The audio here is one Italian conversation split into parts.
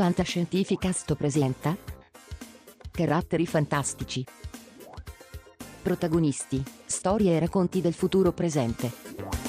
Fantascientificast presenta Caratteri fantastici. Protagonisti, storie e racconti del futuro presente.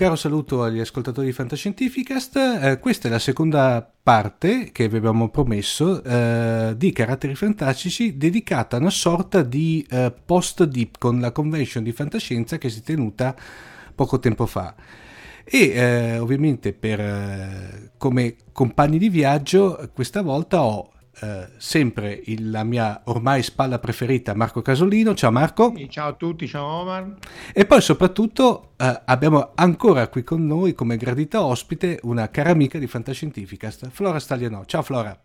Caro saluto agli ascoltatori di Fantascientificast. Eh, questa è la seconda parte che vi abbiamo promesso eh, di caratteri fantastici dedicata a una sorta di eh, post-deep con la convention di fantascienza che si è tenuta poco tempo fa. E eh, ovviamente per, eh, come compagni di viaggio questa volta ho eh, sempre il, la mia ormai spalla preferita Marco Casolino. Ciao Marco. Ciao a tutti, ciao Omar. E poi soprattutto eh, abbiamo ancora qui con noi come gradita ospite una cara amica di Fantascientificast, Flora Stagliano. Ciao Flora.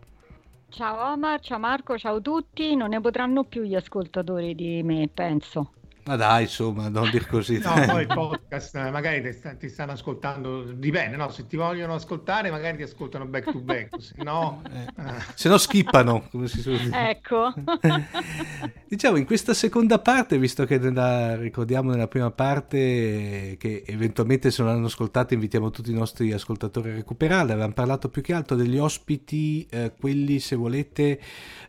Ciao Omar, ciao Marco, ciao a tutti. Non ne potranno più gli ascoltatori di me, penso. Ma dai, insomma, non dir così. no, poi il podcast eh, magari ti, st- ti, stanno ascoltando, dipende, no? Se ti vogliono ascoltare magari ti ascoltano back to back, se no... Eh, eh. se no skippano, come si suol dire. Ecco. diciamo, in questa seconda parte, visto che nella, ricordiamo nella prima parte che eventualmente se non hanno ascoltato invitiamo tutti i nostri ascoltatori a recuperarle, avevamo parlato più che altro degli ospiti, eh, quelli se volete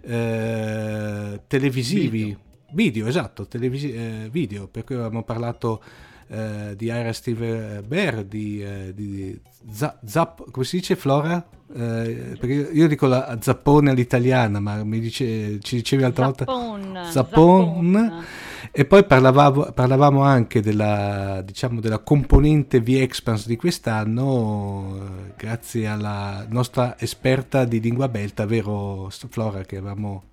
eh, televisivi. Video Video, esatto, televisi- eh, video, per cui avevamo parlato eh, di Ira Steve Bear, di, eh, di Z- Zap, come si dice Flora? Eh, perché io dico la zappone all'italiana, ma mi dice, ci dicevi l'altra Zappon, volta Zappon. E poi parlavamo, parlavamo anche della, diciamo, della componente V-Expanse di quest'anno, eh, grazie alla nostra esperta di lingua belta, vero Flora, che avevamo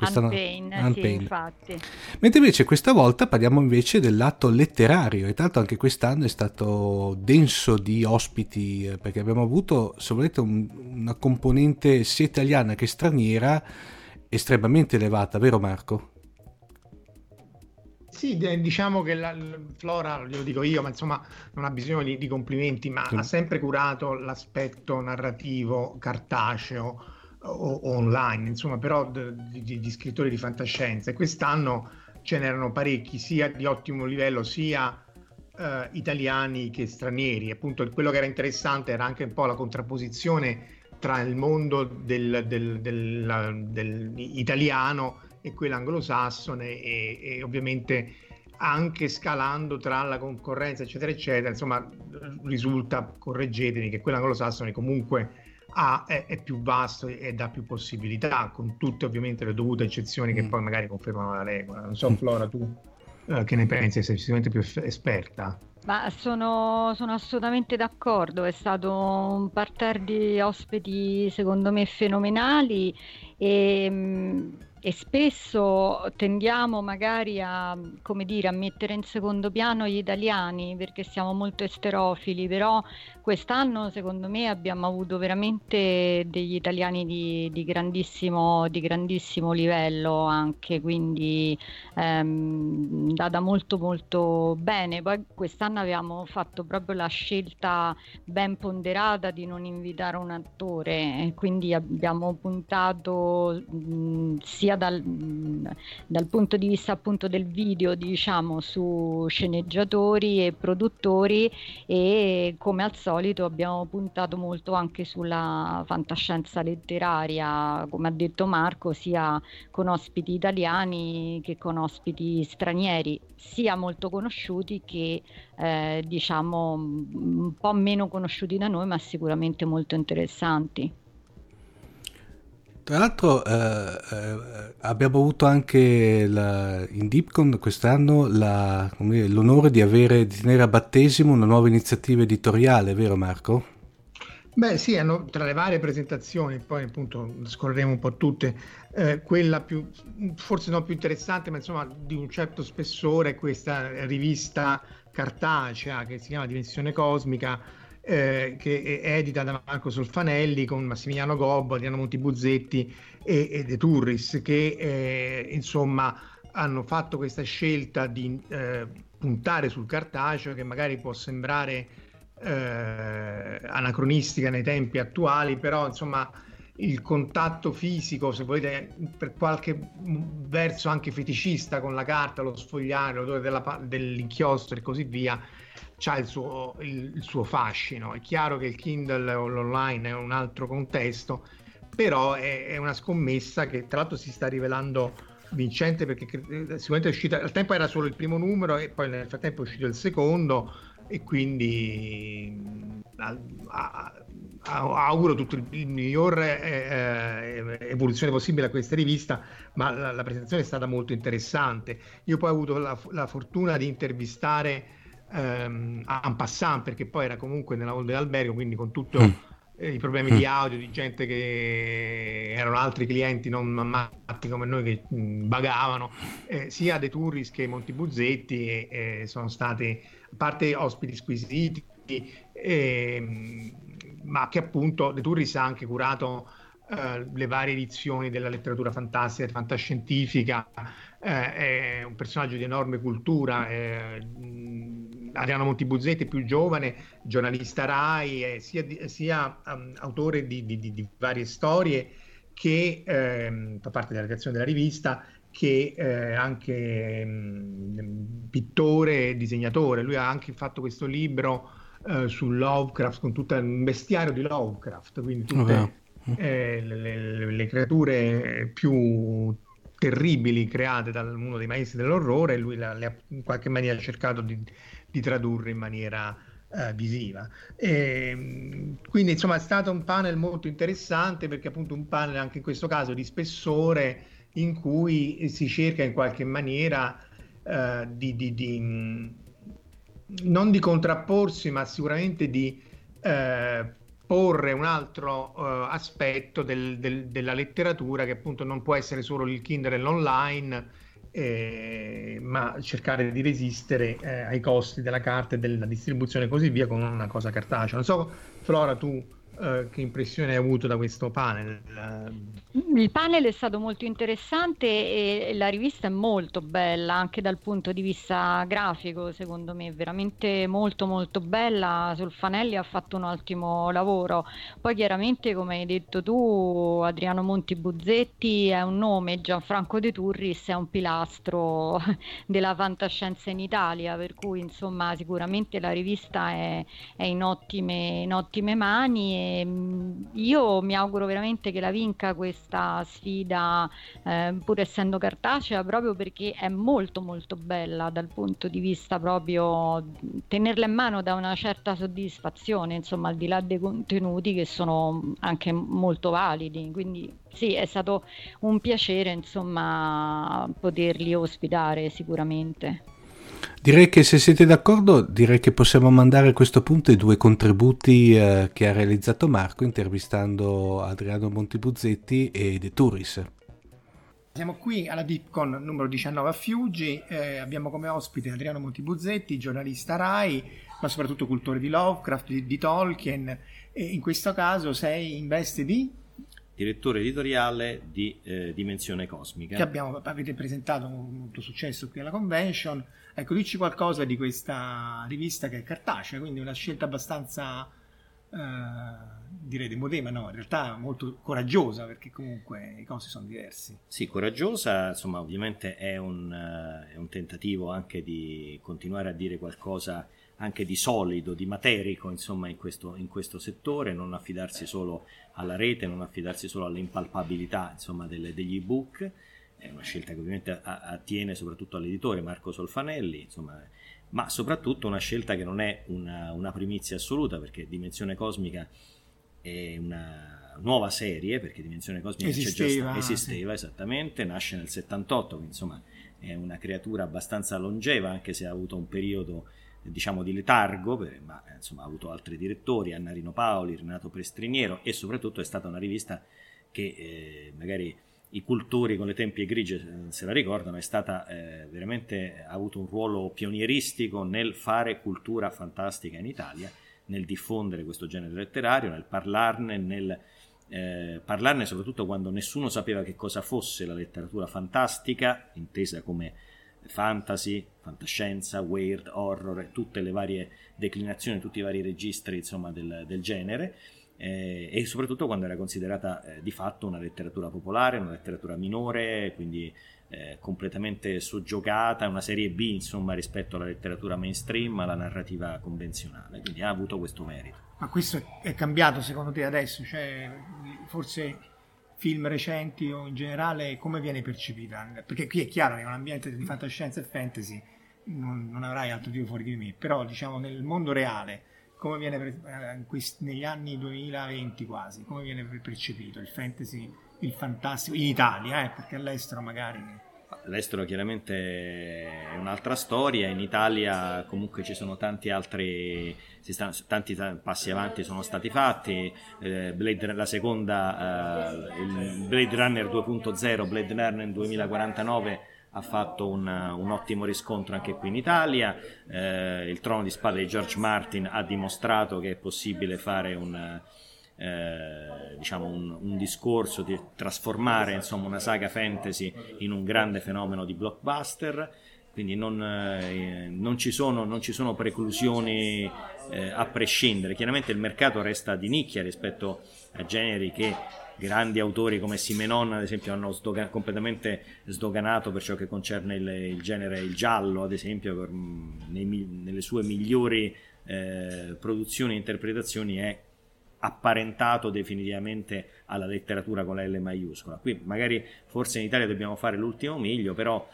questa Unpain, Unpain. Sì, infatti. Mentre invece questa volta parliamo invece del lato letterario e tanto anche quest'anno è stato denso di ospiti eh, perché abbiamo avuto, se volete, un, una componente sia italiana che straniera estremamente elevata, vero Marco? Sì, diciamo che la, Flora, lo dico io, ma insomma non ha bisogno di, di complimenti, ma sì. ha sempre curato l'aspetto narrativo cartaceo o, online, insomma, però di, di, di, scrittori di fantascienza. E quest'anno ce n'erano parecchi, sia di ottimo livello, sia eh, italiani che stranieri. Appunto, quello che era interessante era anche un po' la contrapposizione tra il mondo del, del, del, del italiano e quello anglosassone e, e ovviamente anche scalando tra la concorrenza eccetera eccetera insomma risulta correggetemi che quello anglosassone comunque ha, è, è, più vasto e dà più possibilità, con tutte ovviamente le dovute eccezioni che mm. poi magari confermano la regola. Non so, mm. Flora, tu eh, che ne pensi? Sei sicuramente più esperta. Ma sono, sono, assolutamente d'accordo, è stato un parterre di ospiti secondo me fenomenali e mm, e spesso tendiamo magari a, come dire, a mettere in secondo piano gli italiani perché siamo molto esterofili, però quest'anno secondo me abbiamo avuto veramente degli italiani di, di, grandissimo, di grandissimo, livello anche, quindi ehm, andata molto molto bene. Poi quest'anno abbiamo fatto proprio la scelta ben ponderata di non invitare un attore, quindi abbiamo puntato mh, sia sia dal, dal, punto di vista appunto del video, diciamo, su sceneggiatori e produttori e come al solito abbiamo puntato molto anche sulla fantascienza letteraria, come ha detto Marco, sia con ospiti italiani che con ospiti stranieri, sia molto conosciuti che eh, diciamo un po' meno conosciuti da noi, ma sicuramente molto interessanti. Tra l'altro eh, eh, abbiamo avuto anche la, in Deepcon quest'anno la, dire, l'onore di, avere, di tenere a battesimo una nuova iniziativa editoriale, vero Marco? Beh sì, hanno, tra le varie presentazioni, poi appunto scorreremo un po' tutte, eh, quella più, forse non più interessante, ma insomma di un certo spessore, questa rivista cartacea che si chiama Dimensione Cosmica, eh, che è edita da Marco Solfanelli con Massimiliano Gobbo, Adriano Montibuzzetti e, e De Turris, che eh, insomma hanno fatto questa scelta di eh, puntare sul cartaceo che magari può sembrare eh, anacronistica nei tempi attuali, però insomma il contatto fisico, se volete, per qualche verso anche feticista con la carta, lo sfogliare, l'odore della, dell'inchiostro e così via, ha il suo, il, il suo fascino. È chiaro che il Kindle o l'online è un altro contesto, però è, è una scommessa che tra l'altro si sta rivelando vincente perché sicuramente è uscita al tempo era solo il primo numero e poi nel frattempo è uscito il secondo e quindi a, a, a, auguro tutto il, il miglior eh, eh, evoluzione possibile a questa rivista ma la, la, presentazione è stata molto interessante io poi ho avuto la, la fortuna di intervistare ehm, en passant perché poi era comunque nella hall dell'albergo quindi con tutto mm i problemi di mm. audio di gente che erano altri clienti non matti come noi che bagavano, eh, sia De Turris che Monti Buzzetti eh, sono stati, a parte ospiti squisiti, eh, ma che appunto De Turris ha anche curato eh, le varie edizioni della letteratura fantastica e fantascientifica, eh, è un personaggio di enorme cultura. Eh, Adriano Montibuzzetti, più giovane, giornalista RAI, è sia, sia um, autore di, di, di, varie storie che ehm, fa parte della redazione della rivista, che eh, anche mh, pittore e disegnatore. Lui ha anche fatto questo libro eh, su Lovecraft con tutto un bestiario di Lovecraft, quindi tutte oh, eh, le, le, le, creature più terribili create da uno dei maestri dell'orrore lui la, le ha in qualche maniera cercato di, di tradurre in maniera uh, visiva. E, quindi insomma è stato un panel molto interessante perché appunto un panel anche in questo caso di spessore in cui si cerca in qualche maniera uh, di, di, di, non di contrapporsi ma sicuramente di uh, porre un altro uh, aspetto del, del, della letteratura che appunto non può essere solo il Kindle e l'online eh, ma cercare di resistere eh, ai costi della carta e della distribuzione e così via con una cosa cartacea. Non so, Flora, tu eh, che impressione hai avuto da questo panel? Il panel è stato molto interessante e la rivista è molto bella anche dal punto di vista grafico, secondo me, veramente molto molto bella. Sul Fanelli ha fatto un ottimo lavoro. Poi chiaramente, come hai detto tu, Adriano Monti Buzzetti è un nome, Gianfranco De Turris è un pilastro della fantascienza in Italia, per cui insomma sicuramente la rivista è, è in, ottime, in ottime mani Ehm, io mi auguro veramente che la vinca questa sfida, eh, pur essendo cartacea, proprio perché è molto molto bella dal punto di vista proprio tenerla in mano da una certa soddisfazione, insomma, al di là dei contenuti che sono anche molto validi. Quindi sì, è stato un piacere, insomma, poterli ospitare sicuramente. Direi che se siete d'accordo, direi che possiamo mandare a questo punto i due contributi eh, che ha realizzato Marco intervistando Adriano Montibuzzetti e De Turis. Siamo qui alla DeepCon numero 19 a Fiuggi, eh, abbiamo come ospite Adriano Montibuzzetti, giornalista RAI, ma soprattutto cultore di Lovecraft, di, di Tolkien, e in questo caso sei in veste di direttore editoriale di eh, Dimensione Cosmica. Che abbiamo, avete presentato con molto successo qui alla convention. Ecco, dici qualcosa di questa rivista che è cartacea, quindi una scelta abbastanza, eh, direi, demodema, no, in realtà molto coraggiosa, perché comunque i costi sono diversi. Sì, coraggiosa, insomma, ovviamente è un, uh, è un tentativo anche di continuare a dire qualcosa anche di solido, di materico, insomma, in questo, in questo settore, non affidarsi solo alla rete, non affidarsi solo all'impalpabilità, insomma, delle, degli ebook. È una scelta che ovviamente attiene soprattutto all'editore Marco Solfanelli, insomma, ma soprattutto una scelta che non è una, una primizia assoluta, perché Dimensione Cosmica è una nuova serie, perché Dimensione Cosmica esisteva, già, esisteva sì. esattamente, nasce nel 78, quindi insomma è una creatura abbastanza longeva, anche se ha avuto un periodo diciamo di letargo, ma insomma ha avuto altri direttori, Anna Rino Paoli, Renato Prestriniero e soprattutto è stata una rivista che eh, magari i cultori con le tempie grigie eh, se la ricordano, è stata eh, veramente ha avuto un ruolo pionieristico nel fare cultura fantastica in Italia nel diffondere questo genere letterario, nel parlarne, nel eh, parlarne soprattutto quando nessuno sapeva che cosa fosse la letteratura fantastica, intesa come fantasy, fantascienza, weird, horror, tutte le varie declinazioni, tutti i vari registri insomma, del, del genere. Eh, e soprattutto quando era considerata eh, di fatto una letteratura popolare, una letteratura minore, quindi eh, completamente soggiogata, una serie B insomma rispetto alla letteratura mainstream, alla narrativa convenzionale, quindi ha avuto questo merito. Ma questo è cambiato secondo te adesso? Cioè, forse film recenti o in generale come viene percepita? Perché qui è chiaro che in un ambiente di fantascienza e fantasy non, non avrai altro tipo fuori di me, però diciamo nel mondo reale come viene eh, negli anni 2020 quasi, come viene percepito il fantasy, il fantastico in Italia, eh, perché all'estero magari L'estero chiaramente è un'altra storia, in Italia comunque ci sono tanti altri, stanno, tanti passi avanti sono stati fatti, eh, Blade, la seconda, eh, Blade Runner 2.0, Blade Runner 2049 ha fatto un, un, ottimo riscontro anche qui in Italia, eh, il Trono di Spada di George Martin ha dimostrato che è possibile fare un eh, diciamo un, un, discorso di trasformare insomma, una saga fantasy in un grande fenomeno di blockbuster. Quindi non, eh, non, ci, sono, non ci, sono, preclusioni eh, a prescindere. Chiaramente il mercato resta di nicchia rispetto a generi che grandi autori come Simenon ad esempio hanno sdogan- completamente sdoganato per ciò che concerne il, il genere il giallo ad esempio per, nei, nelle sue migliori eh, produzioni e interpretazioni è apparentato definitivamente alla letteratura con la L maiuscola. Qui magari forse in Italia dobbiamo fare l'ultimo miglio, però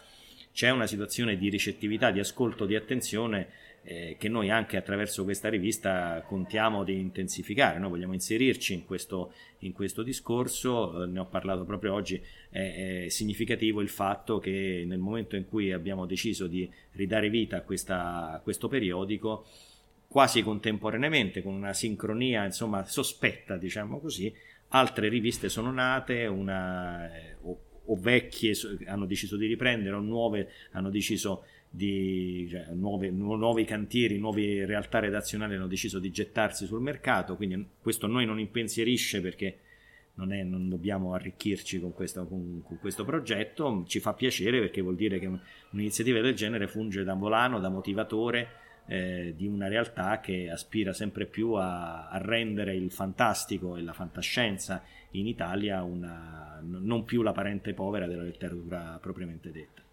c'è una situazione di ricettività, di ascolto, di attenzione eh, che noi anche attraverso questa rivista contiamo di intensificare. Noi vogliamo inserirci in questo, in questo discorso, eh, ne ho parlato proprio oggi, è, è, significativo il fatto che nel momento in cui abbiamo deciso di ridare vita a, questa, a questo periodico, quasi contemporaneamente, con una sincronia insomma sospetta, diciamo così, altre riviste sono nate, una, eh, o, o, vecchie hanno deciso di riprendere, o nuove hanno deciso di cioè, nuove, nuovi cantieri, nuove realtà redazionali hanno deciso di gettarsi sul mercato, quindi questo noi non impensierisce perché non, è, non dobbiamo arricchirci con questo, con, con questo, progetto, ci fa piacere perché vuol dire che un'iniziativa del genere funge da volano, da motivatore eh, di una realtà che aspira sempre più a, a, rendere il fantastico e la fantascienza in Italia una, non più la parente povera della letteratura propriamente detta.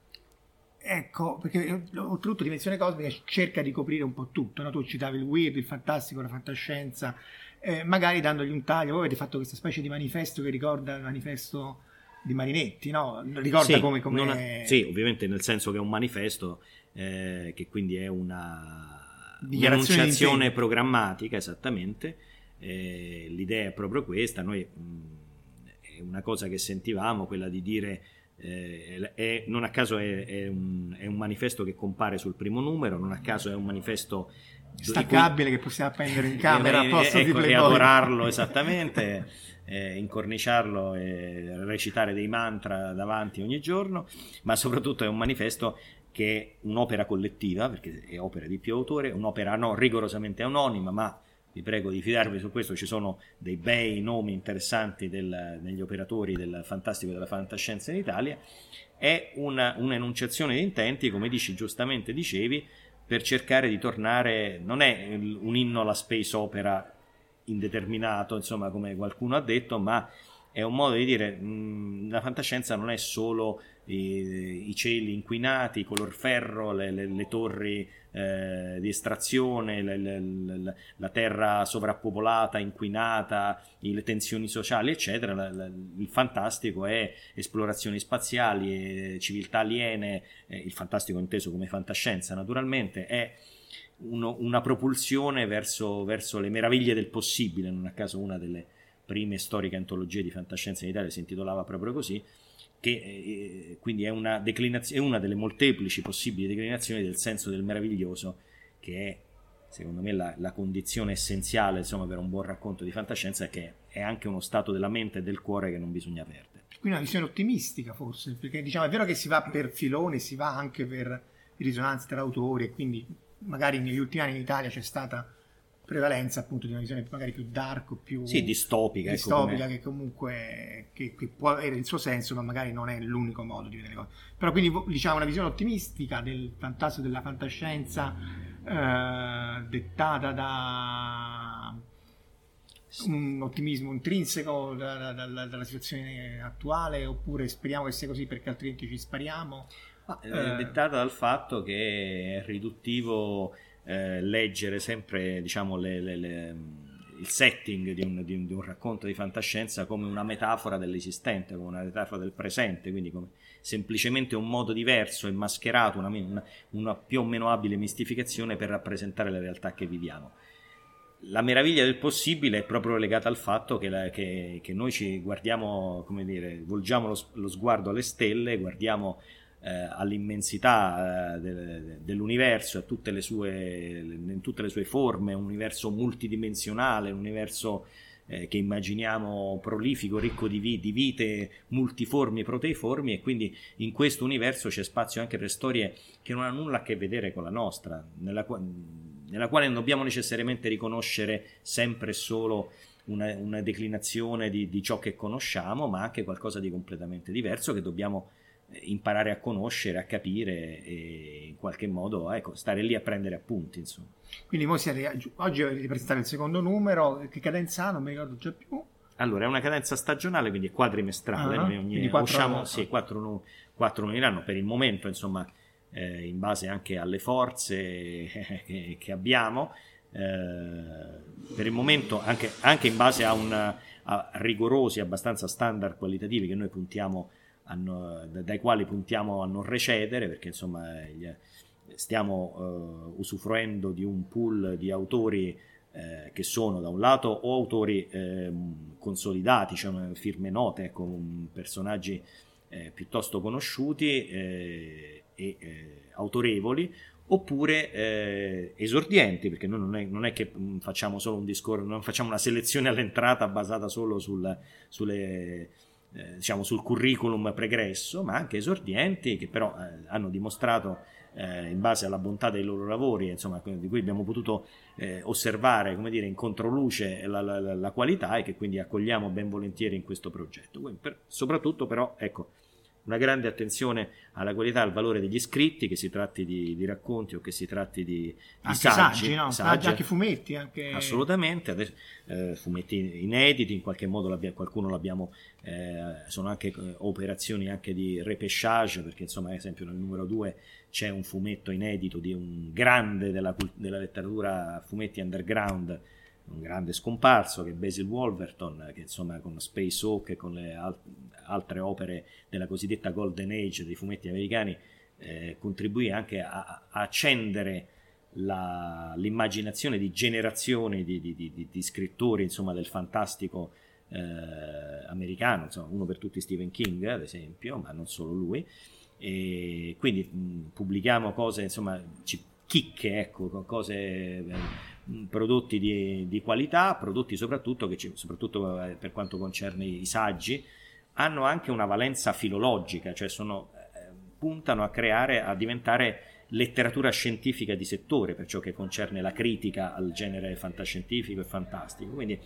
Ecco, perché oltretutto Dimensione Cosmica cerca di coprire un po' tutto, no? tu citavi il weird, il fantastico, la fantascienza, eh, magari dandogli un taglio, voi avete fatto questa specie di manifesto che ricorda il manifesto di Marinetti, no? Ricorda sì, come... come... Ha, sì, ovviamente nel senso che è un manifesto eh, che quindi è una un'annunciazione programmatica, esattamente. Eh, l'idea è proprio questa. Noi mh, è una cosa che sentivamo, quella di dire. Eh, è, non a caso è, è, un, è, un, manifesto che compare sul primo numero, non a caso è un manifesto staccabile cui, che possiamo appendere in camera a posto ecco, di adorarlo esattamente, eh, incorniciarlo e recitare dei mantra davanti ogni giorno, ma soprattutto è un manifesto che è un'opera collettiva, perché è opera di più autore, un'opera no, rigorosamente anonima, ma vi prego di fidarvi su questo, ci sono dei bei nomi interessanti del, negli operatori del fantastico e della fantascienza in Italia, è una, un'enunciazione di intenti, come dici giustamente dicevi, per cercare di tornare, non è un inno alla space opera indeterminato, insomma, come qualcuno ha detto, ma è un modo di dire, mh, la fantascienza non è solo i, i cieli inquinati, i color ferro, le, le, le torri eh, di estrazione, le, la terra sovrappopolata, inquinata, le tensioni sociali, eccetera. La, la, il fantastico è esplorazioni spaziali, civiltà aliene, eh, il fantastico inteso come fantascienza naturalmente, è uno, una propulsione verso, verso le meraviglie del possibile, non a caso una delle prime storiche antologie di fantascienza in Italia si intitolava proprio così che eh, quindi è una, declinazio- è una delle molteplici possibili declinazioni del senso del meraviglioso che è secondo me la, la condizione essenziale insomma, per un buon racconto di fantascienza che è anche uno stato della mente e del cuore che non bisogna perdere. Quindi una visione ottimistica forse, perché diciamo è vero che si va per filoni, si va anche per risonanze tra autori e quindi magari negli ultimi anni in Italia c'è stata prevalenza appunto di una visione magari più dark o più sì, distopica, ecco, distopica ecco che comunque che, che, può avere il suo senso ma magari non è l'unico modo di vedere le cose. Però quindi diciamo una visione ottimistica del fantasma della fantascienza eh, dettata da un ottimismo intrinseco da, da, da, dalla situazione attuale oppure speriamo che sia così perché altrimenti ci spariamo? Ma, eh, eh dettata dal fatto che è riduttivo eh, leggere sempre diciamo, le, le, le, il setting di un, di, un, di un, racconto di fantascienza come una metafora dell'esistente, come una metafora del presente, quindi come semplicemente un modo diverso e mascherato, una, una, una più o meno abile mistificazione per rappresentare la realtà che viviamo. La meraviglia del possibile è proprio legata al fatto che, la, che, che noi ci guardiamo, come dire, volgiamo lo, lo sguardo alle stelle, guardiamo eh, all'immensità eh, de, dell'universo, a tutte le sue, in tutte le sue forme, un universo multidimensionale, un universo eh, che immaginiamo prolifico, ricco di, vi, di vite multiformi, proteiformi e quindi in questo universo c'è spazio anche per storie che non hanno nulla a che vedere con la nostra, nella, nella quale non dobbiamo necessariamente riconoscere sempre e solo una, una declinazione di, di, ciò che conosciamo, ma anche qualcosa di completamente diverso che dobbiamo imparare a conoscere, a capire e in qualche modo ecco, stare lì a prendere appunti. Insomma. Quindi voi siete, oggi avete presentato il secondo numero, che cadenza ha? Non mi ricordo già più. Allora, è una cadenza stagionale, quindi è quadrimestrale. Uh-huh. Ogni, quattro, usciamo, sì, quattro, quattro l'anno per il momento, insomma, eh, in base anche alle forze che, che abbiamo. Eh, per il momento, anche, anche in base a, un, a rigorosi, abbastanza standard qualitativi che noi puntiamo a a, dai quali puntiamo a non recedere perché insomma stiamo uh, usufruendo di un pool di autori eh, che sono da un lato o autori eh, consolidati, cioè firme note con personaggi eh, piuttosto conosciuti eh, e eh, autorevoli, oppure esordienti, perché noi non è, non è, che mm, facciamo solo un discorso, non facciamo una selezione all'entrata basata solo sul, sulle eh, diciamo sul curriculum pregresso, ma anche esordienti che però eh, hanno dimostrato eh, in base alla bontà dei loro lavori, insomma, di cui abbiamo potuto eh, osservare come dire, in controluce la, la, la, qualità e che quindi accogliamo ben volentieri in questo progetto. Per, soprattutto però, ecco, una grande attenzione alla qualità e al valore degli scritti, che si tratti di, di racconti o che si tratti di, di anche saggi, saggi, no? saggi, anche fumetti. Anche... Assolutamente, Adesso, eh, fumetti inediti, in qualche modo l'abbia, qualcuno l'abbiamo, eh, sono anche eh, operazioni anche di repêchage, perché insomma ad esempio nel numero 2 c'è un fumetto inedito di un grande della, della letteratura fumetti underground, un grande scomparso che Basil Wolverton, che insomma con Space Hawk e con le al- altre opere della cosiddetta Golden Age dei fumetti americani eh, contribuì anche a, a accendere la, l'immaginazione di generazioni di, di, di, di scrittori insomma, del fantastico eh, americano, insomma, uno per tutti Stephen King ad esempio, ma non solo lui. E quindi mh, pubblichiamo cose, insomma, chicche, ecco, cose eh, prodotti di, di, qualità, prodotti soprattutto, che ci, soprattutto eh, per quanto concerne i saggi, hanno anche una valenza filologica, cioè sono, eh, puntano a creare, a diventare letteratura scientifica di settore per ciò che concerne la critica al genere fantascientifico e fantastico. Quindi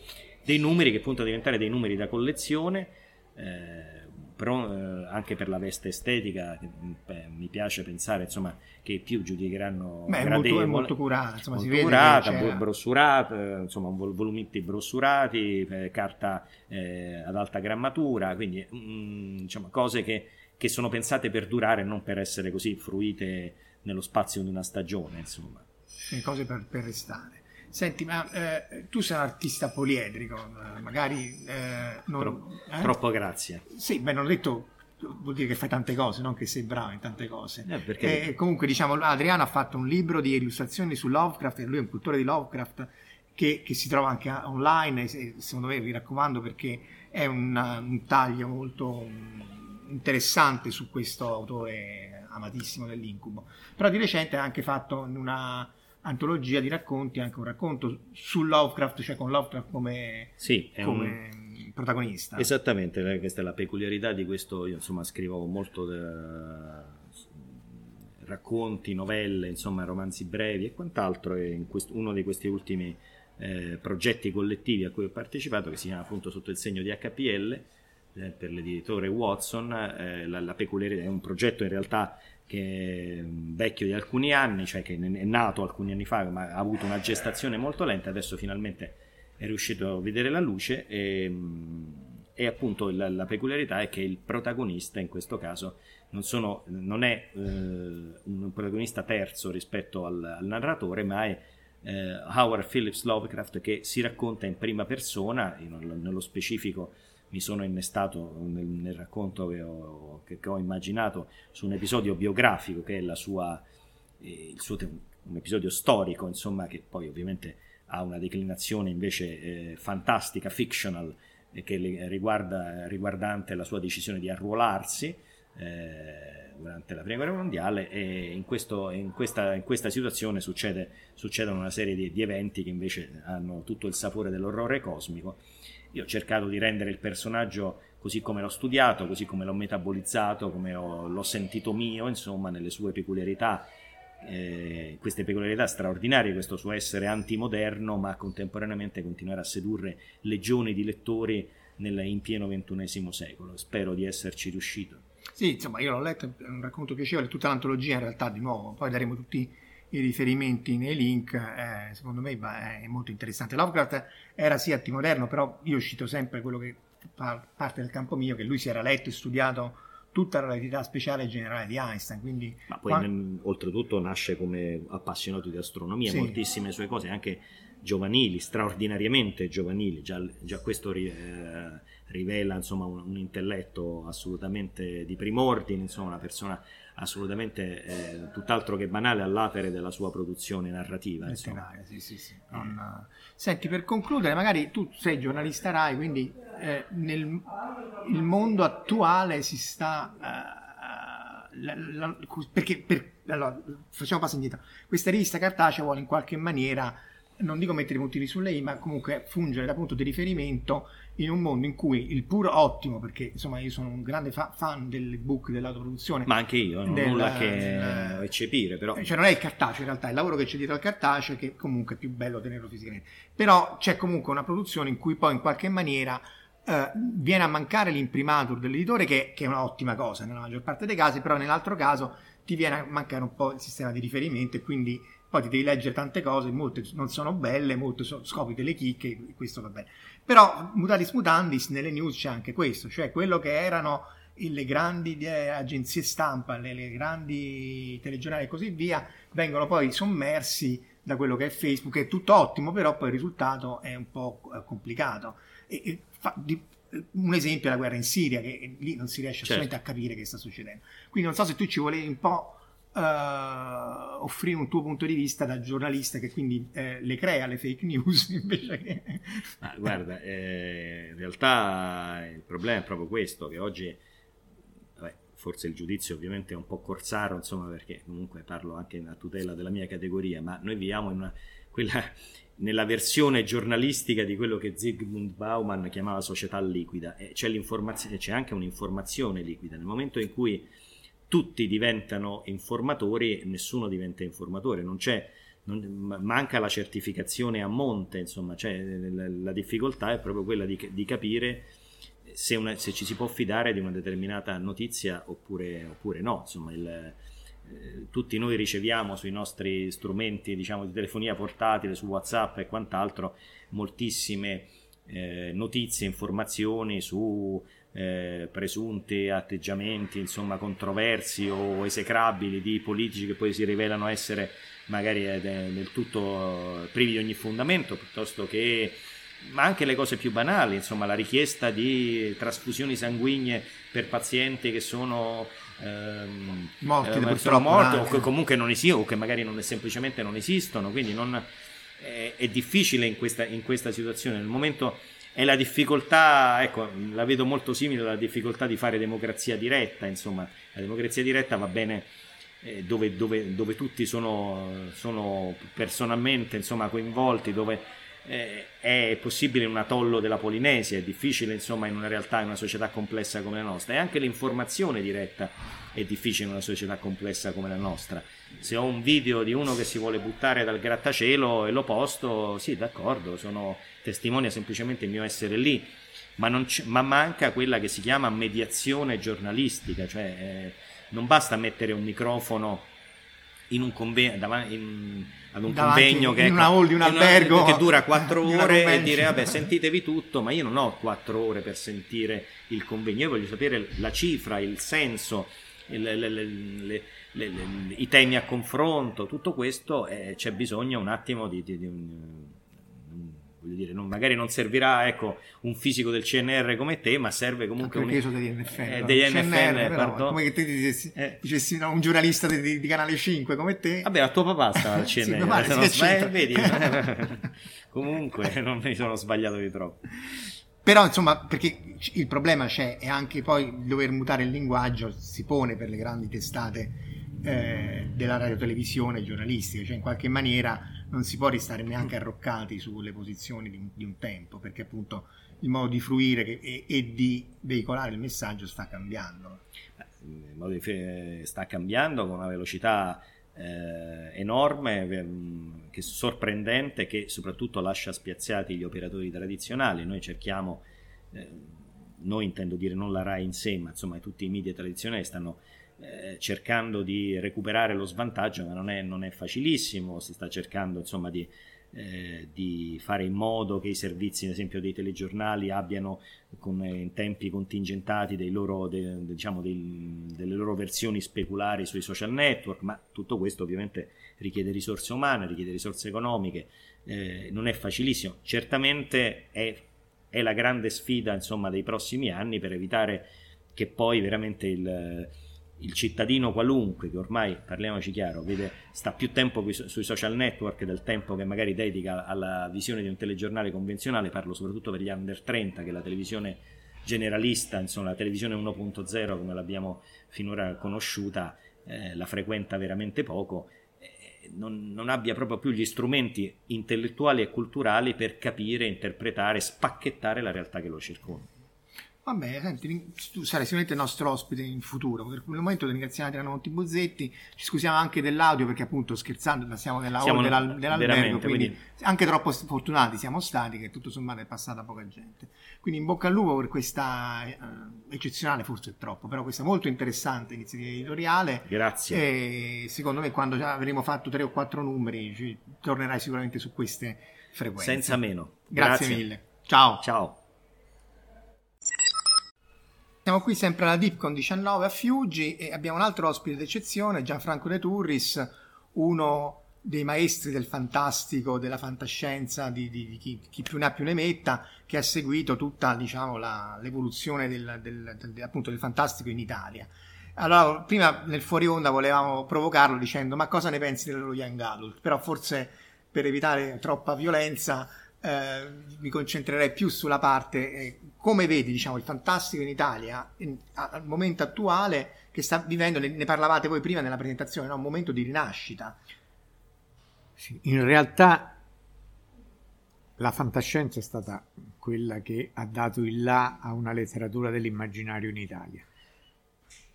dei numeri che puntano a diventare dei numeri da collezione. Eh, però eh, anche per la veste estetica beh, mi piace pensare insomma, che più giudicheranno Beh, molto, è molto curata, insomma, molto si curata, brossurata, insomma, volumetti brossurati, eh, carta eh, ad alta grammatura, quindi mm, diciamo, cose che, che, sono pensate per durare e non per essere così fruite nello spazio di una stagione, insomma. cose per, per restare. Senti, ma eh, tu sei un artista poliedrico, eh, magari... Eh, non, Tro- eh? Troppo grazie. Sì, beh, non ho detto vuol dire che fai tante cose, non che sei bravo in tante cose. Eh, perché... E comunque, diciamo, Adriano ha fatto un libro di illustrazioni su Lovecraft, lui è un cultore di Lovecraft, che, che si trova anche online, secondo me vi raccomando perché è un, un taglio molto interessante su questo autore amatissimo dell'incubo. Però di recente ha anche fatto una antologia di racconti, anche un racconto su Lovecraft, cioè con Lovecraft come, sì, come un... protagonista. Esattamente, questa è la peculiarità di questo, io insomma scrivo molto de... racconti, novelle, insomma romanzi brevi e quant'altro e in quest... uno di questi ultimi eh, progetti collettivi a cui ho partecipato, che si chiama appunto sotto il segno di HPL, eh, per l'editore Watson. Eh, la, la peculiarità è un progetto in realtà che è vecchio di alcuni anni, cioè che è nato alcuni anni fa, ma ha avuto una gestazione molto lenta, adesso finalmente è riuscito a vedere la luce e, e appunto la, la, peculiarità è che il protagonista in questo caso non, sono, non è eh, un protagonista terzo rispetto al, al narratore, ma è eh, Howard Phillips Lovecraft che si racconta in prima persona, nello specifico mi sono innestato nel, nel racconto che ho, che, che ho, immaginato su un episodio biografico che è sua, eh, suo, un episodio storico, insomma, che poi ovviamente ha una declinazione invece eh, fantastica, fictional, eh, che riguarda, riguardante la sua decisione di arruolarsi eh, durante la prima guerra mondiale e in, questo, in, questa, in questa, situazione succede, succedono una serie di, di eventi che invece hanno tutto il sapore dell'orrore cosmico io ho cercato di rendere il personaggio così come l'ho studiato, così come l'ho metabolizzato, come ho, l'ho sentito mio, insomma, nelle sue peculiarità, eh, queste peculiarità straordinarie, questo suo essere antimoderno, ma contemporaneamente continuare a sedurre legioni di lettori nel, in pieno XXI secolo. Spero di esserci riuscito. Sì, insomma, io l'ho letto, è un racconto piacevole, tutta l'antologia in realtà di nuovo, poi daremo tutti i riferimenti nei link, eh, secondo me è molto interessante. Lovecraft era sì antimoderno, però io cito sempre quello che fa parte del campo mio, che lui si era letto e studiato tutta la relatività speciale generale di Einstein. Quindi, Ma poi quando... oltretutto nasce come appassionato di astronomia, sì. moltissime sue cose, anche giovanili, straordinariamente giovanili, già, già questo eh, rivela insomma, un, un, intelletto assolutamente di primordine, insomma, una persona assolutamente eh, tutt'altro che banale all'atere della sua produzione narrativa. Letteraria, sì, sì, sì. Non... Senti, per concludere, magari tu sei giornalista RAI, quindi eh, nel il mondo attuale si sta... Uh, la, la, perché per, allora, facciamo passo indietro. Questa rivista cartacea vuole in qualche maniera non dico mettere i puntini sulle i, ma comunque fungere da punto di riferimento in un mondo in cui il puro ottimo, perché insomma io sono un grande fa- fan del book dell'autoproduzione. Ma anche io, non del, nulla che del, eccepire, però. Cioè non è il cartaceo in realtà, è il lavoro che c'è dietro al cartaceo che comunque è più bello tenerlo fisicamente. Però c'è comunque una produzione in cui poi in qualche maniera eh, viene a mancare l'imprimatur dell'editore, che, che è un'ottima cosa nella maggior parte dei casi, però nell'altro caso ti viene a mancare un po' il sistema di riferimento e quindi poi ti devi leggere tante cose, molte non sono belle, molte so, scopri delle chicche, questo va bene. Però, mutatis mutandis, nelle news c'è anche questo, cioè quello che erano le grandi eh, agenzie stampa, le, le grandi telegiornali e così via, vengono poi sommersi da quello che è Facebook, che è tutto ottimo, però poi il risultato è un po' eh, complicato. E, e fa, di, un esempio è la guerra in Siria, che lì non si riesce certo. assolutamente a capire che sta succedendo. Quindi non so se tu ci volevi un po' uh, offrire un tuo punto di vista da giornalista che quindi eh, le crea le fake news invece che... ah, guarda, eh, in realtà il problema è proprio questo, che oggi vabbè, forse il giudizio ovviamente è un po' corsaro, insomma, perché comunque parlo anche a tutela della mia categoria, ma noi viviamo in una, quella, nella versione giornalistica di quello che Zygmunt Bauman chiamava società liquida, e c'è, c'è anche un'informazione liquida. Nel momento in cui tutti diventano informatori, nessuno diventa informatore, non c'è, non, manca la certificazione a monte, insomma, cioè, la, la, difficoltà è proprio quella di, di capire se, una, se, ci si può fidare di una determinata notizia oppure, oppure no, insomma, il, eh, tutti noi riceviamo sui nostri strumenti diciamo, di telefonia portatile, su WhatsApp e quant'altro, moltissime eh, notizie, informazioni su eh, presunti atteggiamenti insomma controversi o esecrabili di politici che poi si rivelano essere magari eh, del tutto eh, privi di ogni fondamento piuttosto che ma anche le cose più banali insomma la richiesta di trasfusioni sanguigne per pazienti che sono ehm, morti, eh, sono morti o che comunque non esistono o che magari non, semplicemente non esistono quindi non, è, è difficile in questa, in questa situazione. Nel momento e la difficoltà, ecco, la vedo molto simile alla difficoltà di fare democrazia diretta, insomma, la democrazia diretta va bene eh, dove, dove, dove, tutti sono, sono personalmente insomma, coinvolti, dove eh, è possibile un atollo della Polinesia, è difficile insomma in una realtà, in una società complessa come la nostra e anche l'informazione diretta è difficile in una società complessa come la nostra. Se ho un video di uno che si vuole buttare dal grattacielo e lo posto, sì d'accordo, sono testimonia semplicemente il mio essere lì, ma, ma manca quella che si chiama mediazione giornalistica, cioè eh, non basta mettere un microfono in un convegno davanti in, ad un Davanti, convegno che, una hall di un albergo. che dura quattro ore e dire vabbè sentitevi tutto ma io non ho quattro ore per sentire il convegno. Io voglio sapere la cifra il senso il, le, le, le, i temi a confronto tutto questo eh, c'è bisogno un attimo di, di, di un voglio dire, non, magari non servirà ecco, un fisico del CNR come te, ma serve comunque un... io degli NFL, eh, degli CNR, NFL però, come che te dicessi, eh. dicessi no, un giornalista di, di, Canale 5 come te. Vabbè, a tuo papà stava al CNR, sì, pare, non sbagli, vedi, comunque non mi sono sbagliato di troppo. Però insomma, perché il problema c'è e anche poi dover mutare il linguaggio si pone per le grandi testate eh, della radiotelevisione giornalistica, cioè in qualche maniera non si può restare neanche arroccati sulle posizioni di, di un tempo, perché appunto il modo di fruire che, e, e, di veicolare il messaggio sta cambiando. Il modo di sta cambiando con una velocità eh, enorme, ehm, che sorprendente, che soprattutto lascia spiazzati gli operatori tradizionali. Noi cerchiamo, eh, noi intendo dire non la RAI in sé, ma insomma tutti i media tradizionali stanno eh, cercando di recuperare lo svantaggio, ma non è, non è facilissimo, si sta cercando insomma di, eh, di, fare in modo che i servizi, ad esempio dei telegiornali, abbiano con, eh, in tempi contingentati dei loro, de, diciamo dei, delle loro versioni speculari sui social network, ma tutto questo ovviamente richiede risorse umane, richiede risorse economiche, eh, non è facilissimo, certamente è, è la grande sfida insomma, dei prossimi anni per evitare che poi veramente il il cittadino qualunque che ormai, parliamoci chiaro, vede, sta più tempo sui social network del tempo che magari dedica alla visione di un telegiornale convenzionale, parlo soprattutto per gli under 30 che la televisione generalista, insomma la televisione 1.0 come l'abbiamo finora conosciuta, eh, la frequenta veramente poco, eh, non, non abbia proprio più gli strumenti intellettuali e culturali per capire, interpretare, spacchettare la realtà che lo circonda. Vabbè, senti, tu sarai sicuramente il nostro ospite in futuro. Per il momento ti ringraziamo Adriano Monti Buzzetti. Ci scusiamo anche dell'audio perché appunto scherzando, ma siamo nella siamo hall dell'albergo, quindi, quindi, anche troppo fortunati siamo stati che tutto sommato è passata poca gente. Quindi in bocca al lupo per questa eh, eccezionale, forse è troppo, però questa molto interessante iniziativa editoriale. Grazie. E secondo me quando avremo fatto tre o quattro numeri ci tornerai sicuramente su queste frequenze. Senza meno. Grazie, Grazie. mille. Ciao. Ciao. Siamo qui sempre alla Dipcon 19 a Fiuggi e abbiamo un altro ospite d'eccezione, Gianfranco De Turris, uno dei maestri del fantastico, della fantascienza, di, di, di chi, chi, più ne ha più ne metta, che ha seguito tutta diciamo, la, l'evoluzione del, del, del, appunto, del fantastico in Italia. Allora, prima nel fuori onda volevamo provocarlo dicendo ma cosa ne pensi dello Young Adult? Però forse per evitare troppa violenza eh, mi concentrerei più sulla parte eh, come vedi diciamo, il fantastico in Italia in, al momento attuale che sta vivendo, ne, ne parlavate voi prima nella presentazione, no? un momento di rinascita. Sì, in realtà la fantascienza è stata quella che ha dato il là a una letteratura dell'immaginario in Italia,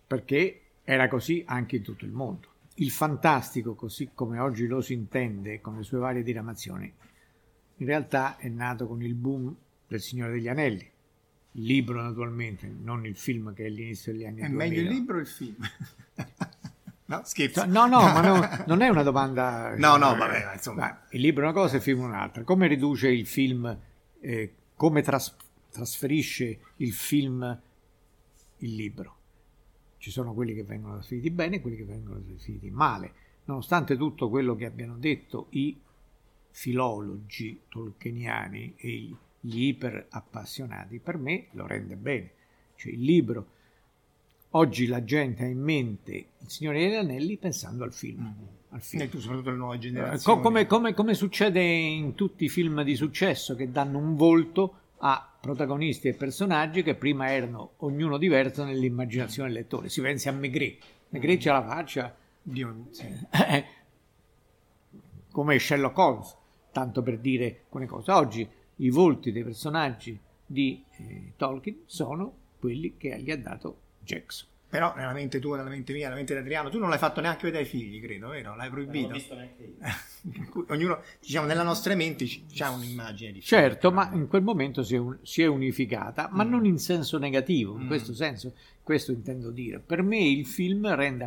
perché era così anche in tutto il mondo. Il fantastico, così come oggi lo si intende con le sue varie diramazioni, in realtà è nato con il boom del Signore degli Anelli. Il libro, naturalmente, non il film che è l'inizio degli anni è 2000. È meglio il libro o il film? no, scherzo. No, no, ma no, non è una domanda. no, no, vabbè, insomma. il libro è una cosa e il film è un'altra. Come riduce il film, eh, come tras- trasferisce il film il libro? Ci sono quelli che vengono trasferiti bene e quelli che vengono trasferiti male. Nonostante tutto quello che abbiano detto i filologi tolkieniani e gli iper appassionati, per me lo rende bene. Cioè il libro, oggi la gente ha in mente il Signore degli Anelli pensando al film. Mm-hmm. Al film. soprattutto le nuove generazioni. Come, come, come succede in tutti i film di successo che danno un volto a protagonisti e personaggi che prima erano ognuno diverso nell'immaginazione del lettore. Si pensi a Maigret. Maigret c'ha la faccia di un... Sì. come Sherlock Holmes tanto per dire alcune cose. Oggi i volti dei personaggi di eh, Tolkien sono quelli che gli ha dato Jackson. Però nella mente tua, nella mente mia, nella mente di Adriano, tu non l'hai fatto neanche vedere ai figli, credo, vero? L'hai proibito. Non l'ho visto neanche io. Ognuno, diciamo, nella nostra mente c'è un'immagine di Certo, ma in quel momento si è, un, si è unificata, ma mm. non in senso negativo, in mm. questo senso, questo intendo dire. Per me il film rende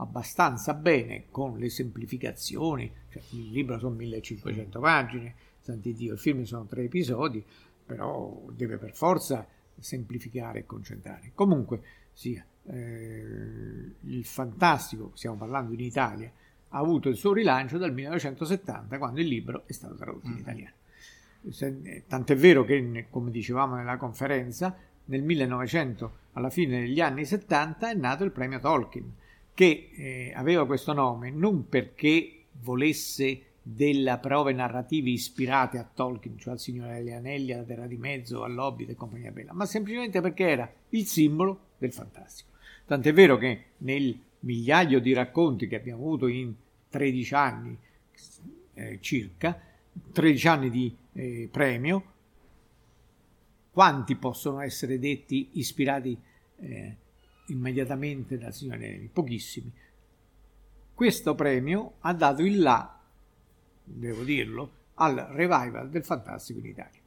abbastanza bene con le semplificazioni, cioè, il libro sono 1500 pagine, santi Dio, il film sono tre episodi, però deve per forza semplificare e concentrare. Comunque sia eh, il fantastico, stiamo parlando in Italia, ha avuto il suo rilancio dal 1970 quando il libro è stato tradotto in mm. italiano. Tant'è vero che, come dicevamo nella conferenza, nel 1900, alla fine degli anni 70, è nato il premio Tolkien, che eh, aveva questo nome non perché volesse delle prove narrative ispirate a Tolkien, cioè al Signore degli Anelli, alla Terra di Mezzo, all'Hobbit e compagnia bella, ma semplicemente perché era il simbolo del fantastico. Tant'è vero che nel migliaio di racconti che abbiamo avuto in 13 anni eh, circa, 13 anni di eh, premio, quanti possono essere detti ispirati eh, immediatamente dal signore Neri? Pochissimi. Questo premio ha dato il là, devo dirlo, al revival del fantastico in Italia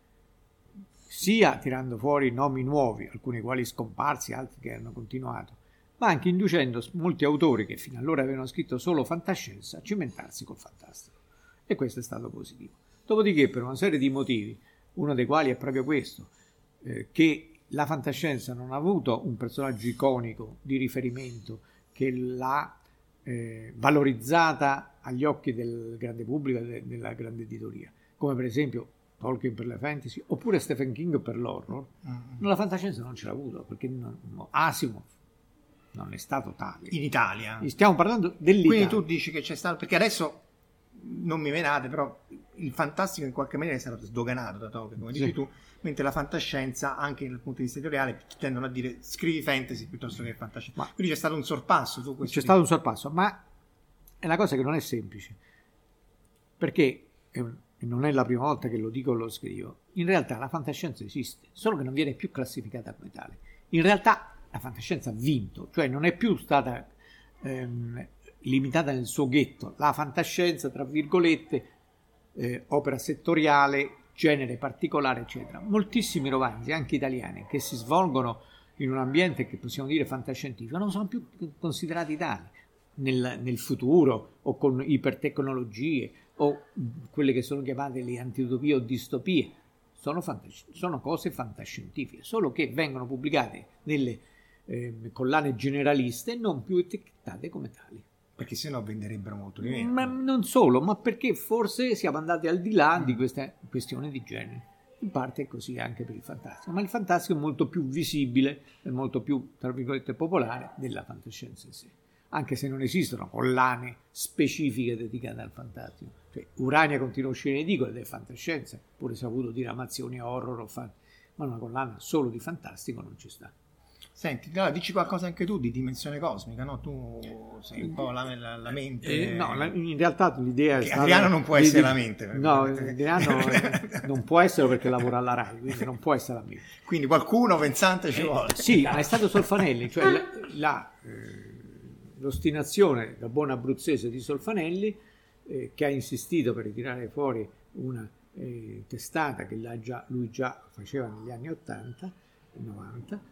sia tirando fuori nomi nuovi, alcuni quali scomparsi, altri che hanno continuato, ma anche inducendo molti autori che fino allora avevano scritto solo fantascienza a cimentarsi col fantastico. E questo è stato positivo. Dopodiché, per una serie di motivi, uno dei quali è proprio questo, eh, che la fantascienza non ha avuto un personaggio iconico di riferimento che l'ha eh, valorizzata agli occhi del grande pubblico e della grande editoria, come per esempio Tolkien per la fantasy, oppure Stephen King per l'horror. Mm-hmm. La fantascienza non ce l'ha avuto, perché non, Asimov non è stato tale. In Italia? Stiamo parlando dell'Italia. Quindi tu dici che c'è stato, perché adesso non mi menate, però il fantastico in qualche maniera è stato sdoganato da Tolkien, come sì. dici tu, mentre la fantascienza, anche dal punto di vista editoriale, tendono a dire scrivi fantasy piuttosto che fantascienza. Ma Quindi c'è stato un sorpasso. Tu c'è stato un sorpasso, ma è una cosa che non è semplice, perché, e non è la prima volta che lo dico o lo scrivo, in realtà la fantascienza esiste, solo che non viene più classificata come tale. In realtà la fantascienza ha vinto, cioè non è più stata ehm, limitata nel suo ghetto. La fantascienza, tra virgolette, eh, opera settoriale, genere particolare, eccetera. Moltissimi romanzi, anche italiani, che si svolgono in un ambiente che possiamo dire fantascientifico, non sono più considerati tali. Nel, nel futuro o con ipertecnologie o quelle che sono chiamate le antidopie o distopie sono, fantas- sono cose fantascientifiche, solo che vengono pubblicate nelle eh, collane generaliste non più etichettate come tali. Perché se no venderebbero molto di meno. Ma non solo, ma perché forse siamo andati al di là mm. di queste questioni di genere. In parte è così anche per il fantastico, ma il fantastico è molto più visibile e molto più, tra virgolette, popolare della fantascienza in sé. Anche se non esistono collane specifiche dedicate al fantastico. Cioè, Urania continua a uscire in edicola ed è fantascienza, pure avuto diramazioni horror o fan... ma una collana solo di fantastico non ci sta. Senti, allora, dici qualcosa anche tu di dimensione cosmica, no? Tu sei un po' la, la, la mente. Eh, no, la, in realtà l'idea è stata... Adriano non può essere di, la mente. No, Adriano non può essere perché lavora alla RAI, quindi non può essere la mente. Quindi qualcuno pensante ci vuole. Eh, sì, ma è stato Solfanelli, cioè la, la eh, l'ostinazione da buon abruzzese di Solfanelli eh, che ha insistito per ritirare fuori una eh, testata che già, lui già faceva negli anni 80 e 90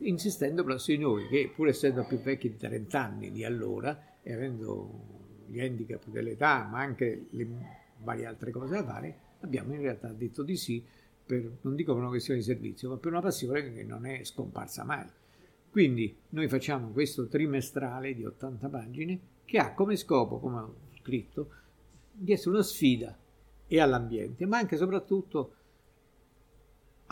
insistendo presso di noi che pur essendo più vecchi di 30 anni di allora e avendo gli handicap dell'età ma anche le varie altre cose da fare abbiamo in realtà detto di sì per, non dico per una questione di servizio ma per una passione che non è scomparsa mai. Quindi noi facciamo questo trimestrale di 80 pagine che ha come scopo come ho scritto di essere una sfida e all'ambiente ma anche e soprattutto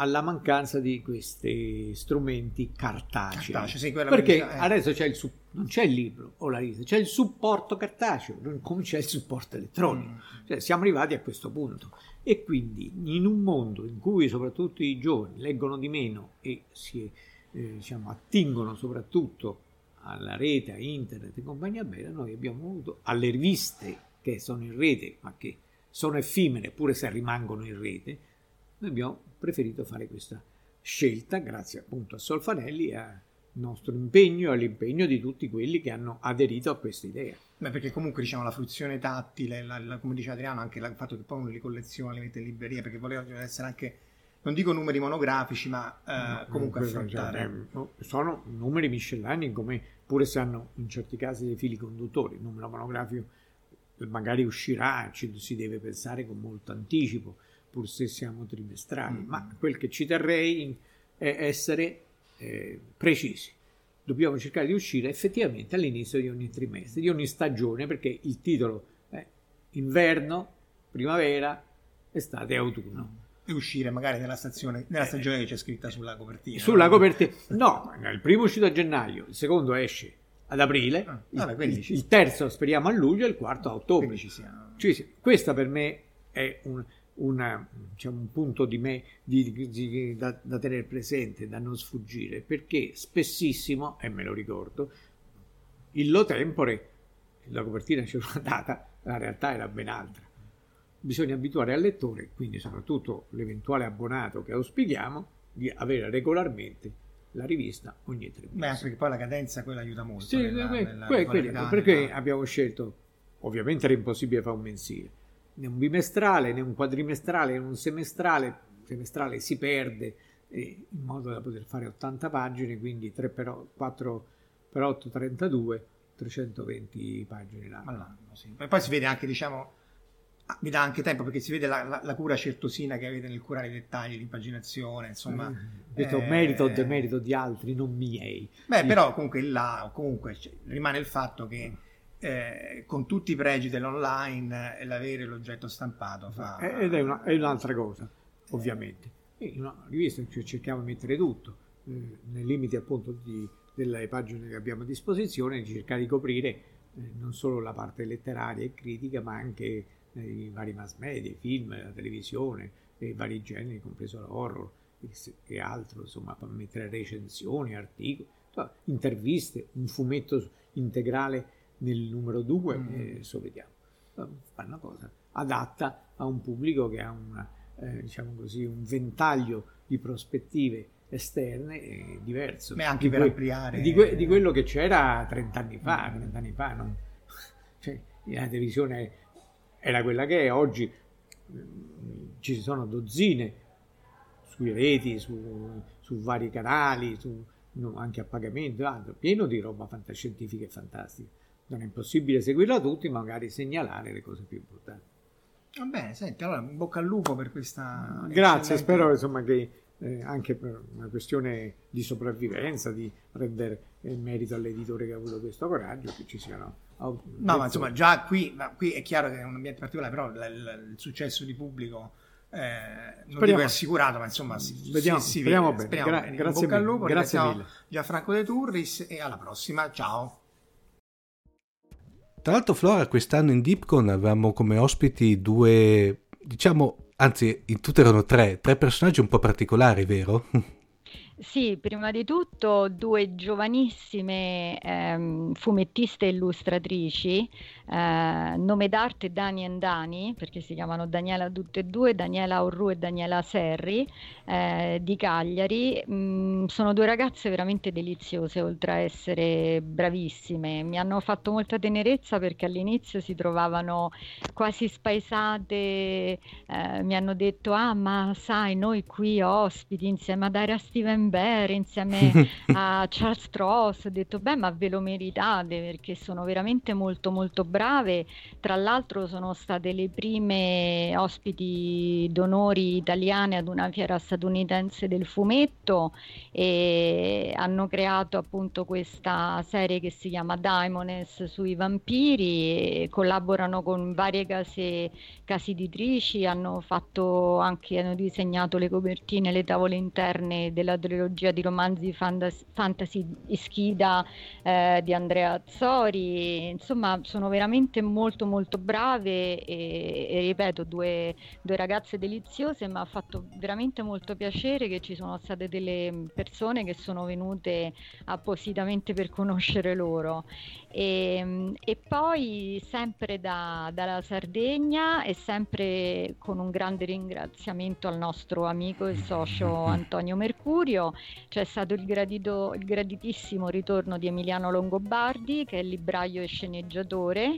alla mancanza di questi strumenti cartacei. Cartaceo, sì, Perché è... adesso c'è il non c'è il libro o la risa, c'è il supporto cartaceo, non come c'è il supporto elettronico. Mm. Cioè, siamo arrivati a questo punto. E quindi in un mondo in cui soprattutto i giovani leggono di meno e si eh, diciamo, attingono soprattutto alla rete, a internet e compagnia bella, noi abbiamo avuto alle riviste che sono in rete ma che sono effimere pure se rimangono in rete, abbiamo preferito fare questa scelta grazie appunto a Solfanelli e al nostro impegno e all'impegno di tutti quelli che hanno aderito a questa idea. Beh, perché comunque diciamo la fruizione tattile, la, la, come dice Adriano, anche il fatto che poi uno li colleziona, li mette in libreria, perché voleva essere anche, non dico numeri monografici, ma eh, no, comunque affrontare. Cioè, sono numeri miscellanei come pure se hanno in certi casi dei fili conduttori, il numero monografico magari uscirà, ci si deve pensare con molto anticipo, pur se siamo trimestrali, mm. ma quel che ci terrei è essere eh, precisi. Dobbiamo cercare di uscire effettivamente all'inizio di ogni trimestre, di ogni stagione, perché il titolo è inverno, primavera, estate e autunno. E uscire magari nella, stazione, nella eh. stagione che c'è scritta sulla copertina. Sulla no? copertina, no, il primo è uscito a gennaio, il secondo esce ad aprile, ah, vabbè, il, il, terzo speriamo a luglio e il quarto a ottobre. Ci siamo. Ci siamo. Questa per me è un, una, diciamo, un punto di me di, di, da, da, tenere presente, da non sfuggire, perché spessissimo, e me lo ricordo, il lo tempore, la copertina c'era una data, la realtà era ben altra. Bisogna abituare al lettore, quindi soprattutto l'eventuale abbonato che auspichiamo, di avere regolarmente la rivista ogni tre mesi. Beh, anche perché poi la cadenza quella aiuta molto. Sì, nella, que, nella que, que, perché abbiamo scelto, ovviamente era impossibile fare un mensile, né un bimestrale, né un quadrimestrale, né un semestrale, semestrale si perde eh, in modo da poter fare 80 pagine, quindi 3 per 4 per 8, 32, 320 pagine l'anno. all'anno. Sì. E poi si vede anche, diciamo, ah, mi dà anche tempo perché si vede la, la, la, cura certosina che avete nel curare i dettagli, l'impaginazione, insomma. Mm, detto eh, merito o demerito di altri, non miei. Beh, però comunque là, comunque cioè, rimane il fatto che eh, con tutti i pregi dell'online, eh, l'avere l'oggetto stampato fa... Eh, ed è, una, è un'altra cosa, ovviamente. In una rivista cioè, cerchiamo di mettere tutto, eh, nei limiti appunto di, delle pagine che abbiamo a disposizione, di cercare di coprire eh, non solo la parte letteraria e critica, ma anche i vari mass media, i film, la televisione, i vari generi, compreso l'horror e altro, insomma, mettere recensioni, articoli, interviste, un fumetto integrale nel numero 2, mm. eh, so vediamo. Fa una cosa adatta a un pubblico che ha una, eh, diciamo così, un ventaglio di prospettive esterne e diverso. Ma anche per que- ampliare. Di, que- di, quello che c'era 30 anni fa, 30 anni fa. Non... Cioè, la televisione era quella che è, oggi mm, ci sono dozzine sui reti, su, su vari canali, su, no, anche a pagamento, altro, pieno di roba fantascientifica e fantastica non è impossibile seguirla tutti, magari segnalare le cose più importanti. Va bene, senti, allora bocca al lupo per questa... Grazie, eccellente... spero insomma che eh, anche per una questione di sopravvivenza, di rendere il merito all'editore che ha avuto questo coraggio, che ci siano... No, ma insomma, già qui, ma qui è chiaro che è un ambiente particolare, però l- l- il successo di pubblico eh, non speriamo, assicurato, ma insomma, si, vediamo, si, si speriamo bene. Speriamo Gra- bene. Grazie, bocca al lupo, grazie mille. Gianfranco De Turris e alla prossima, ciao. Tra l'altro, Flora, quest'anno in Deepcon avevamo come ospiti due, diciamo, anzi, in tutte erano tre, tre personaggi un po' particolari, vero? Sì, prima di tutto due giovanissime ehm, fumettiste illustratrici, eh, nome d'arte Dani e Dani, perché si chiamano Daniela tutte e due, Daniela Orru e Daniela Serri eh, di Cagliari. Mm, sono due ragazze veramente deliziose, oltre a essere bravissime. Mi hanno fatto molta tenerezza perché all'inizio si trovavano quasi spaesate, eh, mi hanno detto, ah ma sai, noi qui ospiti insieme ad Aria Steven Bear insieme a Charles Stross, ho detto beh ma ve lo meritate perché sono veramente molto molto brave, tra l'altro sono state le prime ospiti d'onori italiane ad una fiera statunitense del fumetto e hanno creato appunto questa serie che si chiama Daimones sui vampiri collaborano con varie case, case editrici, hanno fatto anche hanno disegnato le copertine, le tavole interne della trilogia di romanzi fantasy, fantasy Ischida eh, di Andrea Azzori, insomma sono veramente molto molto brave e, e ripeto due, due, ragazze deliziose, ma ha fatto veramente molto piacere che ci sono state delle persone che sono venute appositamente per conoscere loro. E, e poi sempre da, dalla Sardegna e sempre con un grande ringraziamento al nostro amico e socio Antonio Mercurio, c'è stato il, gradito, il graditissimo ritorno di Emiliano Longobardi che è libraio e sceneggiatore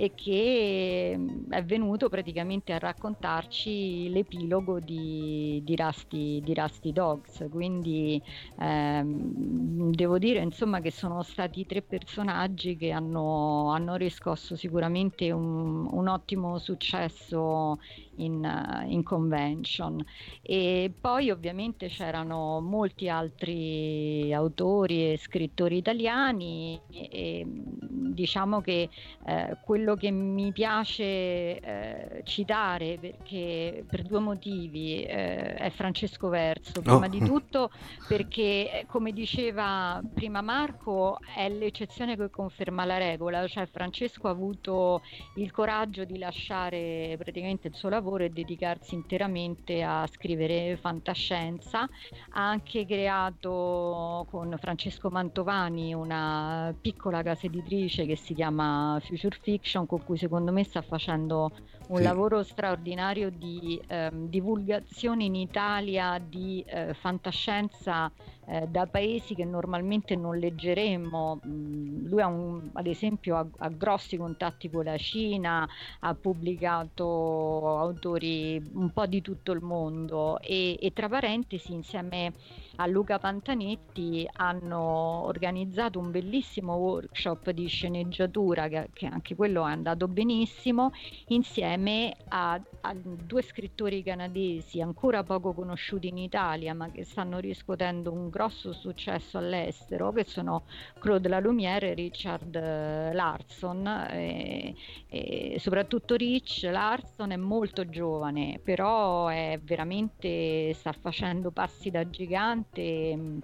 e che è venuto praticamente a raccontarci l'epilogo di, di, Rusty, di Rusty Dogs. Quindi ehm, devo dire insomma che sono stati tre personaggi che hanno, hanno riscosso sicuramente un, un ottimo successo in, in, convention e poi ovviamente c'erano molti altri autori e scrittori italiani e, diciamo che eh, quello quello che mi piace eh, citare perché, per due motivi eh, è Francesco Verso. Prima oh. di tutto perché, come diceva prima Marco, è l'eccezione che conferma la regola, cioè Francesco ha avuto il coraggio di lasciare praticamente il suo lavoro e dedicarsi interamente a scrivere fantascienza. Ha anche creato con Francesco Mantovani una piccola casa editrice che si chiama Future Fiction con cui secondo me sta facendo un sì. lavoro straordinario di ehm, divulgazione in Italia di eh, fantascienza eh, da paesi che normalmente non leggeremmo. Mm, lui ha un, ad esempio ha, ha, grossi contatti con la Cina, ha pubblicato autori un po' di tutto il mondo e, e tra parentesi insieme a Luca Pantanetti hanno organizzato un bellissimo workshop di sceneggiatura che, che anche quello è andato benissimo insieme a, a, due scrittori canadesi ancora poco conosciuti in Italia ma che stanno riscuotendo un grosso successo all'estero che sono Claude Lalumiere e Richard eh, Larson e, e soprattutto Rich Larson è molto giovane però è veramente sta facendo passi da gigante mm,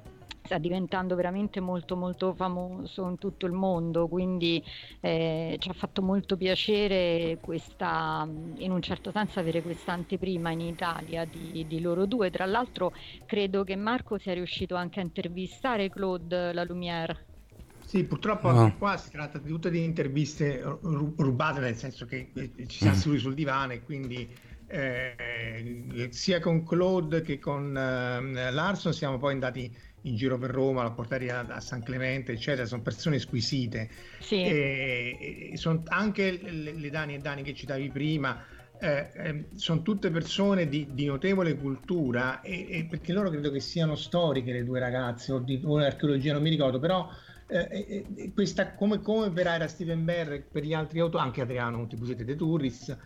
sta diventando veramente molto molto famoso in tutto il mondo quindi eh, ci ha fatto molto piacere questa mm, in un certo senso avere questa anteprima in Italia di, di loro due tra l'altro credo che Marco sia riuscito anche a intervistare Claude Lalumière sì, purtroppo no. qua si tratta di tutte di interviste rubate, nel senso che eh, ci siamo mm. seduti sul divano e quindi eh, sia con Claude che con eh, Larson siamo poi andati in giro per Roma, la portare a, San Clemente, eccetera, sono persone squisite. Sì. E, e sono anche le, le, Dani e Dani che citavi prima, eh, eh, sono tutte persone di, di notevole cultura, e, e, perché loro credo che siano storiche le due ragazze, o di o archeologia, non mi ricordo, però eh, questa, come, come per Aira Steven Berg, per gli altri autori, anche Adriano Montipusete De Turris,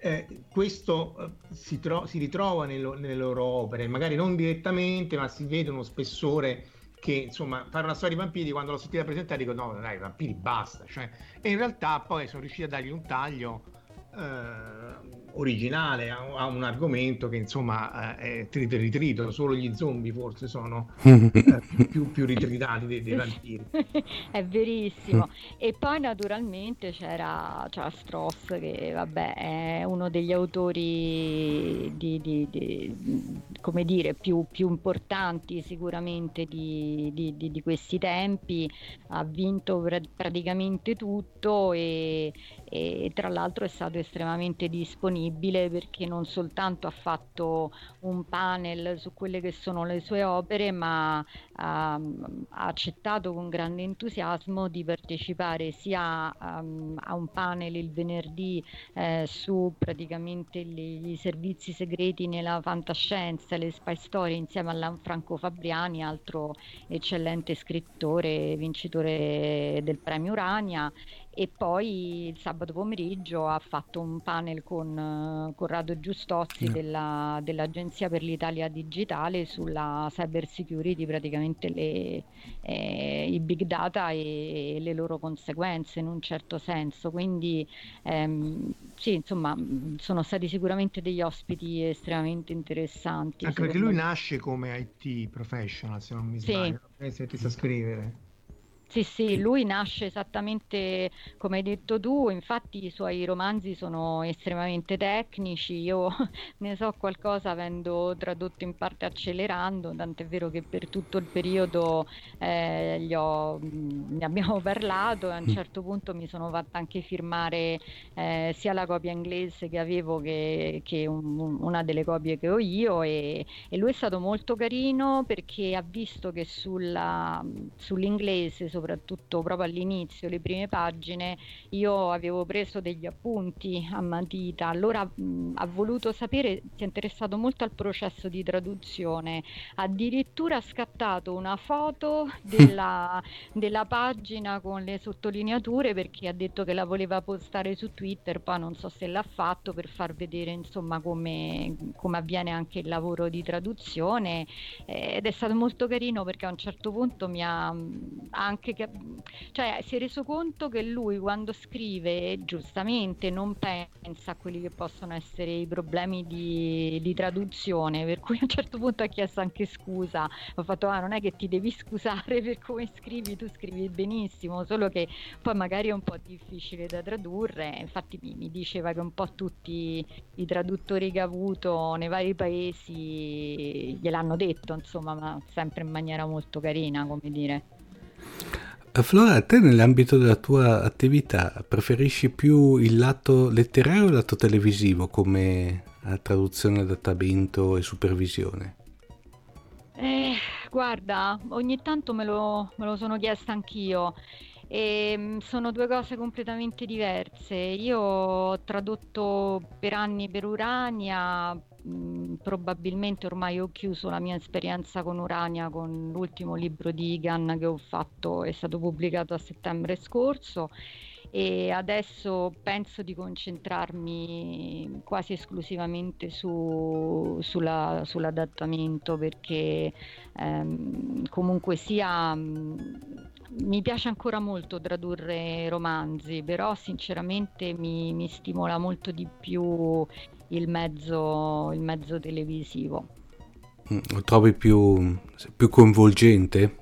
eh, questo eh, si, tro- si, ritrova nel, nelle loro opere, magari non direttamente, ma si vede uno spessore che insomma fare una storia di vampiri quando l'ho sentita presentare dico no dai vampiri basta cioè, e in realtà poi sono riusciti a dargli un taglio eh, originale a, un argomento che insomma eh, è trito e ritrito, solo gli zombie forse sono eh, più, più ritritati dei, dei, vampiri. è verissimo. e poi naturalmente c'era, c'era Stross che vabbè è uno degli autori di, di, di come dire, più, più, importanti sicuramente di, di, questi tempi, ha vinto pr- praticamente tutto e, e tra l'altro è stato estremamente disponibile perché non soltanto ha fatto un panel su quelle che sono le sue opere, ma ha, ha accettato con grande entusiasmo di partecipare sia um, a un panel il venerdì eh, su praticamente gli, servizi segreti nella fantascienza, le spy story insieme a Lanfranco Fabriani, altro eccellente scrittore, vincitore del premio Urania e poi il sabato pomeriggio ha fatto un panel con uh, Corrado Giustozzi mm. della, dell'Agenzia per l'Italia Digitale sulla cyber security, praticamente le, eh, i big data e, e, le loro conseguenze in un certo senso. Quindi ehm, sì, insomma, sono stati sicuramente degli ospiti estremamente interessanti. Anche perché lui nasce come IT professional, se non mi sbaglio, sì. se ti sa scrivere. Sì, sì, lui nasce esattamente come hai detto tu, infatti i suoi romanzi sono estremamente tecnici, io ne so qualcosa avendo tradotto in parte accelerando, tant'è vero che per tutto il periodo eh, ho, ne abbiamo parlato e a un mm. certo punto mi sono fatta anche firmare eh, sia la copia inglese che avevo che, che un, una delle copie che ho io e, e, lui è stato molto carino perché ha visto che sulla, sull'inglese, soprattutto proprio all'inizio, le prime pagine, io avevo preso degli appunti a matita, allora mh, ha voluto sapere, si è interessato molto al processo di traduzione, addirittura ha scattato una foto della, della pagina con le sottolineature perché ha detto che la voleva postare su Twitter, poi non so se l'ha fatto per far vedere insomma come, come avviene anche il lavoro di traduzione. Eh, ed è stato molto carino perché a un certo punto mi ha anche anche che cioè, si è reso conto che lui quando scrive giustamente non pensa a quelli che possono essere i problemi di, di traduzione, per cui a un certo punto ha chiesto anche scusa. Ho fatto, ah, non è che ti devi scusare per come scrivi, tu scrivi benissimo, solo che poi magari è un po' difficile da tradurre. Infatti mi, mi diceva che un po' tutti i traduttori che ha avuto nei vari paesi gliel'hanno detto, insomma, ma sempre in maniera molto carina, come dire. Eh, Flora, te nell'ambito della tua attività preferisci più il lato letterario o il lato televisivo come traduzione, adattamento e supervisione? Eh, guarda, ogni tanto me lo, me lo sono chiesta anch'io. E ehm, sono due cose completamente diverse. Io ho tradotto per anni per Urania, mh, probabilmente ormai ho chiuso la mia esperienza con Urania con l'ultimo libro di Igan che ho fatto, è stato pubblicato a settembre scorso e adesso penso di concentrarmi quasi esclusivamente su, sulla, sull'adattamento perché ehm, comunque sia mi piace ancora molto tradurre romanzi però sinceramente mi, mi stimola molto di più il mezzo, il mezzo televisivo. Mm, lo trovi più, più coinvolgente?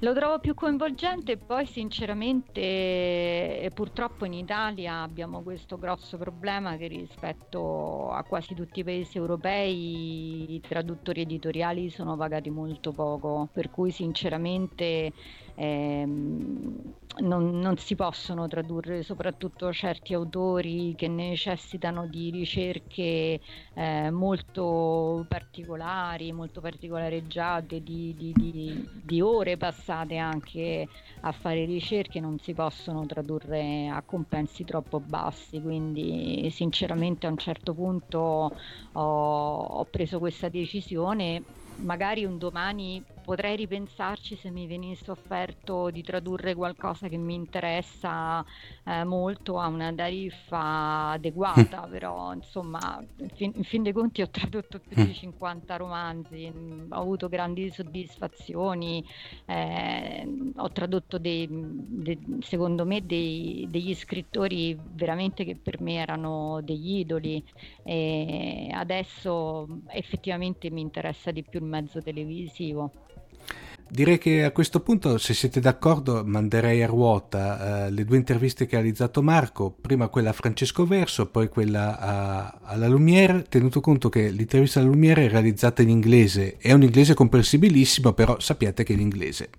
Lo trovo più coinvolgente e poi sinceramente purtroppo in Italia abbiamo questo grosso problema che rispetto a quasi tutti i paesi europei i traduttori editoriali sono pagati molto poco, per cui sinceramente ehm, non, non, si possono tradurre soprattutto certi autori che necessitano di ricerche eh, molto particolari, molto particolareggiate, di, di, di, di, ore passate anche a fare ricerche, non si possono tradurre a compensi troppo bassi, quindi sinceramente a un certo punto ho, ho preso questa decisione. Magari un domani potrei ripensarci se mi venisse offerto di tradurre qualcosa che mi interessa eh, molto a una tariffa adeguata, però insomma in fin, in fin, dei conti ho tradotto più di 50 romanzi, ho avuto grandi soddisfazioni, eh, ho tradotto dei, dei, secondo me dei, degli scrittori veramente che per me erano degli idoli e adesso effettivamente mi interessa di più il mezzo televisivo. Direi che a questo punto, se siete d'accordo, manderei a ruota eh, le due interviste che ha realizzato Marco, prima quella a Francesco Verso, poi quella a, alla Lumiere, tenuto conto che l'intervista alla Lumiere è realizzata in inglese, è un inglese comprensibilissimo, però sappiate che è in inglese.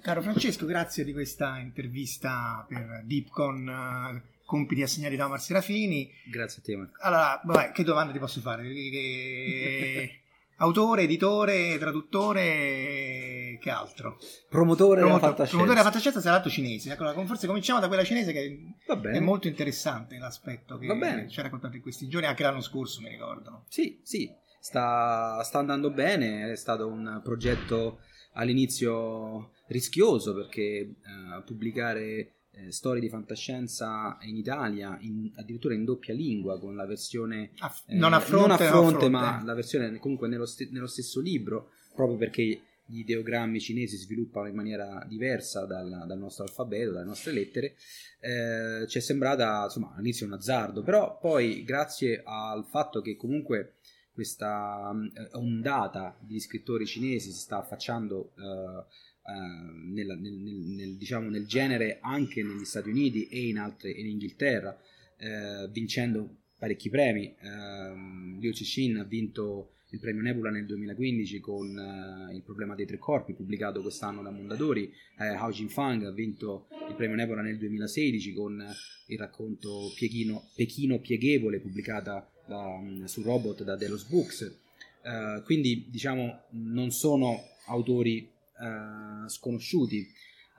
Caro Francesco, grazie di questa intervista per Deepcon, uh, compiti assegnati da Omar Serafini. Grazie a te. Marco. Allora, vabbè, che domande ti posso fare? Autore, editore, traduttore, che altro? Promotore, della fantascienza. Promotore della fantascienza sarà l'atto cinese. Ecco, forse cominciamo da quella cinese che è molto interessante l'aspetto che ci ha raccontato in questi giorni, anche l'anno scorso mi ricordo. Sì, sì, sta, sta andando bene, è stato un progetto all'inizio rischioso perché uh, pubblicare eh, storie di fantascienza in Italia, in, addirittura in doppia lingua, con la versione Aff- eh, non a fronte, non a fronte, fronte. ma la versione comunque nello, st- nello, stesso libro, proprio perché gli ideogrammi cinesi sviluppano in maniera diversa dal, dal nostro alfabeto, dalle nostre lettere, eh, ci è sembrata insomma all'inizio un azzardo, però poi grazie al fatto che comunque questa uh, ondata di scrittori cinesi si sta affacciando uh, uh, nel, nel, nel, diciamo, nel, genere anche negli Stati Uniti e in, altre, in Inghilterra, vincendo parecchi premi. Liu Cixin ha vinto il premio Nebula nel 2015 con uh, Il problema dei tre corpi, pubblicato quest'anno da Mondadori. Eh, Hao Jinfang ha vinto il premio Nebula nel 2016 con il racconto Pieghino, Pechino Pieghevole, pubblicata da, um, su Robot da Delos Books. Uh, quindi, diciamo, non sono autori sconosciuti.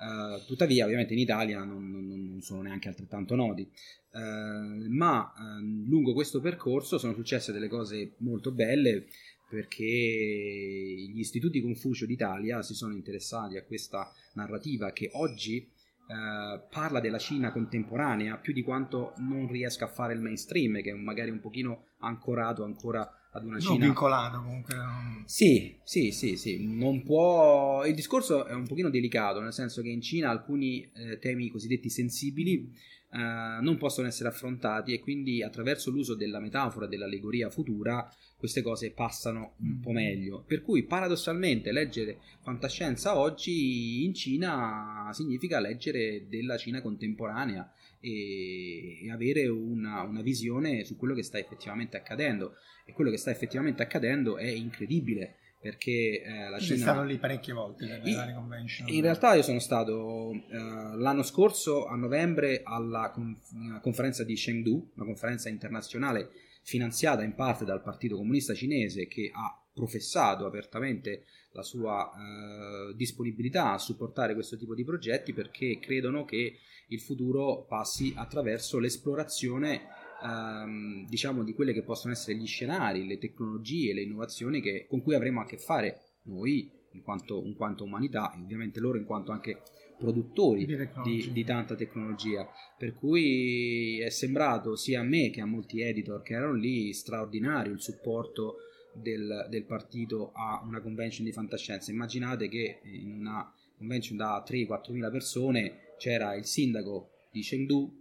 Uh, tuttavia, ovviamente in Italia non, non, non sono neanche altrettanto noti. Uh, ma uh, lungo questo percorso sono successe delle cose molto belle perché gli istituti Confucio d'Italia si sono interessati a questa narrativa che oggi parla della Cina contemporanea più di quanto non riesca a fare il mainstream, che è magari un pochino ancorato ancora ad una Cina. Non vincolato comunque. Non... Sì, sì, sì, sì, non può... Il discorso è un pochino delicato, nel senso che in Cina alcuni eh, temi cosiddetti sensibili eh, non possono essere affrontati e quindi attraverso l'uso della metafora, dell'allegoria futura, queste cose passano un po' meglio. Per cui paradossalmente leggere fantascienza oggi in Cina significa leggere della Cina contemporanea e, e avere una, una visione su quello che sta effettivamente accadendo e quello che sta effettivamente accadendo è incredibile perché eh, la. Sei stato lì parecchie volte per in, convention. In realtà io sono stato eh, l'anno scorso a novembre alla conf- conferenza di Chengdu, una conferenza internazionale finanziata in parte dal Partito Comunista Cinese che ha professato apertamente la sua eh, disponibilità a supportare questo tipo di progetti perché credono che il futuro passi attraverso l'esplorazione ehm, diciamo di quelli che possono essere gli scenari, le tecnologie, le innovazioni che, con cui avremo a che fare noi in quanto, in quanto umanità e ovviamente loro in quanto anche produttori di, di, di, tanta tecnologia. Per cui è sembrato sia a me che a molti editor che erano lì straordinario il supporto del, del partito a una convention di fantascienza. Immaginate che in una convention da 3-4 mila persone c'era il sindaco di Chengdu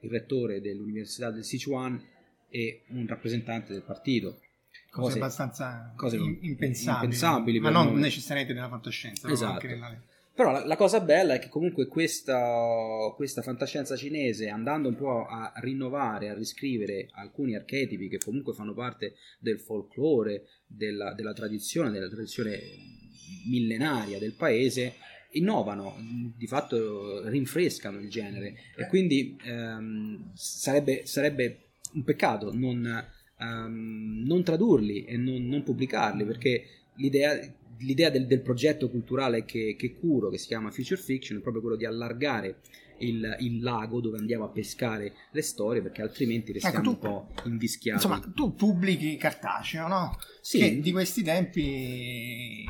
il rettore dell'Università del Sichuan e un rappresentante del partito. Cose, cose abbastanza cose impensabili, impensabili ma non noi. necessariamente nella fantascienza. Esatto. Nella... Però la, la, cosa bella è che comunque questa, questa, fantascienza cinese, andando un po' a rinnovare, a riscrivere alcuni archetipi che comunque fanno parte del folklore, della, della tradizione, della tradizione millenaria del paese, innovano, di fatto rinfrescano il genere e quindi ehm, sarebbe, sarebbe, un peccato non, ehm, non tradurli e non, non, pubblicarli perché l'idea, l'idea del, del, progetto culturale che, che, curo, che si chiama Future Fiction, è proprio quello di allargare il, il, lago dove andiamo a pescare le storie perché altrimenti restiamo ecco, tu, un po' invischiati. Insomma, tu pubblichi cartaceo, no? Sì. Che di questi tempi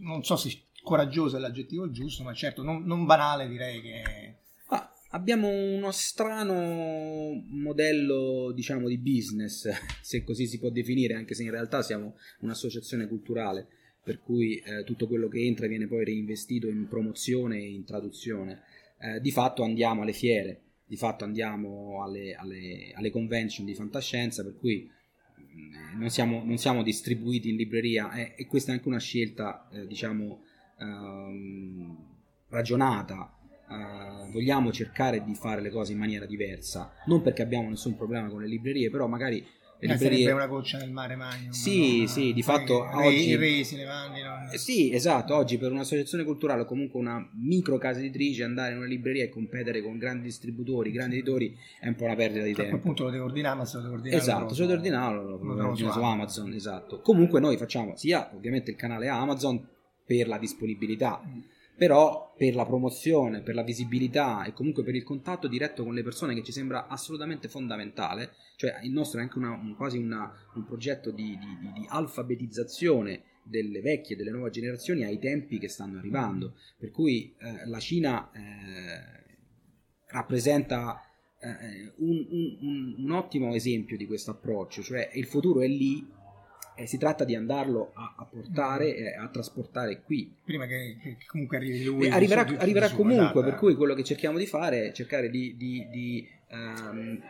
non so se coraggioso è l'aggettivo giusto, ma certo non, non banale direi che... Ah, abbiamo uno strano modello, diciamo, di business, se così si può definire, anche se in realtà siamo un'associazione culturale, per cui eh, tutto quello che entra viene poi reinvestito in promozione e in traduzione. Eh, di fatto andiamo alle fiere, di fatto andiamo alle, alle, alle convention di fantascienza, per cui mm, non siamo, non siamo, distribuiti in libreria eh, e questa è anche una scelta, eh, diciamo, ehm, ragionata, eh, vogliamo cercare di fare le cose in maniera diversa, non perché abbiamo nessun problema con le librerie, però magari le eh, librerie... una goccia nel mare Magnum. Sì, no? sì, di fatto re, oggi... resi, le vanni, no? eh, sì, esatto, oggi per un'associazione culturale o comunque una micro casa editrice andare in una libreria e competere con grandi distributori, grandi editori è un po' una perdita di tempo. A quel punto lo devo ordinare, ma se lo devo ordinare... Esatto, se lo devo ordinare lo, lo, lo, lo su Amazon, esatto. Comunque noi facciamo sia ovviamente il canale Amazon per la disponibilità, però per la promozione, per la visibilità e comunque per il contatto diretto con le persone che ci sembra assolutamente fondamentale, cioè il nostro è anche una, un, quasi una, un progetto di, di, di, alfabetizzazione delle vecchie e delle nuove generazioni ai tempi che stanno arrivando. Per cui eh, la Cina eh, rappresenta eh, un, un, un, ottimo esempio di questo approccio, cioè il futuro è lì e si tratta di andarlo a, a portare e a trasportare qui. Prima che, che comunque arrivi lui. E arriverà, su, arriverà su, comunque, esatto. per cui quello che cerchiamo di fare è cercare di, di, di um,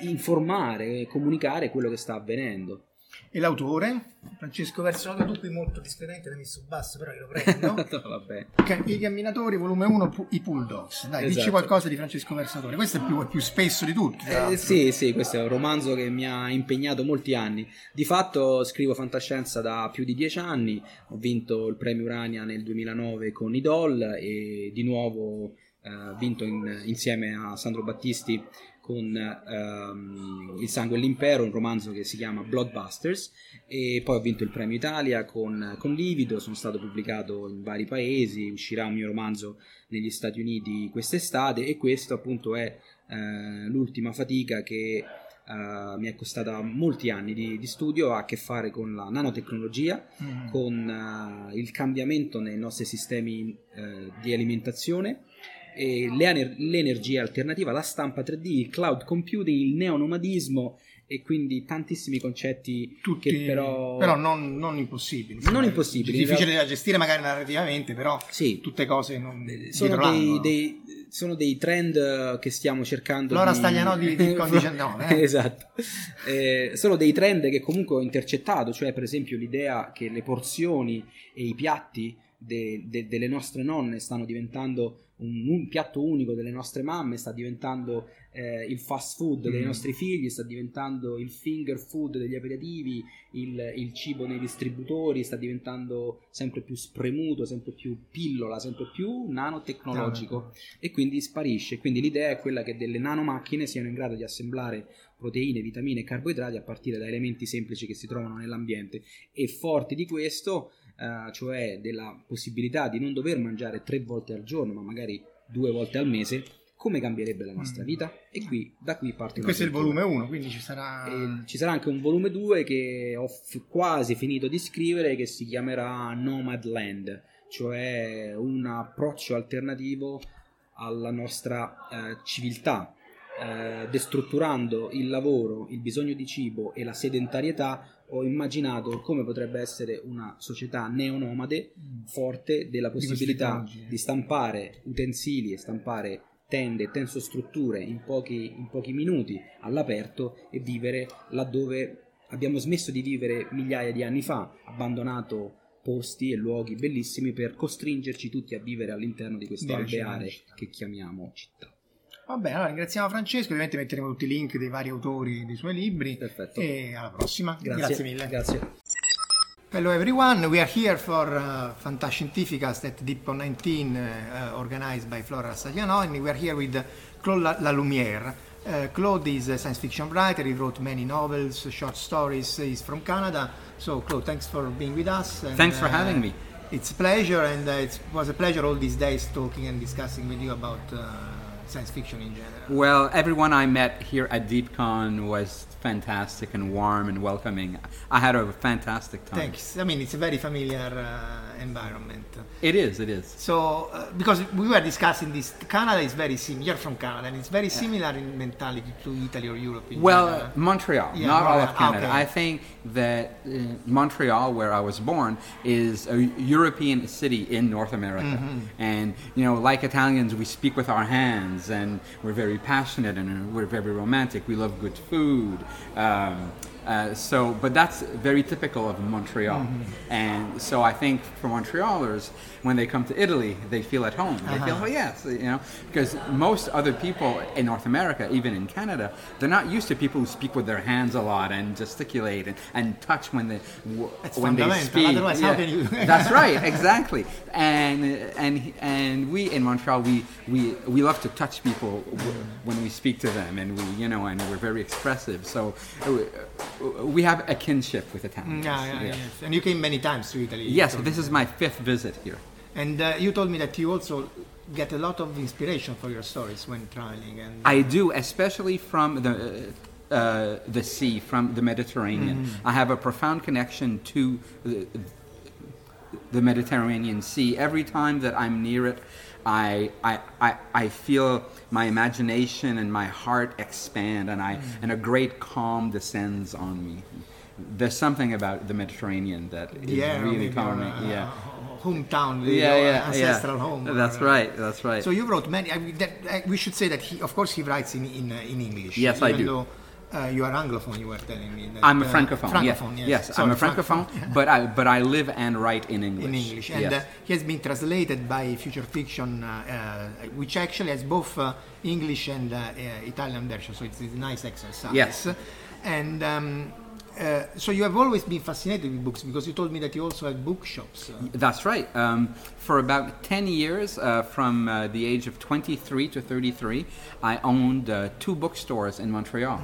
informare e comunicare quello che sta avvenendo. E l'autore? Francesco Versonoto, tu qui molto discretamente l'hai messo basso, però io lo prendo. no, I camminatori, volume 1, i Pull Dogs. Dai, esatto. dici qualcosa di Francesco Versatore. Questo è più, più spesso di tutti. Eh, sì, sì, questo è un romanzo che mi ha impegnato molti anni. Di fatto scrivo fantascienza da più di dieci anni. Ho vinto il premio Urania nel 2009 con Idol e di nuovo eh, vinto in, insieme a Sandro Battisti con ehm, Il sangue e l'impero, un romanzo che si chiama Bloodbusters e poi ho vinto il premio Italia con, con Livido, sono stato pubblicato in vari paesi, uscirà un mio romanzo negli Stati Uniti quest'estate e questo appunto è eh, l'ultima fatica che Uh, mi è costata molti anni di, di, studio, ha a che fare con la nanotecnologia, mm. con uh, il cambiamento nei nostri sistemi uh, di alimentazione l'energia alternativa, la stampa 3D, il cloud computing, il neonomadismo e quindi tantissimi concetti Tutti, che però... però non, non impossibili. Non impossibili. Difficile da gestire magari narrativamente, però sì. tutte cose non... Sono dei, dei, sono dei trend che stiamo cercando Laura di... Stagliano di Bitcoin 19 eh? esatto eh, sono dei trend che comunque ho intercettato cioè per esempio l'idea che le porzioni e i piatti de, de, delle nostre nonne stanno diventando un, un, piatto unico delle nostre mamme, sta diventando eh, il fast food mm. dei nostri figli, sta diventando il finger food degli aperitivi, il, il, cibo nei distributori, sta diventando sempre più spremuto, sempre più pillola, sempre più nanotecnologico no, no. e quindi sparisce. Quindi l'idea è quella che delle nanomacchine siano in grado di assemblare proteine, vitamine e carboidrati a partire da elementi semplici che si trovano nell'ambiente e forti di questo eh, cioè della possibilità di non dover mangiare tre volte al giorno, ma magari due volte al mese, come cambierebbe la nostra mm. vita? E qui, da qui parte Questo è il volume 1, quindi ci sarà... E ci sarà anche un volume 2 che ho f- quasi finito di scrivere che si chiamerà Nomadland, cioè un approccio alternativo alla nostra eh, civiltà, eh, destrutturando il lavoro, il bisogno di cibo e la sedentarietà ho immaginato come potrebbe essere una società neonomade mm. forte della possibilità di, di stampare utensili e stampare tende e tensostrutture in pochi, in pochi minuti all'aperto e vivere laddove abbiamo smesso di vivere migliaia di anni fa, abbandonato posti e luoghi bellissimi per costringerci tutti a vivere all'interno di questo alveare che chiamiamo città. Va bene, allora ringraziamo Francesco, ovviamente metteremo tutti i link dei vari autori dei suoi libri. Perfetto. E alla prossima. Grazie, Grazie mille. Grazie. Hello everyone, we are here for uh, Fantascientificast at DIPPO 19 uh, organized by Flora Sagliano and we are here with Claude Lalumiere. Uh, Claude is a science fiction writer, he wrote many novels, short stories, he's from Canada. So Claude, thanks for being with us. And, thanks for uh, having me. It's a pleasure and uh, it was a pleasure all these days talking and discussing with you about uh, science fiction in general? Well, everyone I met here at DeepCon was fantastic and warm and welcoming. I had a fantastic time. Thanks. I mean, it's a very familiar uh, environment. It is. It is. So, uh, because we were discussing this, Canada is very similar. You're from Canada, and it's very yeah. similar in mentality to Italy or Europe. well, general. Montreal, yeah, not all of Canada. Okay. I think that uh, Montreal, where I was born, is a European city in North America, mm-hmm. and you know, like Italians, we speak with our hands, and we're very passionate, and we're very romantic. We love good food um, uh, so, but that's very typical of Montreal. Mm-hmm. And so I think for Montrealers, when they come to Italy, they feel at home. They uh-huh. feel, well, yes, you know, because most other people in North America, even in Canada, they're not used to people who speak with their hands a lot and gesticulate and, and touch when they when they speak. Yeah. that's right, exactly. And and and we in Montreal, we we we love to touch people w- when we speak to them, and we you know, and we're very expressive. So uh, we have a kinship with Italians. Yeah, yeah, yeah. Yes. And you came many times to Italy. Yes, this is my fifth visit here. And uh, you told me that you also get a lot of inspiration for your stories when traveling. And I do, especially from the. Uh, uh, the sea, from the Mediterranean. I have a profound connection to the, the Mediterranean Sea. Every time that I'm near it, I, I, I, I feel my imagination and my heart expand, and, I, and a great calm descends on me. There's something about the Mediterranean that is Yeah, really calming. uh, yeah. Hometown, Yeah, your yeah, ancestral yeah. home. That's uh, right. That's right. So you wrote many. I mean, that, uh, we should say that he, of course, he writes in in, uh, in English. Yes, I do. Though, uh, you are anglophone. You were telling me. That, I'm a uh, francophone. yes. francophone, yes. yes, Sorry, I'm a francophone, but I but I live and write in English. in English, and Yes. uh, he has been translated by Future Fiction, uh, which actually has both uh, English and Italian version. So it's, it's a nice exercise. Yes. And um, uh, so you have always been fascinated with books because you told me that you also have bookshops. Uh, That's right. Um, for about 10 years, uh, from uh, the age of 23 to 33, I owned uh, two bookstores in Montreal.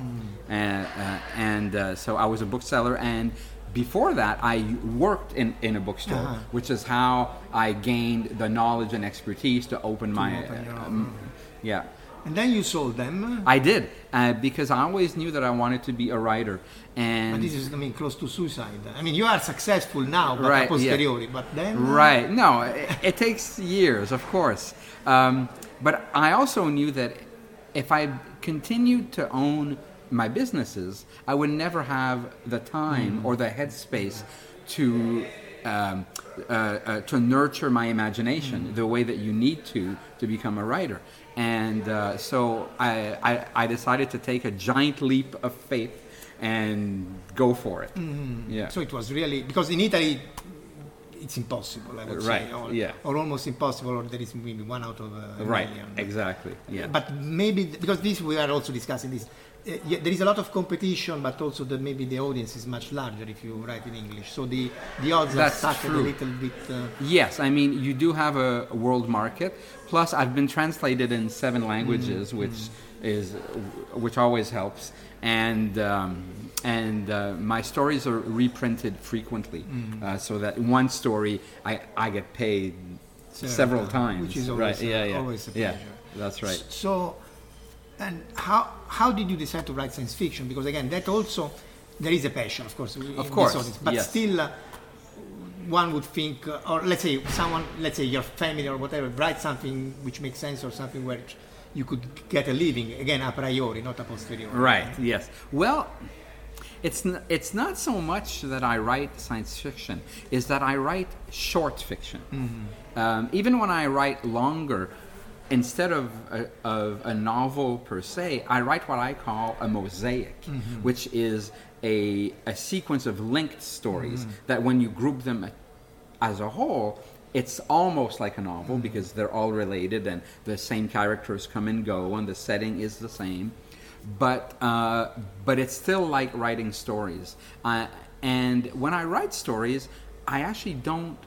Uh, uh, and uh, so I was a bookseller. And before that, I worked in, in a bookstore, Uh-huh. which is how I gained the knowledge and expertise to open my. open your own. yeah. and then you sold them. I did, uh, because I always knew that I wanted to be a writer. but And this is, I mean, close to suicide. I mean, you are successful now, but Right, a posteriori. But then, Right. No, it, it takes years, of course. Um, but I also knew that if I continued to own my businesses, I would never have the time or the headspace to. Um, uh, uh, to nurture my imagination the way that you need to to become a writer, and uh, so I, I I decided to take a giant leap of faith and go for it. Yeah. So it was really because in Italy it's impossible. I would Right, say, or, yeah. or almost impossible, or there is maybe one out of a right. million. Exactly. Yeah. But maybe because this we are also discussing this. Uh, yeah, there is a lot of competition, but also that maybe the audience is much larger if you write in English. So the the odds That's are stacked a little bit. Uh, Yes, I mean you do have a world market. Plus, I've been translated in seven languages, which is which always helps. And um, and uh, my stories are reprinted frequently, uh, so that one story I, I get paid several times. which is always, right? Yeah, uh, yeah, always a yeah. pleasure. That's right. So, and how how did you decide to write science fiction? Because again, that also there is a passion, of course. this course, audience, but yes. still, uh, one would think, uh, or let's say someone, let's say your family or whatever, write something which makes sense or something where you could get a living. Again, a priori, not a posteriori. Right. Yes. Well, it's n- it's not so much that I write science fiction; is that I write short fiction. Um, even when I write longer, instead of a, of a novel per se, I write what I call a mosaic, which is a a sequence of linked stories that, when you group them as a whole, it's almost like a novel because they're all related and the same characters come and go and the setting is the same. But uh, but it's still like writing stories. Uh, and when I write stories, I actually don't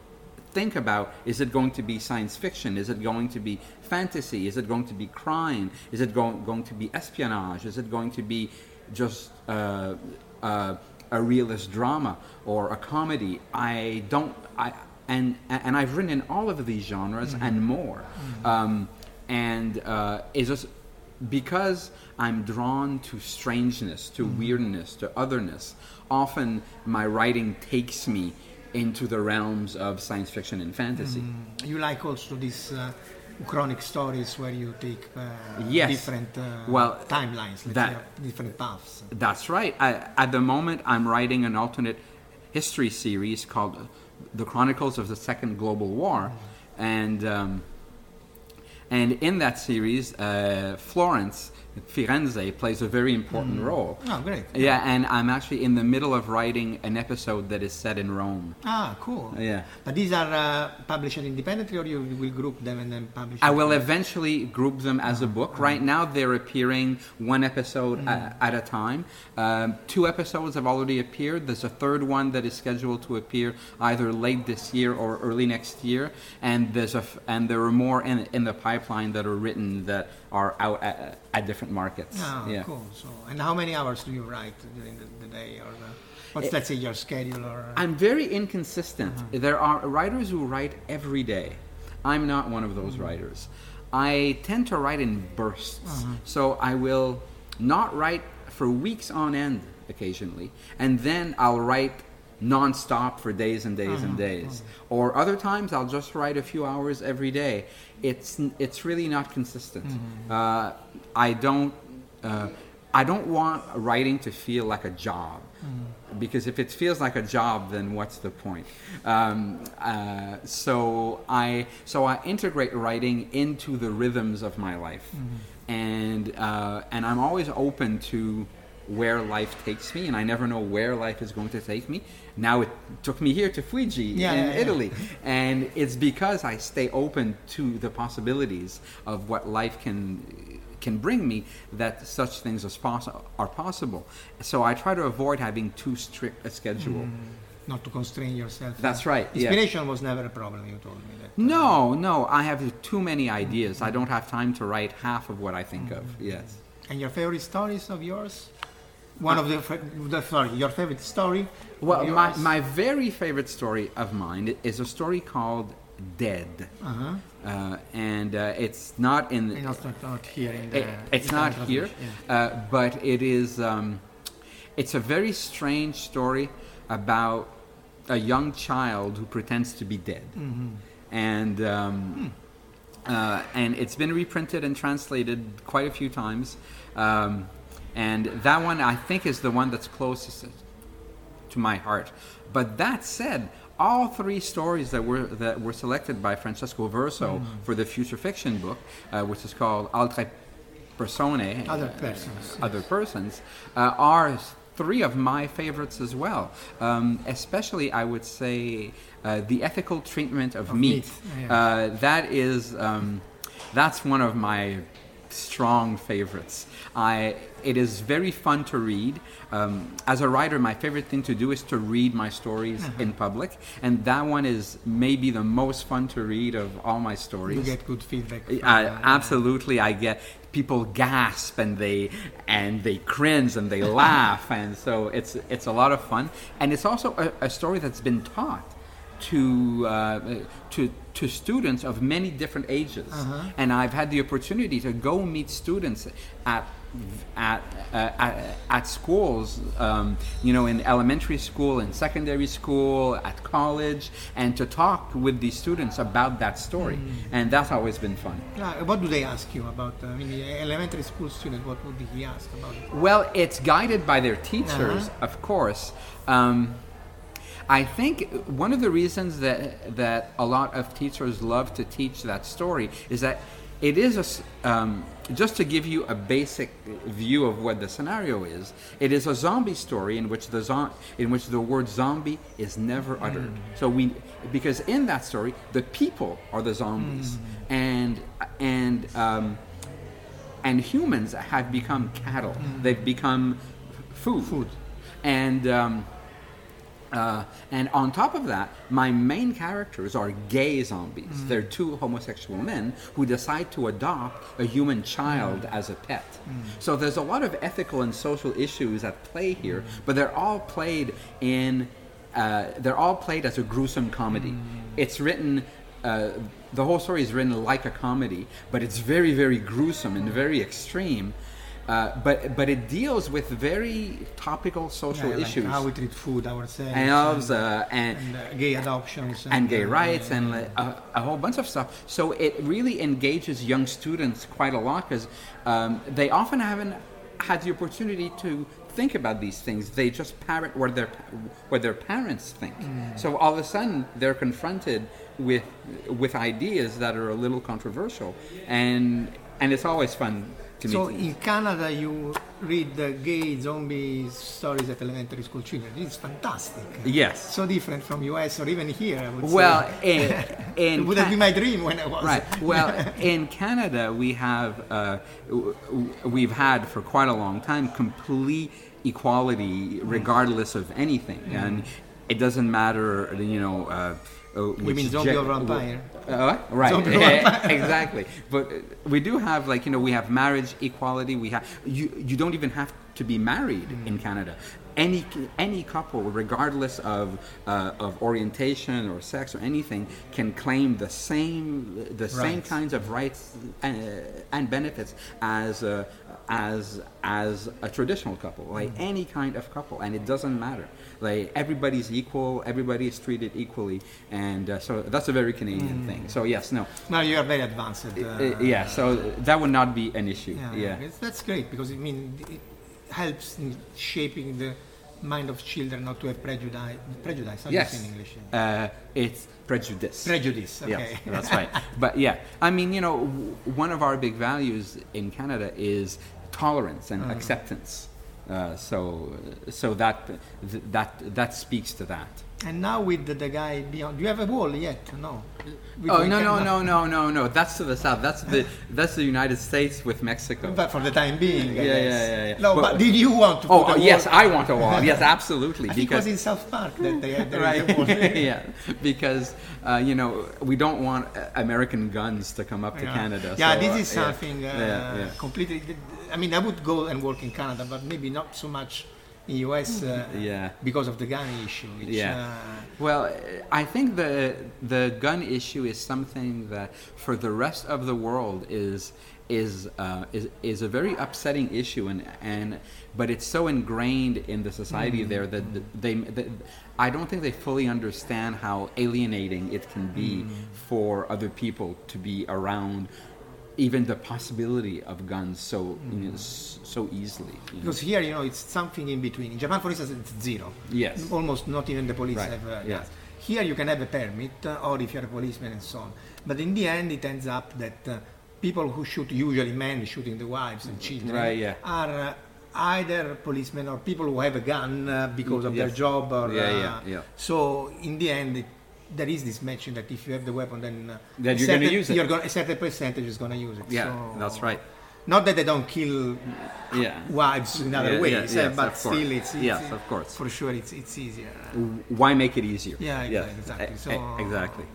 think about is it going to be science fiction? Is it going to be fantasy? Is it going to be crime? Is it going, going to be espionage? Is it going to be just uh, uh, a realist drama or a comedy? I don't. I and and I've written in all of these genres and more. Um, and uh, it's just because I'm drawn to strangeness, to weirdness, to otherness. Often my writing takes me into the realms of science fiction and fantasy. You like also this uh, chronic stories where you take uh, Yes. different uh, Well, timelines, that- say, different paths. That's right. I, at the moment, I'm writing an alternate history series called "The Chronicles of the Second Global War," and um, and in that series, uh, Florence Firenze plays a very important role. Oh, great. Yeah, and I'm actually in the middle of writing an episode that is set in Rome. Ah, cool. Yeah. But these are uh, published independently, or you will group them and then publish? I will eventually group them as a book. Right now, they're appearing one episode a- at a time. Um, two episodes have already appeared. There's a third one that is scheduled to appear either late this year or early next year. And there's a f- and there are more in, in the pipeline that are written that are out at, at different markets. Ah, yeah. cool. So, and how many hours do you write during the, the day, or the, what's eh, let's say your schedule, or? I'm very inconsistent. Mm-hmm. There are writers who write every day. I'm not one of those mm-hmm. writers. I tend to write in bursts. Mm-hmm. So I will not write for weeks on end occasionally, and then I'll write non-stop for days and days and days. Or other times I'll just write a few hours every day. It's it's really not consistent. Uh, I don't uh, I don't want writing to feel like a job. Because if it feels like a job, then what's the point? Um, uh, so I so I integrate writing into the rhythms of my life, and uh, and I'm always open to where life takes me, and I never know where life is going to take me. Now it took me here to Fuji Yeah, in yeah, yeah. Italy, and it's because I stay open to the possibilities of what life can can bring me that such things as poss- are possible. So I try to avoid having too strict a schedule. Mm. Not to constrain yourself. That's right, yeah. Inspiration was never a problem. You told me that. No, no, I have too many ideas. I don't have time to write half of what I think of. Mm. Yes. And your favorite stories of yours? One of the, the sorry, your favorite story? Well, my, my very favorite story of mine is a story called Dead. Uh-huh. Uh, and uh, it's not in. And also not here in the. It, it's not here, yeah. uh, but it is. Um, it's a very strange story about a young child who pretends to be dead, Mm-hmm. and um, uh, and it's been reprinted and translated quite a few times. Um, and that one I think is the one that's closest to my heart. But that said, all three stories that were that were selected by Francesco Verso for the future fiction book, uh, which is called Altre Persone, Other uh, persons, other persons, uh, are three of my favorites as well. Um, especially, I would say, uh, the ethical treatment of, meat. meat, yeah. Uh, that is um, that's one of my strong favorites. I it is very fun to read. Um, as a writer, my favorite thing to do is to read my stories Uh-huh. in public, and that one is maybe the most fun to read of all my stories. You get good feedback. Uh, uh, absolutely, I get people gasp and they and they cringe and they laugh, and so it's it's a lot of fun, and it's also a, a story that's been taught to uh, to to students of many different ages, and I've had the opportunity to go meet students at at uh, at, at schools, um, you know, in elementary school, in secondary school, at college, and to talk with these students about that story, and that's always been fun. uh, what do they ask you about? uh, I mean, the elementary school student. What would he ask about it? Well, it's guided by their teachers, Uh-huh. of course. Um, I think one of the reasons that that a lot of teachers love to teach that story is that it is a um, just to give you a basic view of what the scenario is. It is a zombie story in which the zo- in which the word zombie is never uttered. So we because in that story the people are the zombies and and um, and humans have become cattle. They've become food. Food. And um, uh, and on top of that, my main characters are gay zombies. They're two homosexual men who decide to adopt a human child as a pet. So there's a lot of ethical and social issues at play here, but they're all played in. Uh, they're all played as a gruesome comedy. It's written. Uh, the whole story is written like a comedy, but it's very, very gruesome and very extreme. Uh, but but it deals with very topical social Yeah, like issues how we treat food ourselves. elves and, uh, and and, uh, gay adoptions. and gay uh, rights and uh, a, a whole bunch of stuff. So it really engages young students quite a lot because um, they often haven't had the opportunity to think about these things. They just parrot what their what their parents think. So all of a sudden they're confronted with with ideas that are a little controversial, and and it's always fun to meet. So in Canada, you read the gay zombie stories at elementary school children. It's fantastic. yes. So different from US or even here. I would Well, say. it would have been my dream when I was Right. Well, in Canada, we have uh, we've had for quite a long time complete equality, regardless of anything, and it doesn't matter, you know. Uh, uh, which mean zombie ge- or vampire? Uh, right. Zombie or vampire. exactly. But uh, we do have like you know we have marriage equality. We have you. You don't even have to be married Mm. in Canada. Any any couple, regardless of uh, of orientation or sex or anything, can claim the same the same kinds of rights and, and benefits as uh, as as a traditional couple, like Mm. any kind of couple, and it doesn't matter. Like everybody's equal, everybody is treated equally, and uh, so that's a very Canadian Mm. thing. So yes, no, No, you are very advanced. Uh, Uh, yeah, so that would not be an issue. yeah, Yeah, that's great because I mean it helps in shaping the mind of children not to have prejudice. Prejudice, how yes, in English? uh, it's prejudice. Prejudice. Okay. Yes, that's right. But yeah, I mean, you know, w- one of our big values in Canada is tolerance and acceptance. Uh, so, so that th- that that speaks to that. And now with the, the guy beyond, do you have a wall yet? No. We- Oh no no no no no no! That's to the south. That's the that's the United States with Mexico. But for the time being, Yeah, yeah, yeah, yeah. No, But- but, did you want to Oh put a uh, yes. I want a wall. Yes, absolutely. I think it was in South Park that they had there is a wall. yeah because uh, you know we don't want uh, american guns to come up to Yeah. canada Yeah, so, this uh, is something uh, yeah, yeah. completely. I mean, I would go and work in Canada, but maybe not so much in US uh, Yeah. because of the gun issue. Which, Yeah. uh, well i think the the gun issue is something that for the rest of the world is is uh, is is a very upsetting issue and and but it's so ingrained in the society there that they, that I don't think they fully understand how alienating it can be for other people to be around even the possibility of guns so you know, so easily you know. because here, you know, it's something in between. In Japan, for instance, it's zero. Yes. Almost not even the police Right, have uh, guns. Here, you can have a permit, uh, or if you're a policeman and so on. But in the end, it ends up that uh, people who shoot, usually men shooting the wives and children, Right, yeah. are uh, either policemen or people who have a gun uh, because of their job. Or, Yeah, uh, yeah, yeah. So in the end, it, there is this mention that if you have the weapon, then uh, you're gonna certain- use it. You're gonna, a certain percentage is going to use it. yeah So- that's right Not that they don't kill yeah wives in other Yeah, ways, yeah, uh, yes, but still, it's, it's Yes, of course. for sure, it's it's easier. why make it easier Yeah, Yes, exactly, exactly. e- So- exactly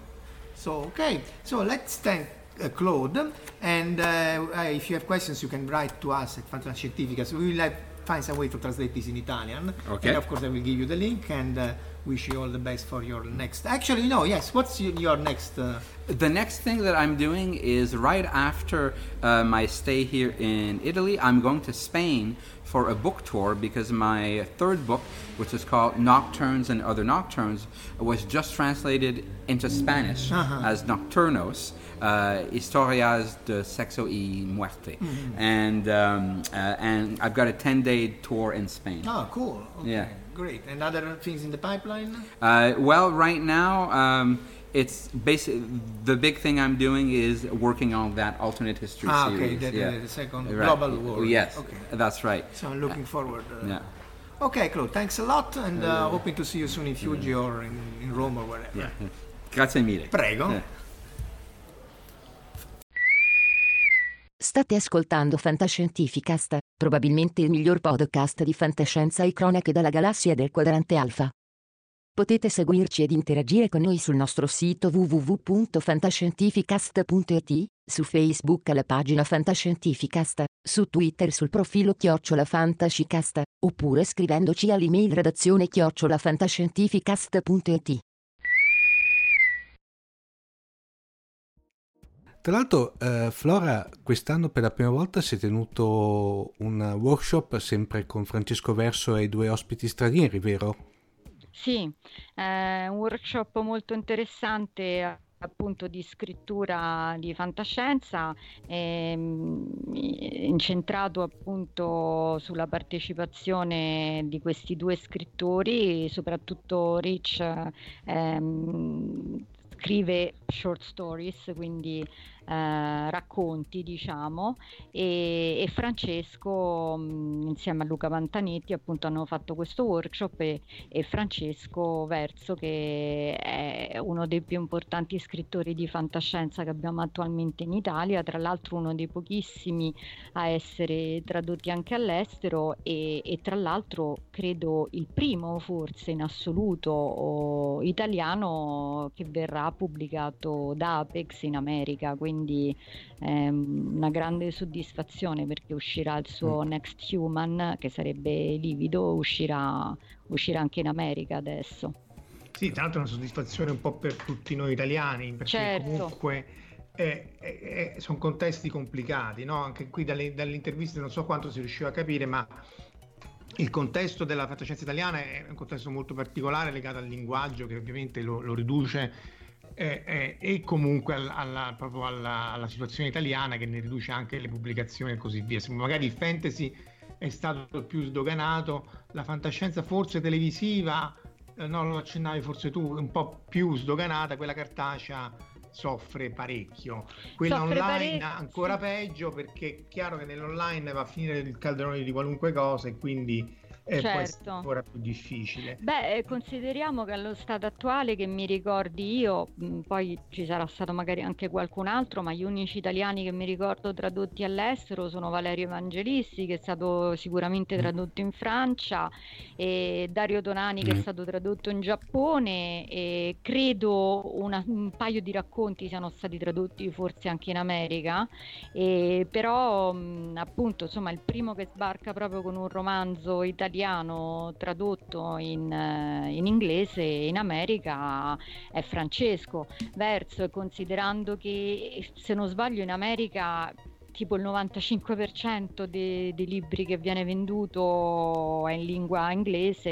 So okay, so let's thank uh, Claude, and uh, uh, if you have questions, you can write to us at Fantascientifica. So we will have, find some way to translate this in Italian, Okay. and of course I will give you the link and uh, wish you all the best for your next. Actually, no, yes. What's your, your next? Uh, The next thing that I'm doing is right after uh, my stay here in Italy, I'm going to Spain for a book tour because my third book, which is called Nocturnes and Other Nocturnes, was just translated into Spanish as Nocturnos. Uh, historias de sexo y muerte, and um, uh, and I've got a ten day tour in Spain. oh, cool. Okay, Yeah. Great. And other things in the pipeline? Uh, well, right now, um, it's basically The big thing I'm doing is working on that alternate history Ah, okay, the- the- yeah. the second Right. global war. Yes, Okay. that's right. So I'm looking forward. Uh, Yeah. Okay, Claude, thanks a lot, and uh, hoping to see you soon in Fuji or in, in Rome or wherever. Yeah. Grazie mille. Prego. Yeah. State ascoltando Fantascientificast, probabilmente il miglior podcast di fantascienza e cronache dalla galassia del quadrante alfa. Potete seguirci ed interagire con noi sul nostro sito www.fantascientificast.it, su Facebook alla pagina Fantascientificast, su Twitter sul profilo Chiocciola Fantascicast, oppure scrivendoci all'email redazione chiocciolafantascientificast.it. Tra l'altro, eh, Flora, quest'anno per la prima volta si è tenuto un workshop sempre con Francesco Verso e i due ospiti stranieri, vero? Sì, è un workshop molto interessante appunto di scrittura di fantascienza, ehm, incentrato appunto sulla partecipazione di questi due scrittori, soprattutto Rich ehm, scrive short stories, quindi eh, racconti, diciamo, e, e Francesco mh, insieme a Luca Pantanetti appunto hanno fatto questo workshop e, e Francesco Verso che è uno dei più importanti scrittori di fantascienza che abbiamo attualmente in Italia, tra l'altro uno dei pochissimi a essere tradotti anche all'estero e, e tra l'altro credo il primo forse in assoluto italiano che verrà pubblicato da Apex in America, quindi è una grande soddisfazione perché uscirà il suo Next Human che sarebbe livido, uscirà, uscirà anche in America adesso. Sì, tra l'altro è una soddisfazione un po' per tutti noi italiani, perché Certo. comunque eh, eh, sono contesti complicati, no? anche qui dalle, dalle interviste non so quanto si riusciva a capire, ma il contesto della fantascienza italiana è un contesto molto particolare legato al linguaggio che ovviamente lo, lo riduce eh, eh, e comunque alla, proprio alla, alla, situazione italiana che ne riduce anche le pubblicazioni e così via. Se magari il fantasy è stato più sdoganato, la fantascienza forse televisiva, eh, no, lo accennavi forse tu, un po' più sdoganata, quella cartacea soffre parecchio. Quella soffre online parecchio. ancora peggio perché è chiaro che nell'online va a finire il calderone di qualunque cosa e quindi eh, certo. ancora più difficile. Beh, eh, consideriamo che allo stato attuale che mi ricordi io, mh, poi ci sarà stato magari anche qualcun altro, ma gli unici italiani che mi ricordo tradotti all'estero sono Valerio Evangelisti, che è stato sicuramente mm. tradotto in Francia, e Dario Donani, mm. che è mm. stato tradotto in Giappone, e credo una, un paio di racconti siano stati tradotti forse anche in America, e però mh, appunto insomma il primo che sbarca proprio con un romanzo italiano italiano tradotto in, eh, in inglese in America è Francesco. Verso, considerando che se non sbaglio in America tipo il 95% dei, dei, libri che viene venduto è in lingua inglese,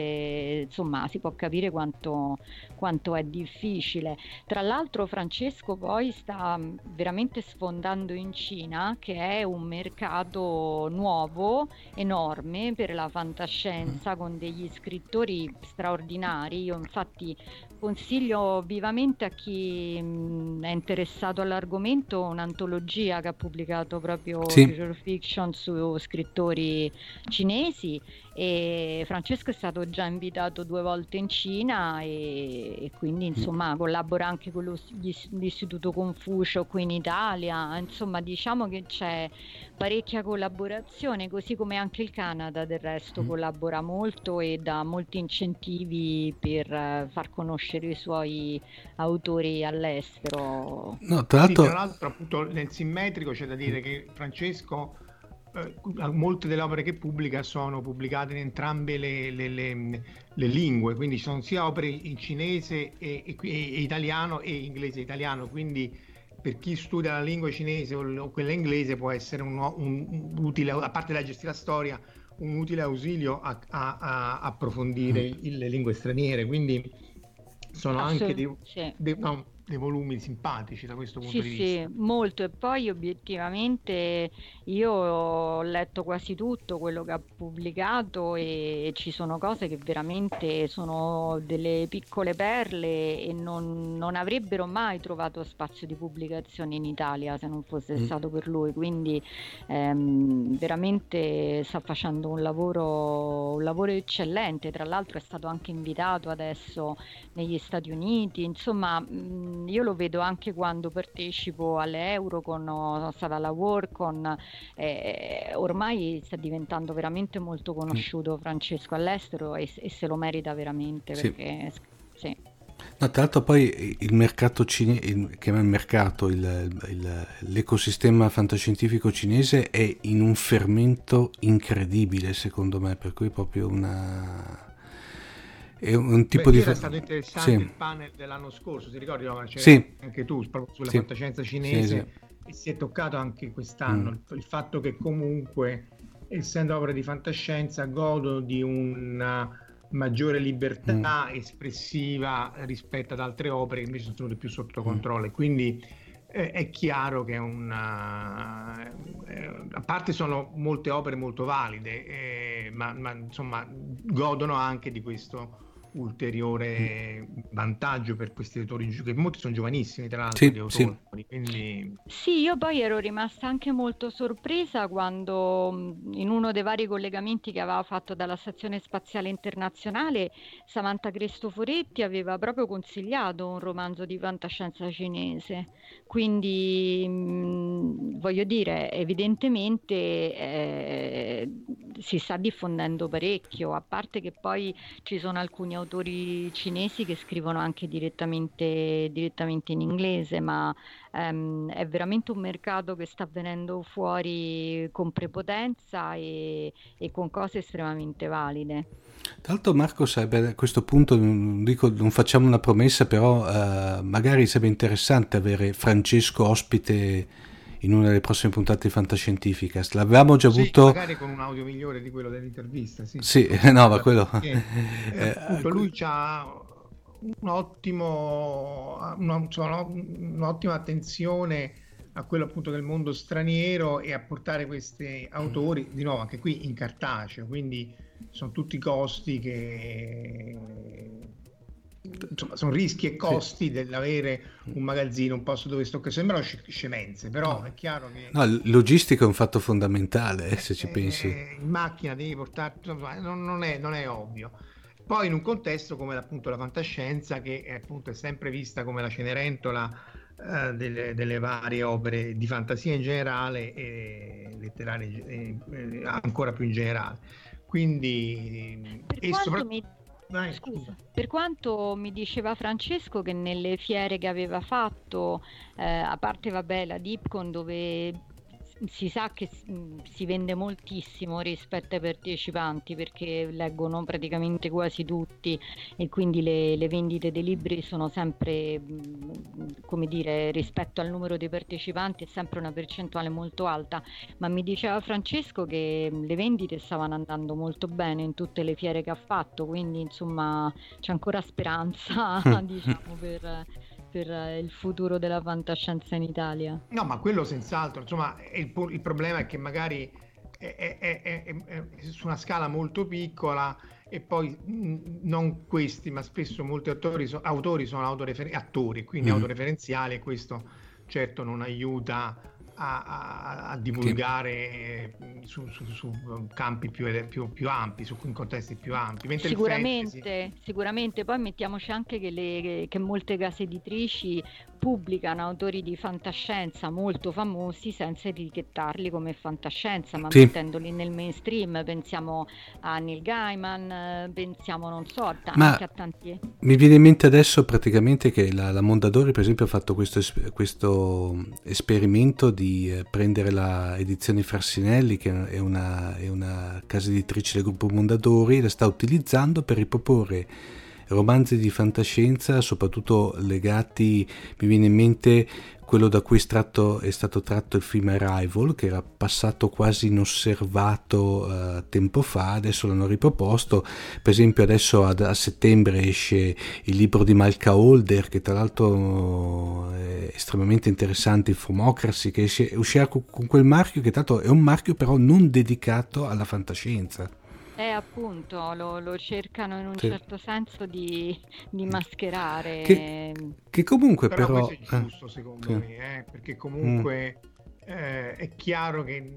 insomma si può capire quanto, quanto è difficile. Tra l'altro Francesco poi sta veramente sfondando in Cina, che è un mercato nuovo, enorme per la fantascienza, con degli scrittori straordinari. Io infatti consiglio vivamente a chi è interessato all'argomento un'antologia che ha pubblicato proprio sì. Future Fiction su scrittori cinesi e Francesco è stato già invitato due volte in Cina e, e quindi insomma collabora anche con lo, l'istituto Confucio qui in Italia insomma diciamo che c'è parecchia collaborazione così come anche il Canada del resto mm. collabora molto e dà molti incentivi per uh, far conoscere i suoi autori all'estero no, tra l'altro... Sì, tra l'altro appunto nel simmetrico c'è da dire che Francesco eh, molte delle opere che pubblica sono pubblicate in entrambe le, le, le, le lingue, quindi sono sia opere in cinese e, e, e, italiano e inglese e italiano, quindi per chi studia la lingua cinese o, quella inglese può essere un, un, un utile, a parte la gestire la storia, un utile ausilio a, a, a approfondire mm. le lingue straniere, quindi sono anche dei, dei, no, dei volumi simpatici da questo punto sì, di vista. Sì, molto. E poi obiettivamente io ho letto quasi tutto quello che ha pubblicato e ci sono cose che veramente sono delle piccole perle e non, non avrebbero mai trovato spazio di pubblicazione in Italia se non fosse mm. stato per lui. Quindi ehm, veramente sta facendo un lavoro, un lavoro eccellente. Tra l'altro è stato anche invitato adesso negli Stati Uniti. Insomma, mh, io lo vedo anche quando partecipo alle Eurocon o stata alla eh, ormai sta diventando veramente molto conosciuto Francesco all'estero e, e se lo merita veramente perché sì. No, tra l'altro poi il mercato cinese, che è il mercato, il, il, l'ecosistema fantascientifico cinese è in un fermento incredibile secondo me, per cui proprio una è un tipo Beh, di... Era stato interessante sì. il panel dell'anno scorso, ti ricordi? No? sì. Anche tu, proprio sulla sì. fantascienza cinese, sì, e si è toccato anche quest'anno mm. il, il fatto che comunque, essendo opere di fantascienza, godono di una maggiore libertà mm. espressiva rispetto ad altre opere che invece sono tenute più sotto mm. controllo. Mm. Quindi eh, è chiaro che è una... Eh, a parte sono molte opere molto valide, eh, ma, ma, insomma godono anche di questo ulteriore vantaggio per questi autori, che molti sono giovanissimi tra l'altro, sì, autori, sì. Quindi... sì, io poi ero rimasta anche molto sorpresa quando in uno dei vari collegamenti che aveva fatto dalla Stazione Spaziale Internazionale Samantha Cristoforetti aveva proprio consigliato un romanzo di fantascienza cinese, quindi mh, voglio dire, evidentemente eh, si sta diffondendo parecchio, a parte che poi ci sono alcuni autori cinesi che scrivono anche direttamente, direttamente in inglese, ma ehm, è veramente un mercato che sta venendo fuori con prepotenza e, e con cose estremamente valide. Tra l'altro Marco a questo punto, non, dico, non facciamo una promessa, però eh, magari sarebbe interessante avere Francesco ospite in una delle prossime puntate di Fantascientificast. L'avevamo già sì, avuto... Magari con un audio migliore di quello dell'intervista. Sì, sì no, ma quello... Eh, eh, appunto, lui ha un ottimo, una, cioè, un'ottima attenzione a quello appunto del mondo straniero e a portare questi autori di nuovo anche qui in cartaceo quindi sono tutti costi che insomma sono rischi e costi sì. dell'avere un magazzino un posto dove stoccare sembrano scemenze però no. è chiaro che no, logistica è un fatto fondamentale eh, se ci eh, pensi in macchina devi portare non, non, è, non è ovvio poi in un contesto come appunto la fantascienza che è, appunto è sempre vista come la cenerentola eh, delle, delle, varie opere di fantasia in generale e letterarie eh, eh, ancora più in generale quindi per e soprattutto mi... Vai, scusa. Per quanto mi diceva Francesco che nelle fiere che aveva fatto, eh, a parte vabbè la Dipcon dove si sa che mm, si vende moltissimo rispetto ai partecipanti perché leggono praticamente quasi tutti e quindi le, le vendite dei libri sono sempre, mm, come dire, rispetto al numero dei partecipanti è sempre una percentuale molto alta, ma mi diceva Francesco che mm, le vendite stavano andando molto bene in tutte le fiere che ha fatto, quindi insomma c'è ancora speranza diciamo per per eh, il futuro della fantascienza in Italia. No, ma quello senz'altro, insomma, il, il problema è che magari è, è, è, è, su una scala molto piccola e poi non questi, ma spesso molti autori, so, autori sono autorefer- attori, quindi mm. autoreferenziali e questo certo non aiuta a, a, a divulgare sì. su, su, su, campi più, più, più, ampi, su contesti più ampi. Mentre sicuramente, fantasy... sicuramente, poi mettiamoci anche che, le, che molte case editrici pubblicano autori di fantascienza molto famosi senza etichettarli come fantascienza, ma sì. mettendoli nel mainstream. Pensiamo a Neil Gaiman, pensiamo, non so, anche ma a tanti. Mi viene in mente adesso praticamente che la, la Mondadori, per esempio, ha fatto questo, questo esperimento di eh, prendere la edizione Frassinelli, che è una, è una casa editrice del gruppo Mondadori, la sta utilizzando per riproporre romanzi di fantascienza, soprattutto legati, mi viene in mente quello da cui è, è stato tratto il film Arrival, che era passato quasi inosservato uh, tempo fa, adesso l'hanno riproposto, per esempio adesso ad, a settembre esce il libro di Malka Holder, che tra l'altro è estremamente interessante, il Fomocracy, che esce, uscirà con, quel marchio, che l'altro è un marchio però non dedicato alla fantascienza. Eh, appunto, lo, lo cercano in un sì. certo senso di, di mascherare. Che, che comunque però... però... è eh, giusto, eh, secondo sì. me, eh, perché comunque mm. eh, è chiaro che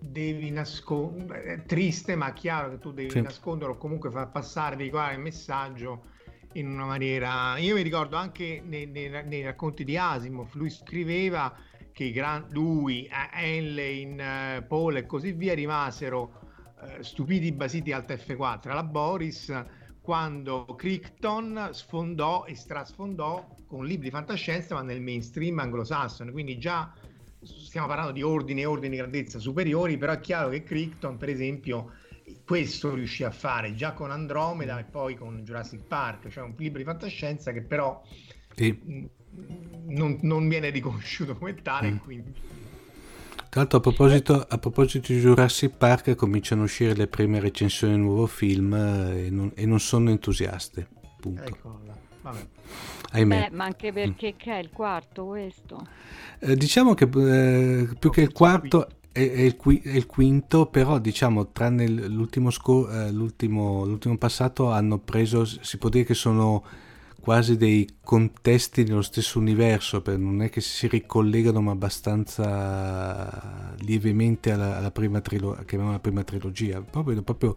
devi nascondere... È triste, ma è chiaro che tu devi sì. nascondere o comunque far passare, veicolare il messaggio in una maniera... Io mi ricordo anche nei, nei, nei racconti di Asimov, lui scriveva che i gran... lui, Henley, uh, Paul e così via rimasero eh, stupidi basiti alta F4 alla Boris quando Crichton sfondò e strasfondò con libri di fantascienza ma nel mainstream anglosassone quindi già stiamo parlando di ordini e ordini di grandezza superiori però è chiaro che Crichton per esempio questo riuscì a fare già con Andromeda e poi con Jurassic Park cioè un libro di fantascienza che però sì. non, non, viene riconosciuto come tale mm. quindi tra l'altro a proposito, a proposito, di Jurassic Park cominciano a uscire le prime recensioni del nuovo film eh, e non, e non sono entusiaste. Punto. Ahimè. Beh, ma anche perché mm. è il quarto questo? Eh, diciamo che eh, più che il quarto è, è, il qui, è, il quinto, però diciamo tranne l'ultimo, sco- eh, l'ultimo, l'ultimo passato hanno preso, si può dire che sono quasi dei contesti nello stesso universo, non è che si ricollegano ma abbastanza lievemente alla, alla prima, trilo- prima trilogia, proprio, proprio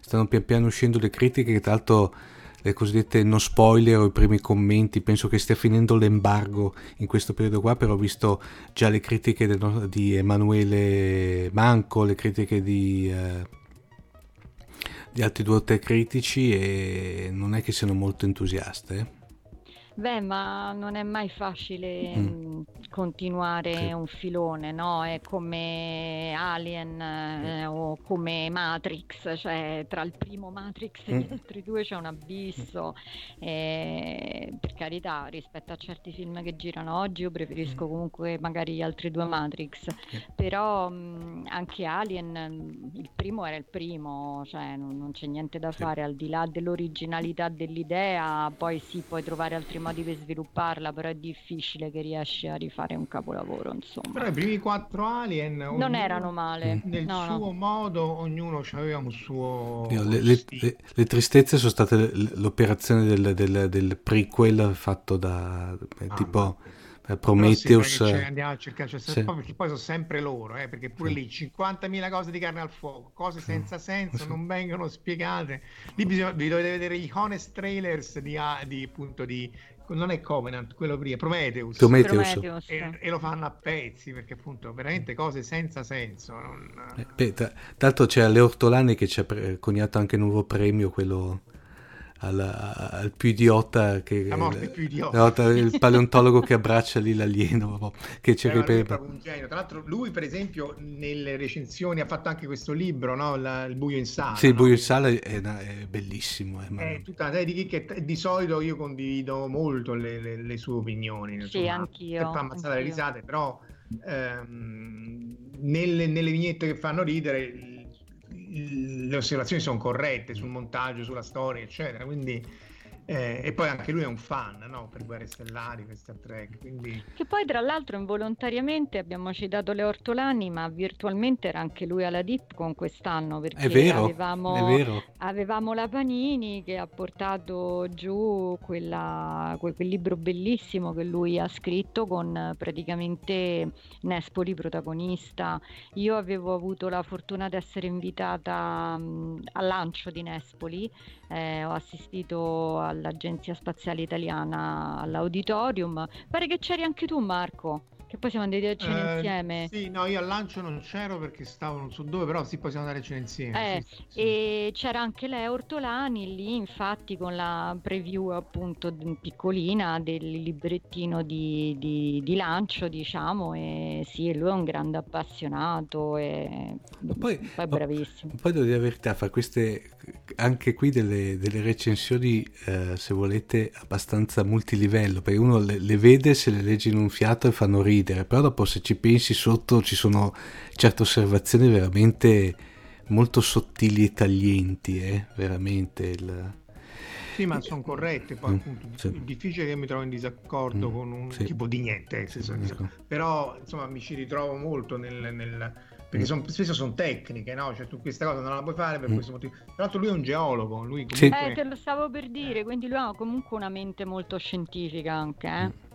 stanno pian piano uscendo le critiche che tra l'altro le cosiddette no spoiler o i primi commenti, penso che stia finendo l'embargo in questo periodo qua, però ho visto già le critiche del, di Emanuele Manco, le critiche di, eh, di altri due o tre critici e non è che siano molto entusiaste. Eh. Beh, ma non è mai facile mm. mm continuare sì. un filone, no? È come Alien eh, o come Matrix, cioè tra il primo Matrix e mm. gli altri due c'è un abisso. E, per carità, rispetto a certi film che girano oggi, io preferisco mm. comunque magari gli altri due Matrix, però mh, mm, anche Alien, il primo era il primo, cioè non, non c'è niente da sì. fare al di là dell'originalità dell'idea, poi sì, puoi trovare altri modi per svilupparla, però è difficile che riesci a rifare un capolavoro, insomma. Però i primi quattro Alien non erano male. Nel no, suo no. modo, ognuno aveva un suo... Le, le, le, le, tristezze sono state l'operazione del, del, del prequel fatto da... Ah, tipo... Ma Prometheus sì, andiamo a cercare cioè, sì. poi, poi sono sempre loro eh, perché pure sì. lì 50.000 cose di carne al fuoco cose senza senso non vengono spiegate lì bisogna, vi dovete vedere gli honest trailers di, di, appunto, di non è Covenant, quello prima, Prometheus, Prometheus. Prometheus. E, e, lo fanno a pezzi perché appunto veramente cose senza senso. Non... Eh, beh, tra l'altro c'è Leo Ortolani che ci ha coniato anche un nuovo premio, quello al, al più idiota che la morte più idiota. il paleontologo che abbraccia lì l'alieno che c'è che per... un genio. tra l'altro lui per esempio nelle recensioni ha fatto anche questo libro no? La, il buio in sala sì il buio in sala è, è bellissimo è, è tutta una serie di chicche di solito io condivido molto le, le, le sue opinioni insomma, sì anch'io per far ammazzare le risate però ehm, nelle, nelle vignette che fanno ridere le osservazioni sono corrette sul montaggio, sulla storia, eccetera. Quindi eh, e poi anche lui è un fan no? per Guerre Stellari, per Star Trek. Quindi... Che poi, tra l'altro, involontariamente abbiamo citato le Ortolani, ma virtualmente era anche lui alla Dip con quest'anno. Perché è vero, avevamo, è vero. avevamo la Panini che ha portato giù quella, quel, quel, libro bellissimo che lui ha scritto con praticamente Nespoli protagonista. Io avevo avuto la fortuna di essere invitata mh, al lancio di Nespoli, eh, ho assistito al all'Agenzia Spaziale Italiana all'auditorium. Pare che c'eri anche tu, Marco. Che poi siamo andati a cena eh, insieme. Sì, no, io al lancio non c'ero perché stavo non so dove, però sì, poi siamo andati a cena insieme. Eh, sì, sì, e c'era anche lei Ortolani lì, infatti, con la preview appunto piccolina del librettino di, di, di lancio, diciamo. E sì, lui è un grande appassionato e poi, poi è bravissimo. poi devo dire la verità, fa queste anche qui delle, delle recensioni, eh, se volete, abbastanza multilivello, perché uno le, le vede, se le legge in un fiato e fanno ridere ridere, però dopo se ci pensi sotto ci sono certe osservazioni veramente molto sottili e taglienti, eh? veramente il... Sì, ma sono corrette, poi mm, appunto sì. è difficile che mi trovi in disaccordo mm, con un sì. tipo di niente, senso, ecco. però insomma mi ci ritrovo molto nel, nel perché son, spesso sono tecniche, no? Cioè tu questa cosa non la puoi fare per mm. questo motivo. Tra l'altro lui è un geologo, lui comunque... Eh, te lo stavo per dire, quindi lui ha comunque una mente molto scientifica anche, eh?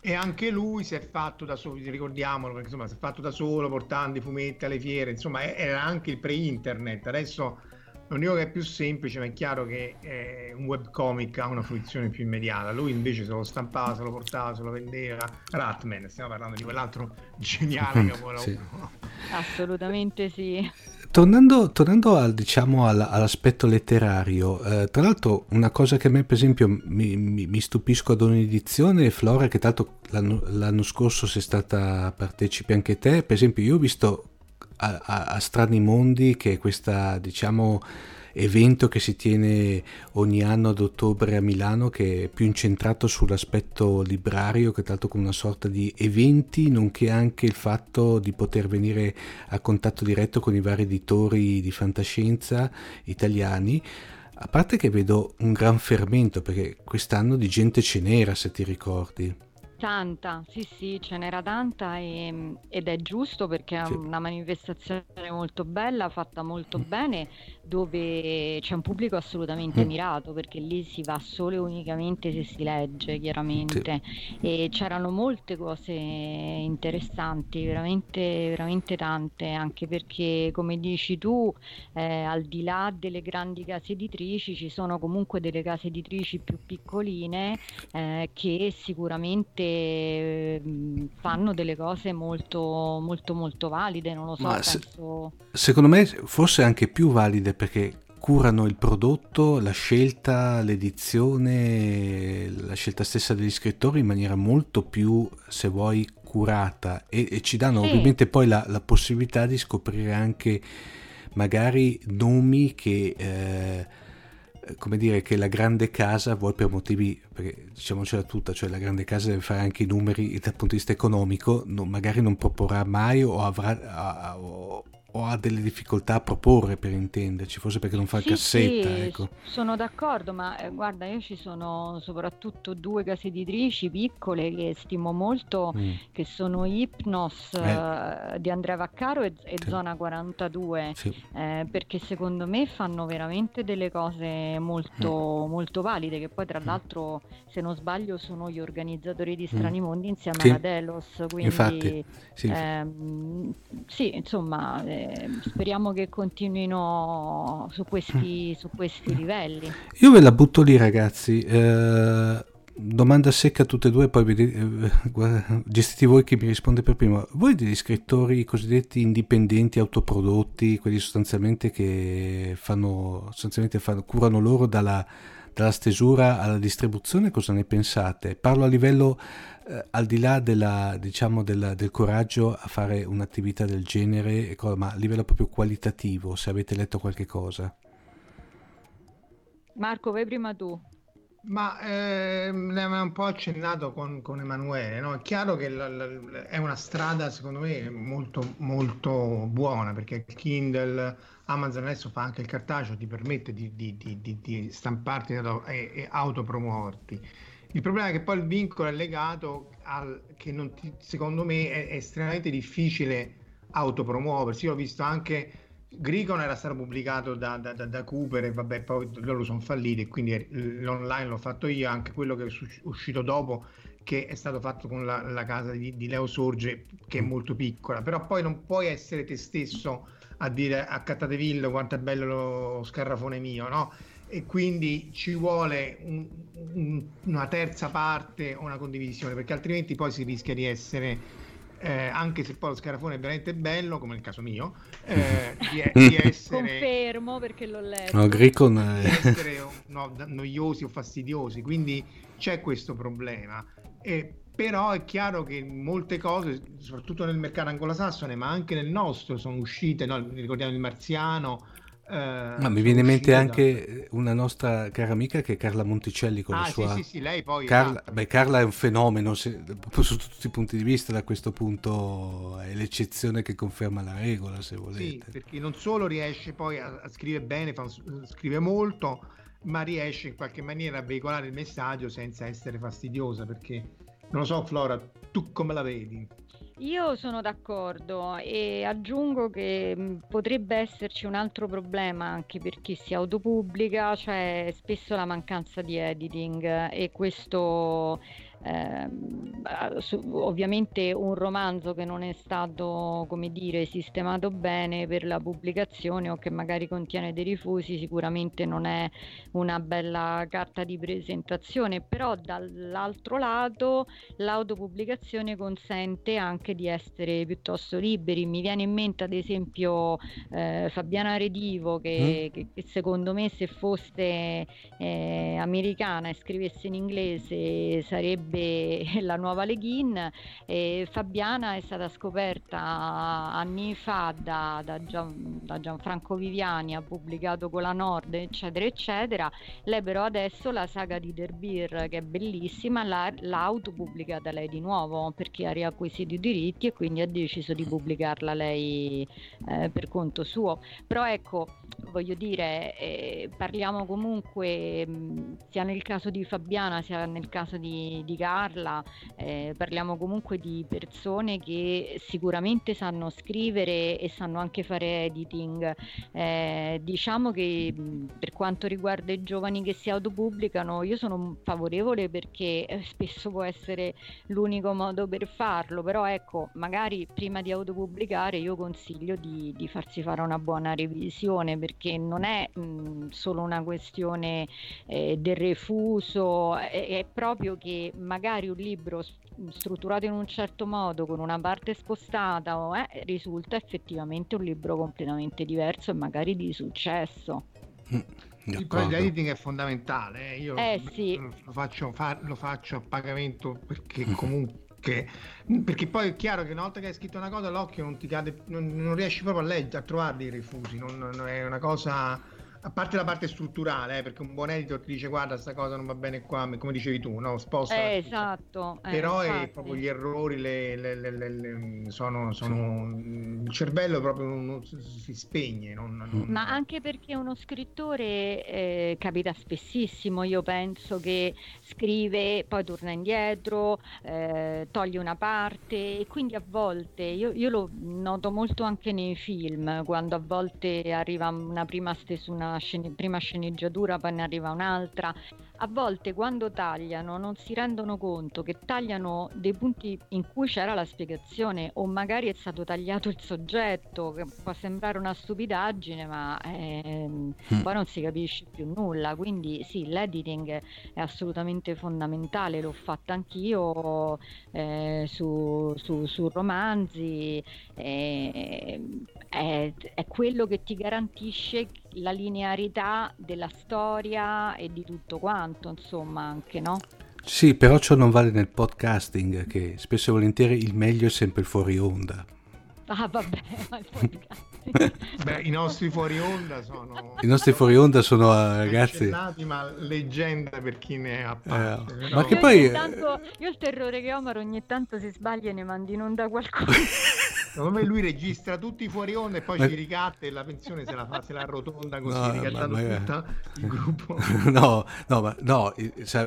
E anche lui si è fatto da solo, ricordiamolo, perché insomma si è fatto da solo portando i fumetti alle fiere, insomma era anche il pre-internet, adesso non dico che è più semplice, ma è chiaro che eh, un webcomic ha una fruizione più immediata, lui invece se lo stampava, se lo portava, se lo vendeva, Ratman, stiamo parlando di quell'altro geniale capolavoro. sì. Assolutamente sì. Tornando, tornando al, diciamo, all'aspetto letterario, eh, tra l'altro una cosa che a me per esempio mi, mi, mi stupisco ad ogni edizione è Flora, che l'altro l'anno, l'anno, scorso sei stata partecipe anche te, per esempio io ho visto a, a, a Strani Mondi che è questa diciamo evento che si tiene ogni anno ad ottobre a Milano che è più incentrato sull'aspetto librario che tanto con una sorta di eventi nonché anche il fatto di poter venire a contatto diretto con i vari editori di fantascienza italiani. A parte che vedo un gran fermento perché quest'anno di gente ce n'era se ti ricordi Tanta, sì sì, ce n'era tanta e, ed è giusto perché è Sì. una manifestazione molto bella, fatta molto bene, dove c'è un pubblico assolutamente Mm. mirato perché lì si va solo e unicamente se si legge, chiaramente. E c'erano molte cose interessanti, veramente, veramente tante, anche perché, come dici tu, eh, al di là delle grandi case editrici, ci sono comunque delle case editrici più piccoline eh, che sicuramente eh, mh, fanno delle cose molto, molto, molto valide. Non lo so, Ma se- penso. Secondo me forse anche più valide perché curano il prodotto, la scelta, l'edizione, la scelta stessa degli scrittori in maniera molto più, se vuoi, curata e, e ci danno Sì. ovviamente poi la, la possibilità di scoprire anche magari nomi che... eh, come dire che la grande casa vuoi per motivi perché diciamocela tutta cioè la grande casa deve fare anche i numeri dal punto di vista economico non- magari non proporrà mai o avrà o, o ha delle difficoltà a proporre per intenderci forse perché non fa Sì, cassetta sì, ecco sono d'accordo, ma eh, guarda, io ci sono soprattutto due case editrici piccole che stimo molto, Mm. che sono Hypnos Eh. eh, di Andrea Vaccaro e, e Sì. Zona 42, Sì. eh, perché secondo me fanno veramente delle cose molto, Mm. molto valide, che poi tra l'altro, se non sbaglio, sono gli organizzatori di Strani Mondi insieme Mm. Sì. alla Delos, quindi infatti sì, ehm, sì, insomma, speriamo che continuino su questi, su questi livelli. Io ve la butto lì, ragazzi. Eh, domanda secca a tutte e due, poi vedi- eh, guarda, gestite voi chi mi risponde per primo. Voi degli scrittori cosiddetti indipendenti, autoprodotti, quelli sostanzialmente che fanno, sostanzialmente fanno, curano loro dalla, dalla stesura alla distribuzione, cosa ne pensate? Parlo a livello eh, al di là della, diciamo, della- del coraggio a fare un'attività del genere, e co- ma a livello proprio qualitativo, se avete letto qualche cosa. Marco, vai prima tu. Ma ehm, ne aveva un po' accennato con, con Emanuele, no? È chiaro che la- la- è una strada, secondo me, molto, molto buona, perché il Kindle, Amazon adesso fa anche il cartaceo, ti permette di, di- di- di- di stamparti e, e autopromuoverti. Il problema è che poi il vincolo è legato al che non ti- secondo me è, è estremamente difficile autopromuoversi. Io ho visto anche Gricon era stato pubblicato da, da- da- da Cooper e vabbè, poi loro sono falliti e quindi l'online l'ho fatto io, anche quello che è uscito dopo che è stato fatto con la, la casa di, di Leo Sorge che è molto piccola, però poi non puoi essere te stesso a dire a Cattateville quanto è bello lo scarrafone mio, no? E quindi ci vuole un- un- una terza parte o una condivisione, perché altrimenti poi si rischia di essere eh, anche se poi lo scarafone è veramente bello, come nel caso mio, eh, di, di essere, Confermo perché l'ho letto. No, Gricon di è... essere no, noiosi o fastidiosi. Quindi c'è questo problema. E, però è chiaro che molte cose, soprattutto nel mercato anglosassone, ma anche nel nostro, sono uscite. No? Ricordiamo il Marziano. Eh, Ma mi viene in mente uscite da- anche una nostra cara amica che è Carla Monticelli con Ah, la sì, sua... sì, sì, lei poi. Carla, esatto. beh, Carla è un fenomeno se- su tutti i punti di vista, da questo punto è l'eccezione che conferma la regola, se Sì, volete. perché non solo riesce poi a, a scrivere bene, fa- scrive molto, ma riesce in qualche maniera a veicolare il messaggio senza essere fastidiosa. Perché non lo so, Flora, tu come la vedi? Io sono d'accordo e aggiungo che potrebbe esserci un altro problema anche per chi si autopubblica, cioè spesso la mancanza di editing e questo ah, su- ovviamente un romanzo che non è stato, come dire, sistemato bene per la pubblicazione o che magari contiene dei rifusi, sicuramente non è una bella carta di presentazione, però dall'altro lato l'autopubblicazione consente anche di essere piuttosto liberi. Mi viene in mente ad esempio eh, Fabiana Redivo che, che- che secondo me se fosse eh, americana e scrivesse in inglese sarebbe la nuova Leghin. E Fabiana è stata scoperta anni fa da, da Gian- da Gianfranco Viviani, ha pubblicato con la Nord, eccetera, eccetera. Lei però adesso la saga di Der Beer, che è bellissima, l'ha, l'ha autopubblicata lei di nuovo perché ha riacquisito i diritti e quindi ha deciso di pubblicarla lei eh, per conto suo. Però ecco, voglio dire, eh, parliamo comunque mh, sia nel caso di Fabiana sia nel caso di, di pubblicarla, eh, parliamo comunque di persone che sicuramente sanno scrivere e sanno anche fare editing. Eh, diciamo che per quanto riguarda i giovani che si autopubblicano, io sono favorevole perché eh, spesso può essere l'unico modo per farlo, però ecco, magari prima di autopubblicare io consiglio di, di farsi fare una buona revisione perché non è mh, solo una questione eh, del refuso, è, è, proprio che magari un libro strutturato in un certo modo, con una parte spostata, eh, risulta effettivamente un libro completamente diverso e magari di successo. Mm, poi l'editing è fondamentale, eh. io eh, sì. lo, faccio, fa, lo faccio a pagamento perché comunque che, perché poi è chiaro che una volta che hai scritto una cosa l'occhio non ti cade non, non riesci proprio a leggere a trovare dei refusi non, non è una cosa a parte la parte strutturale, eh, perché un buon editor ti dice guarda sta cosa non va bene qua, come dicevi tu, no? sposta. Eh, esatto. Eh, Però è proprio gli errori le, le, le, sono, sono sì. il cervello proprio non, si spegne. Non, non... Ma anche perché uno scrittore eh, capita spessissimo, io penso che scrive, poi torna indietro, eh, toglie una parte e quindi a volte, io, io lo noto molto anche nei film, quando a volte arriva una prima stesura scene, prima sceneggiatura, poi ne arriva un'altra. A volte quando tagliano non si rendono conto che tagliano dei punti in cui c'era la spiegazione o magari è stato tagliato il soggetto, che può sembrare una stupidaggine, ma ehm, mm. poi non si capisce più nulla. Quindi sì, l'editing è assolutamente fondamentale, l'ho fatta anch'io eh, su, su, su, romanzi, eh, è, è quello che ti garantisce la linearità della storia e di tutto quanto, insomma, anche, no? Sì, però ciò non vale nel podcasting, che spesso e volentieri il meglio è sempre il fuori onda. Ah, vabbè, ma il podcasting. Beh, i nostri fuori onda sono... I nostri fuori onda sono uh, ragazzi... ma leggenda per chi ne ha parte. Eh, però... Ma che poi... Tanto, io il terrore che ho, ma ogni tanto si sbaglia e ne mandi in onda qualcosa. Secondo me lui registra tutti i fuori onda e poi ma... ci ricatta e la pensione se la fa, se la arrotonda così, no, ricattando ma... tutto il gruppo. no, no, ma no,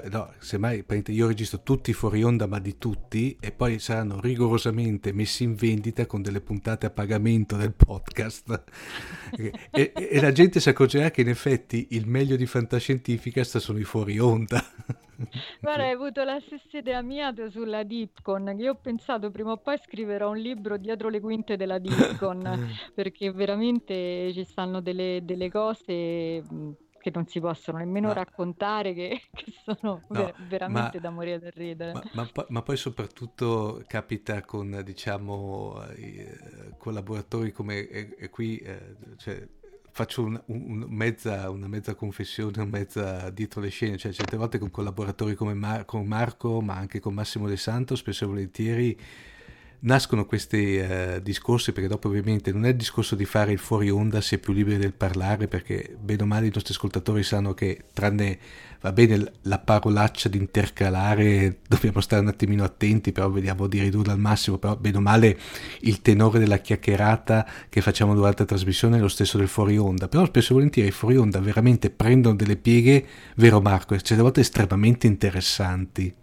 no, semmai io registro tutti i fuori onda, ma di tutti, e poi saranno rigorosamente messi in vendita con delle puntate a pagamento del podcast. e, e, la gente si accorgerà che in effetti il meglio di fantascientifica sta sono i fuori onda. Guarda, hai avuto la stessa idea mia sulla Dipcon, che io ho pensato prima o poi scriverò un libro dietro le quinte della Dipcon, perché veramente ci stanno delle, delle cose che non si possono nemmeno ma... raccontare, che, che sono no, ver- veramente ma, da morire da ridere. Ma, poi, ma, poi soprattutto capita con, diciamo, eh, collaboratori come e, e qui, eh, cioè, faccio un, un, mezza, una mezza confessione, mezza dietro le scene, cioè certe volte con collaboratori come Mar- con Marco, ma anche con Massimo De Santo, spesso e volentieri nascono questi uh, discorsi perché dopo ovviamente non è il discorso di fare il fuori onda si è più liberi del parlare perché bene o male i nostri ascoltatori sanno che tranne va bene la parolaccia di intercalare dobbiamo stare un attimino attenti però vediamo di ridurla al massimo però bene o male il tenore della chiacchierata che facciamo durante la trasmissione è lo stesso del fuori onda però spesso e volentieri i fuori onda veramente prendono delle pieghe vero Marco? Certe volte estremamente interessanti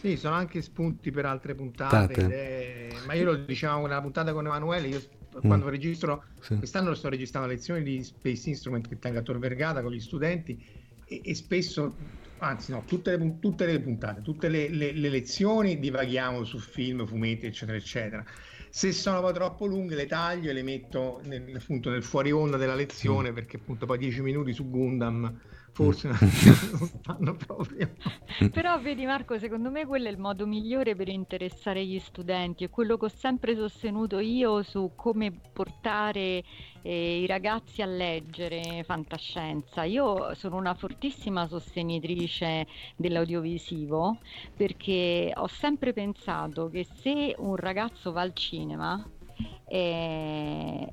sì, sono anche spunti per altre puntate, è... ma io lo dicevamo nella puntata con Emanuele, io quando mm. registro, sì. quest'anno sto registrando lezioni di Space Instrument che tengo a Tor Vergata con gli studenti e, e spesso, anzi no, tutte le, tutte le puntate, tutte le, le, le, lezioni divaghiamo su film, fumetti, eccetera, eccetera. Se sono poi troppo lunghe le taglio e le metto nel, appunto nel fuori onda della lezione mm. perché appunto poi 10 minuti su Gundam forse non fanno proprio. Però vedi Marco, secondo me quello è il modo migliore per interessare gli studenti, è quello che ho sempre sostenuto io su come portare eh, i ragazzi a leggere fantascienza. Io sono una fortissima sostenitrice dell'audiovisivo perché ho sempre pensato che se un ragazzo va al cinema eh,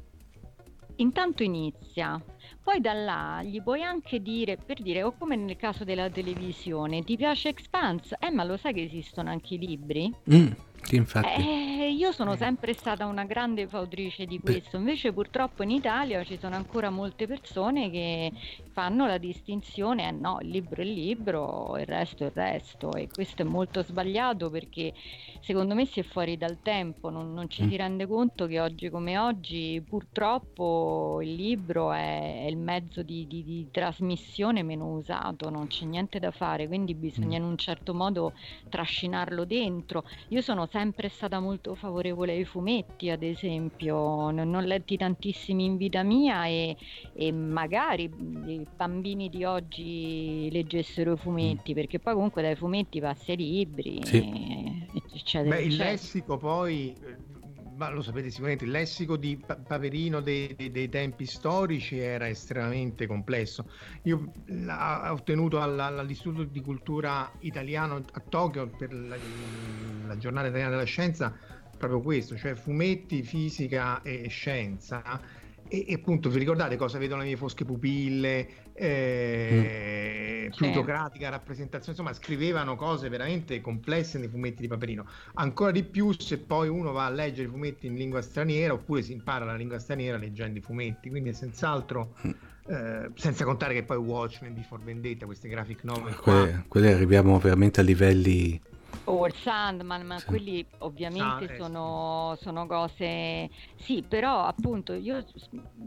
intanto inizia poi da là gli puoi anche dire, per dire, o come nel caso della televisione, ti piace Expanse? Eh, ma lo sai che esistono anche i libri? Mm, sì, infatti. Eh, Eh, io sono sempre stata una grande fautrice di questo, invece purtroppo in Italia ci sono ancora molte persone che fanno la distinzione, eh no, il libro è il libro, il resto è il resto e questo è molto sbagliato perché secondo me si è fuori dal tempo, non, non ci mm. si rende conto che oggi come oggi purtroppo il libro è, è il mezzo di, di, di, trasmissione meno usato, non c'è niente da fare, quindi bisogna mm. in un certo modo trascinarlo dentro. Io sono sempre stata molto favorevole ai fumetti, ad esempio, non ho letti tantissimi in vita mia e, e magari i bambini di oggi leggessero i fumetti, mm. perché poi comunque dai fumetti passi ai libri. Sì. Eccetera, Beh, il lessico poi, eh, ma lo sapete sicuramente, il lessico di Paperino dei, dei, dei tempi storici era estremamente complesso. Io ho ottenuto all'Istituto di Cultura Italiano a Tokyo per la, la giornata italiana della scienza proprio questo, cioè fumetti, fisica e scienza e, e, appunto vi ricordate cosa vedono le mie fosche pupille, eh, mm. plutocratica rappresentazione, insomma scrivevano cose veramente complesse nei fumetti di Paperino. Ancora di più se poi uno va a leggere i fumetti in lingua straniera oppure si impara la lingua straniera leggendo i fumetti, quindi è senz'altro... Mm. Eh, senza contare che poi Watchmen, Before Vendetta, queste graphic novel. Quelle, quelle arriviamo veramente a livelli o il Sandman, ma sì. quelli ovviamente ah, sono, sono, cose... Sì, però appunto io,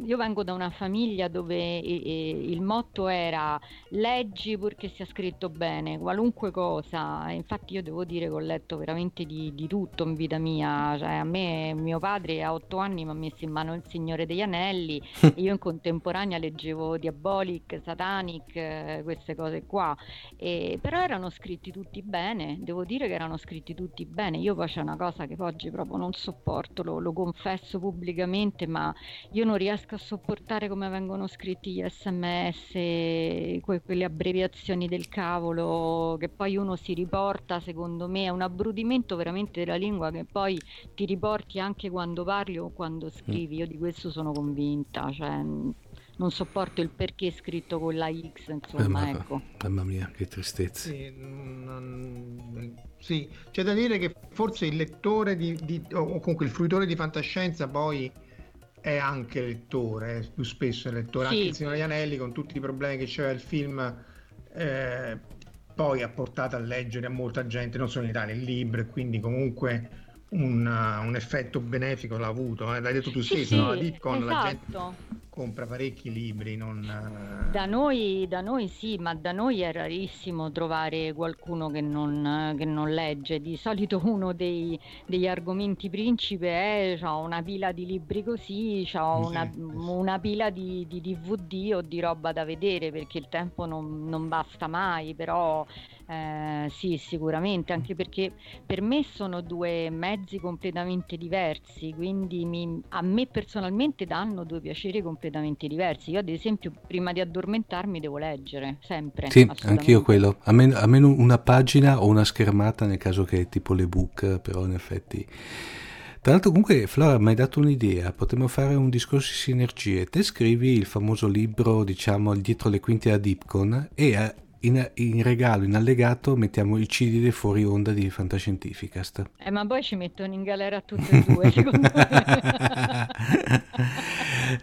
io vengo da una famiglia dove e, e il motto era leggi purché sia scritto bene, qualunque cosa. Infatti io devo dire che ho letto veramente di, di tutto in vita mia. Cioè, a me mio padre a otto anni mi ha messo in mano il Signore degli Anelli e io in contemporanea leggevo Diabolic, Satanic, eh, queste cose qua. E, però erano scritti tutti bene, devo dire che erano scritti tutti bene. Io poi c'è una cosa che oggi proprio non sopporto, lo, lo confesso pubblicamente, ma io non riesco a sopportare come vengono scritti gli sms, que- quelle abbreviazioni del cavolo, che poi uno si riporta, secondo me, è un abbrudimento veramente della lingua che poi ti riporti anche quando parli o quando scrivi. Io di questo sono convinta. Cioè, non sopporto il perché scritto con la X, insomma, eh, ecco. Mamma mia, che tristezza. Sì, non, sì, c'è da dire che forse il lettore di, di, o comunque il fruitore di fantascienza poi è anche lettore, più spesso è lettore, sì. anche il Signore degli Anelli con tutti i problemi che c'era il film eh, poi ha portato a leggere a molta gente, non solo in Italia, il libro e quindi comunque un, un effetto benefico l'ha avuto, eh? l'hai detto tu stesso, sì, no? la Dipcon esatto. la gente compra parecchi libri. Non... Eh, da, noi, da noi sì, ma da noi è rarissimo trovare qualcuno che non, che non legge. Di solito uno dei, degli argomenti principe è ho una pila di libri così, ho una, una, pila di, di, DVD o di roba da vedere perché il tempo non, non basta mai, però eh, sì, sicuramente, anche perché per me sono due mezzi completamente diversi, quindi mi, a me personalmente danno due piaceri completamente diversi. Io, ad esempio, prima di addormentarmi devo leggere sempre. Sì, anch'io quello. Almeno, almeno una pagina o una schermata nel caso che è tipo l'ebook, però in effetti. Tra l'altro, comunque, Flora, mi hai dato un'idea. Potremmo fare un discorso di sinergie. Te scrivi il famoso libro, diciamo, dietro le quinte a Dipcon e in, in, regalo, in allegato, mettiamo il CD dei fuori onda di Fantascientificast. Eh, ma poi ci mettono in galera tutte e due, secondo me.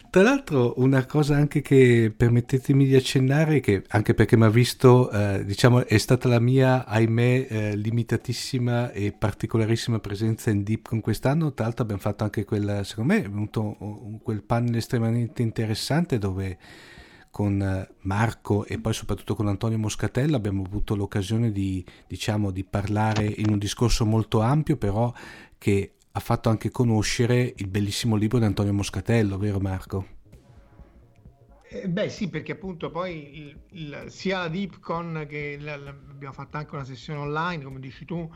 Tra l'altro, una cosa anche che permettetemi di accennare, che anche perché mi ha visto, eh, diciamo, è stata la mia, ahimè, eh, limitatissima e particolarissima presenza in Deep con quest'anno. Tra l'altro, abbiamo fatto anche quel, secondo me, è venuto un, quel panel estremamente interessante dove con eh, Marco e poi soprattutto con Antonio Moscatello abbiamo avuto l'occasione di, diciamo, di parlare in un discorso molto ampio, però che ha fatto anche conoscere il bellissimo libro di Antonio Moscatello, vero Marco? Eh, beh sì, perché appunto poi il, il, sia la DeepCon che la, la, abbiamo fatto anche una sessione online, come dici tu,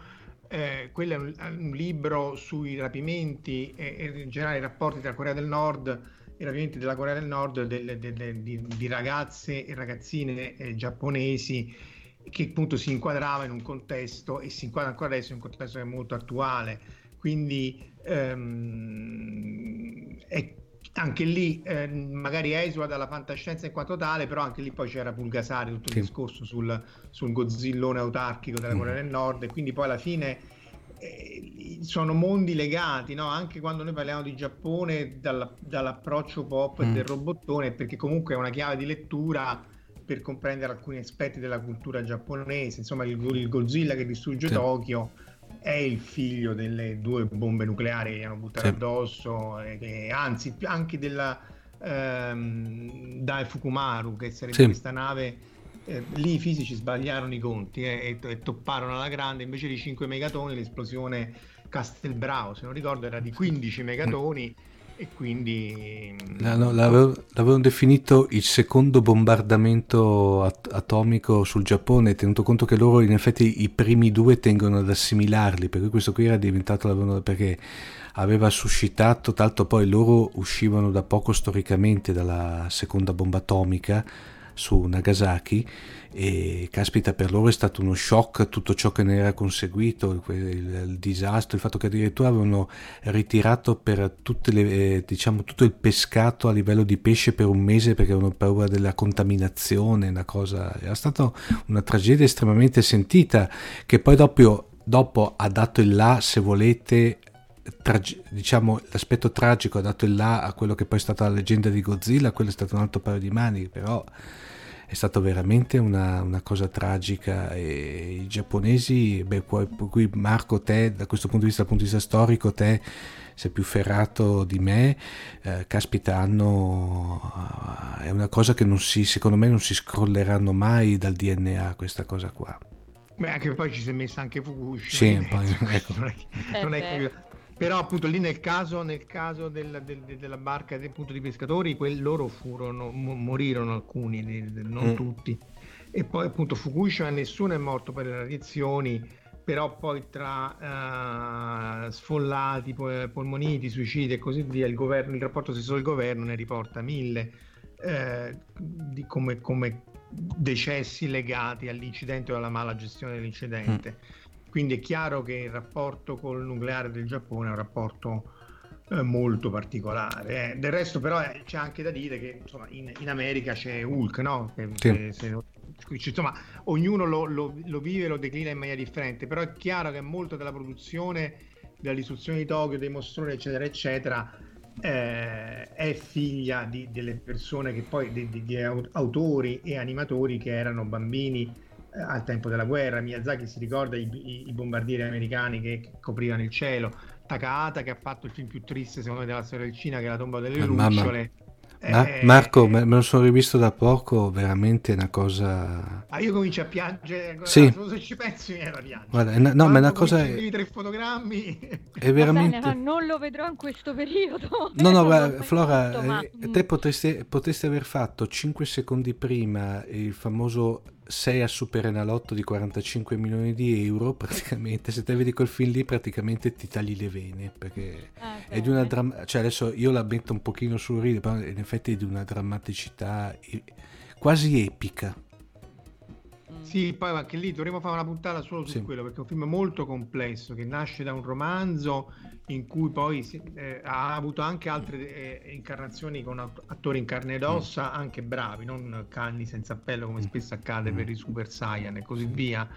eh, quello è un, un, libro sui rapimenti e, e in generale i rapporti tra Corea del Nord i rapimenti della Corea del Nord delle, delle, di, di, ragazze e ragazzine eh, giapponesi che appunto si inquadrava in un contesto e si inquadra ancora adesso in un contesto che è molto attuale. Quindi ehm, è anche lì eh, magari esula dalla fantascienza in quanto tale, però anche lì poi c'era Pulgasari, tutto il sì. discorso sul, sul gozzillone autarchico della Corea mm. del Nord e quindi poi alla fine eh, sono mondi legati, no? anche quando noi parliamo di Giappone dalla, dall'approccio pop mm. del robottone, perché comunque è una chiave di lettura per comprendere alcuni aspetti della cultura giapponese, insomma il, il Godzilla che distrugge sì. Tokyo è il figlio delle due bombe nucleari che gli hanno buttato sì. addosso, e, anzi anche della ehm, Dai Fukumaru, che sarebbe sì. questa nave eh, lì i fisici sbagliarono i conti eh, e, e, topparono alla grande invece di 5 megatoni l'esplosione Castelbrao se non ricordo era di 15 megatoni e quindi no, no, l'avevo, l'avevano definito il secondo bombardamento at- atomico sul Giappone tenuto conto che loro in effetti i primi due tengono ad assimilarli per cui questo qui era diventato perché aveva suscitato tanto poi loro uscivano da poco storicamente dalla seconda bomba atomica su Nagasaki e caspita per loro è stato uno shock tutto ciò che ne era conseguito il, il disastro il fatto che addirittura avevano ritirato per le, eh, diciamo, tutto il pescato a livello di pesce per un mese perché avevano paura della contaminazione una cosa era stata una tragedia estremamente sentita che poi dopo, dopo ha dato il là se volete diciamo l'aspetto tragico ha dato il là a quello che poi è stata la leggenda di Godzilla, quello è stato un altro paio di mani, però è stata veramente una, una cosa tragica e i giapponesi, beh, qui Marco, te da questo punto di vista, dal punto di vista storico, te sei più ferrato di me, eh, caspita, hanno, eh, è una cosa che non si, secondo me non si scrolleranno mai dal DNA questa cosa qua. Beh, anche poi ci si è messa anche Fukushima. Sì, poi, ecco. non è, non è che però appunto lì nel caso, nel caso del, del, della barca del punto di pescatori, quel, loro furono, morirono alcuni, non mm. tutti. E poi appunto Fukushima nessuno è morto per le radiazioni, però poi tra uh, sfollati, polmoniti, suicidi e così via, il, governo, il rapporto stesso del governo ne riporta mille eh, di come, come, decessi legati all'incidente o alla mala gestione dell'incidente. Mm. Quindi è chiaro che il rapporto col nucleare del Giappone è un rapporto eh, molto particolare. Eh. Del resto però eh, c'è anche da dire che insomma, in, in, America c'è Hulk, no? Che, sì. che, se, insomma, ognuno lo, lo, lo vive e lo declina in maniera differente, però è chiaro che molto della produzione dell'istruzione di Tokyo, dei mostroni, eccetera, eccetera, eh, è figlia di, delle persone che poi, di, di, di autori e animatori che erano bambini al tempo della guerra. Miyazaki si ricorda i, i, i bombardieri americani che, che, coprivano il cielo. Takahata che ha fatto il film più triste secondo me della storia del cinema che è La tomba delle lucciole. Ma, eh, Marco, me lo sono rivisto da poco, veramente è una cosa... Ah, io comincio a piangere, sì. se ci pensi mi era piangere. Guarda, no, no ma è una cosa... I tre fotogrammi... È veramente... Bene, non lo vedrò in questo periodo. No, no, guarda, Flora, tutto, ma... Eh, te potresti, potresti aver fatto 5 secondi prima il famoso 6 a Super Enalotto di 45 milioni di euro, praticamente, se te vedi quel film lì praticamente ti tagli le vene, perché ah, è di una dramma... cioè adesso io la metto un pochino sul ride, però in effetti è di una drammaticità quasi epica. Sì, poi anche lì dovremmo fare una puntata solo su sì. quello, perché è un film molto complesso, che nasce da un romanzo in cui poi si, eh, ha avuto anche altre eh, incarnazioni con attori in carne ed ossa, mm. anche bravi, non canni senza appello come mm. spesso accade mm. per i Super Saiyan e così via.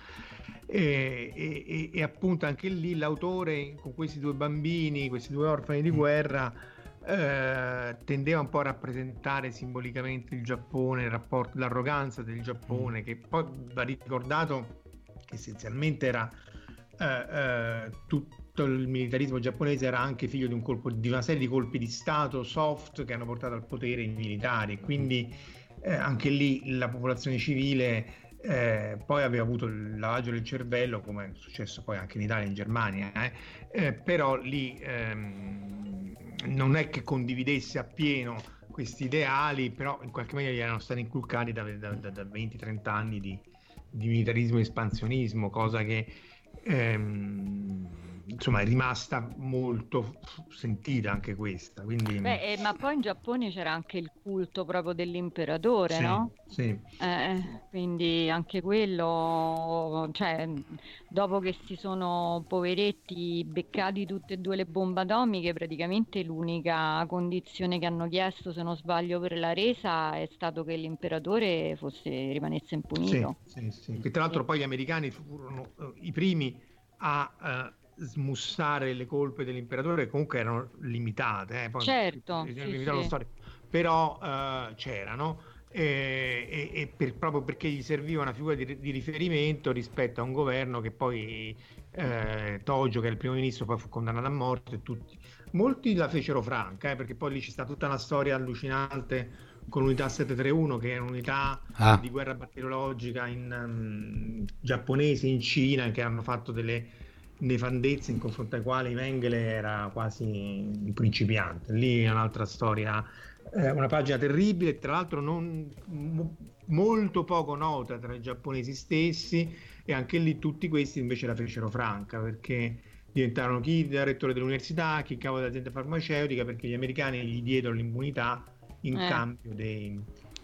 E, e, e, appunto anche lì l'autore con questi due bambini, questi due orfani di mm. guerra, eh, tendeva un po' a rappresentare simbolicamente il Giappone, il rapporto, l'arroganza del Giappone, mm. che poi va ricordato che essenzialmente era eh, eh, tutto il militarismo giapponese era anche figlio di, un colpo, di una serie di colpi di Stato soft che hanno portato al potere i militari, quindi eh, anche lì la popolazione civile eh, poi aveva avuto il lavaggio del cervello, come è successo poi anche in Italia e in Germania, eh? Eh, però lì ehm, non è che condividesse appieno questi ideali, però in qualche maniera gli erano stati inculcati da, da, da, da 20-30 anni di, di militarismo e espansionismo, cosa che ehm, insomma è rimasta molto sentita anche questa. Quindi... Beh, eh, ma poi in Giappone c'era anche il culto proprio dell'imperatore, sì, no? Sì. Eh, quindi anche quello, cioè, dopo che si sono poveretti beccati tutte e due le bombe atomiche, praticamente l'unica condizione che hanno chiesto, se non sbaglio, per la resa è stato che l'imperatore fosse, rimanesse impunito. Sì, sì, sì. Che tra l'altro poi gli americani furono uh, i primi a uh, smussare le colpe dell'imperatore, comunque erano limitate. Eh? Poi, certo, sì, sì. però uh, c'erano. E, e, e per, proprio perché gli serviva una figura di, di, riferimento rispetto a un governo che poi eh, Toggio, che è il primo ministro, poi fu condannato a morte. Tutti. Molti la fecero franca, eh, perché poi lì ci sta tutta una storia allucinante con l'unità 731 che è un'unità ah. di guerra batteriologica in um, giapponese in Cina che hanno fatto delle nefandezze in confronto ai quali Mengele era quasi un principiante lì è un'altra storia eh, una pagina terribile tra l'altro non, mo, molto poco nota tra i giapponesi stessi e anche lì tutti questi invece la fecero franca perché diventarono chi rettore dell'università chi capo dell'azienda farmaceutica perché gli americani gli diedero l'immunità in eh. cambio dei,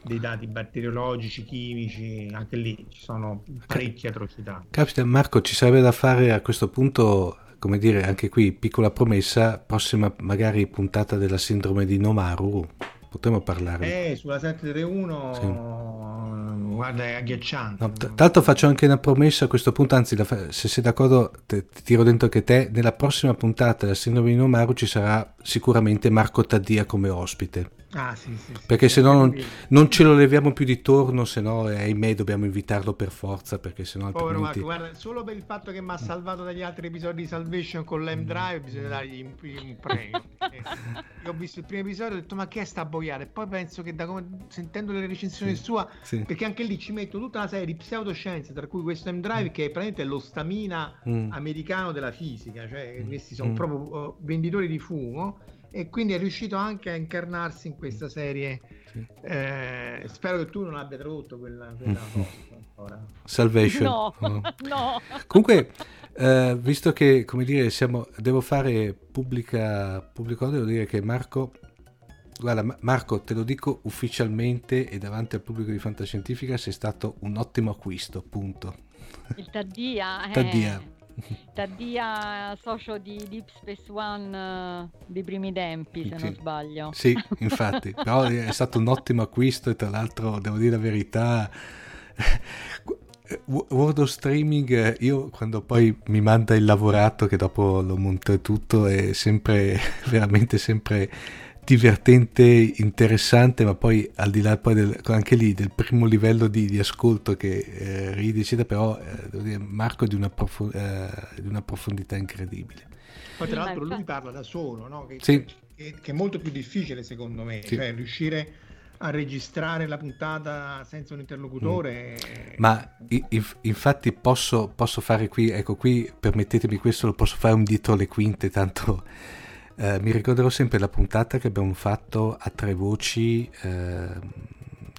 dei, dati batteriologici, chimici, anche lì ci sono parecchie atrocità. Capita Marco, ci sarebbe da fare a questo punto, come dire, anche qui piccola promessa, prossima magari puntata della sindrome di Nomaru, potremmo parlare. Eh, sulla 731 sì. guarda è agghiacciante. No, t- tanto faccio anche una promessa a questo punto, anzi fa- se sei d'accordo te- ti tiro dentro anche te, nella prossima puntata della sindrome di Nomaru ci sarà sicuramente Marco Taddia come ospite. Ah, sì, sì, sì, perché se no non, non, ce lo leviamo più di torno, se no eh, ahimè dobbiamo invitarlo per forza, perché se no Povero altrimenti... Marco, guarda, solo per il fatto che mi ha salvato dagli altri episodi di Salvation con l'M Drive bisogna dargli un, un premio. eh, io ho visto il primo episodio e ho detto ma che è sta boiata? E poi penso che da come, sentendo le recensioni sua, perché anche lì ci metto tutta una serie di pseudoscienze, tra cui questo M Drive mm. che è praticamente lo stamina mm. americano della fisica, cioè mm. questi sono mm. proprio uh, venditori di fumo e quindi è riuscito anche a incarnarsi in questa serie. Sì. Eh, spero che tu non abbia tradotto quella, quella cosa. Salvation. No, oh. no. Comunque, eh, visto che, come dire, siamo, devo fare pubblica, pubblico, devo dire che Marco, guarda, Marco, te lo dico ufficialmente e davanti al pubblico di Fantascientifica, sei stato un ottimo acquisto, punto. Il Taddia. Taddia. Eh. Taddia socio di Deep Space One uh, dei primi tempi, se sì. non sbaglio. Sì, infatti, però è stato un ottimo acquisto e tra l'altro devo dire la verità. World of Streaming, io quando poi mi manda il lavorato che dopo lo monto e tutto è sempre, veramente sempre divertente, interessante, ma poi al di là poi del, anche lì del primo livello di, di ascolto che eh, ridi, eccetera, però eh, devo dire, Marco di una, prof- eh, di una, profondità incredibile. Poi tra l'altro lui parla da solo, no? che, sì. che, che, è molto più difficile secondo me, sì. cioè riuscire a registrare la puntata senza un interlocutore. Mm. Ma inf- infatti posso, posso, fare qui, ecco qui permettetemi questo, lo posso fare un dietro le quinte, tanto eh, mi ricorderò sempre la puntata che abbiamo fatto a tre voci, eh,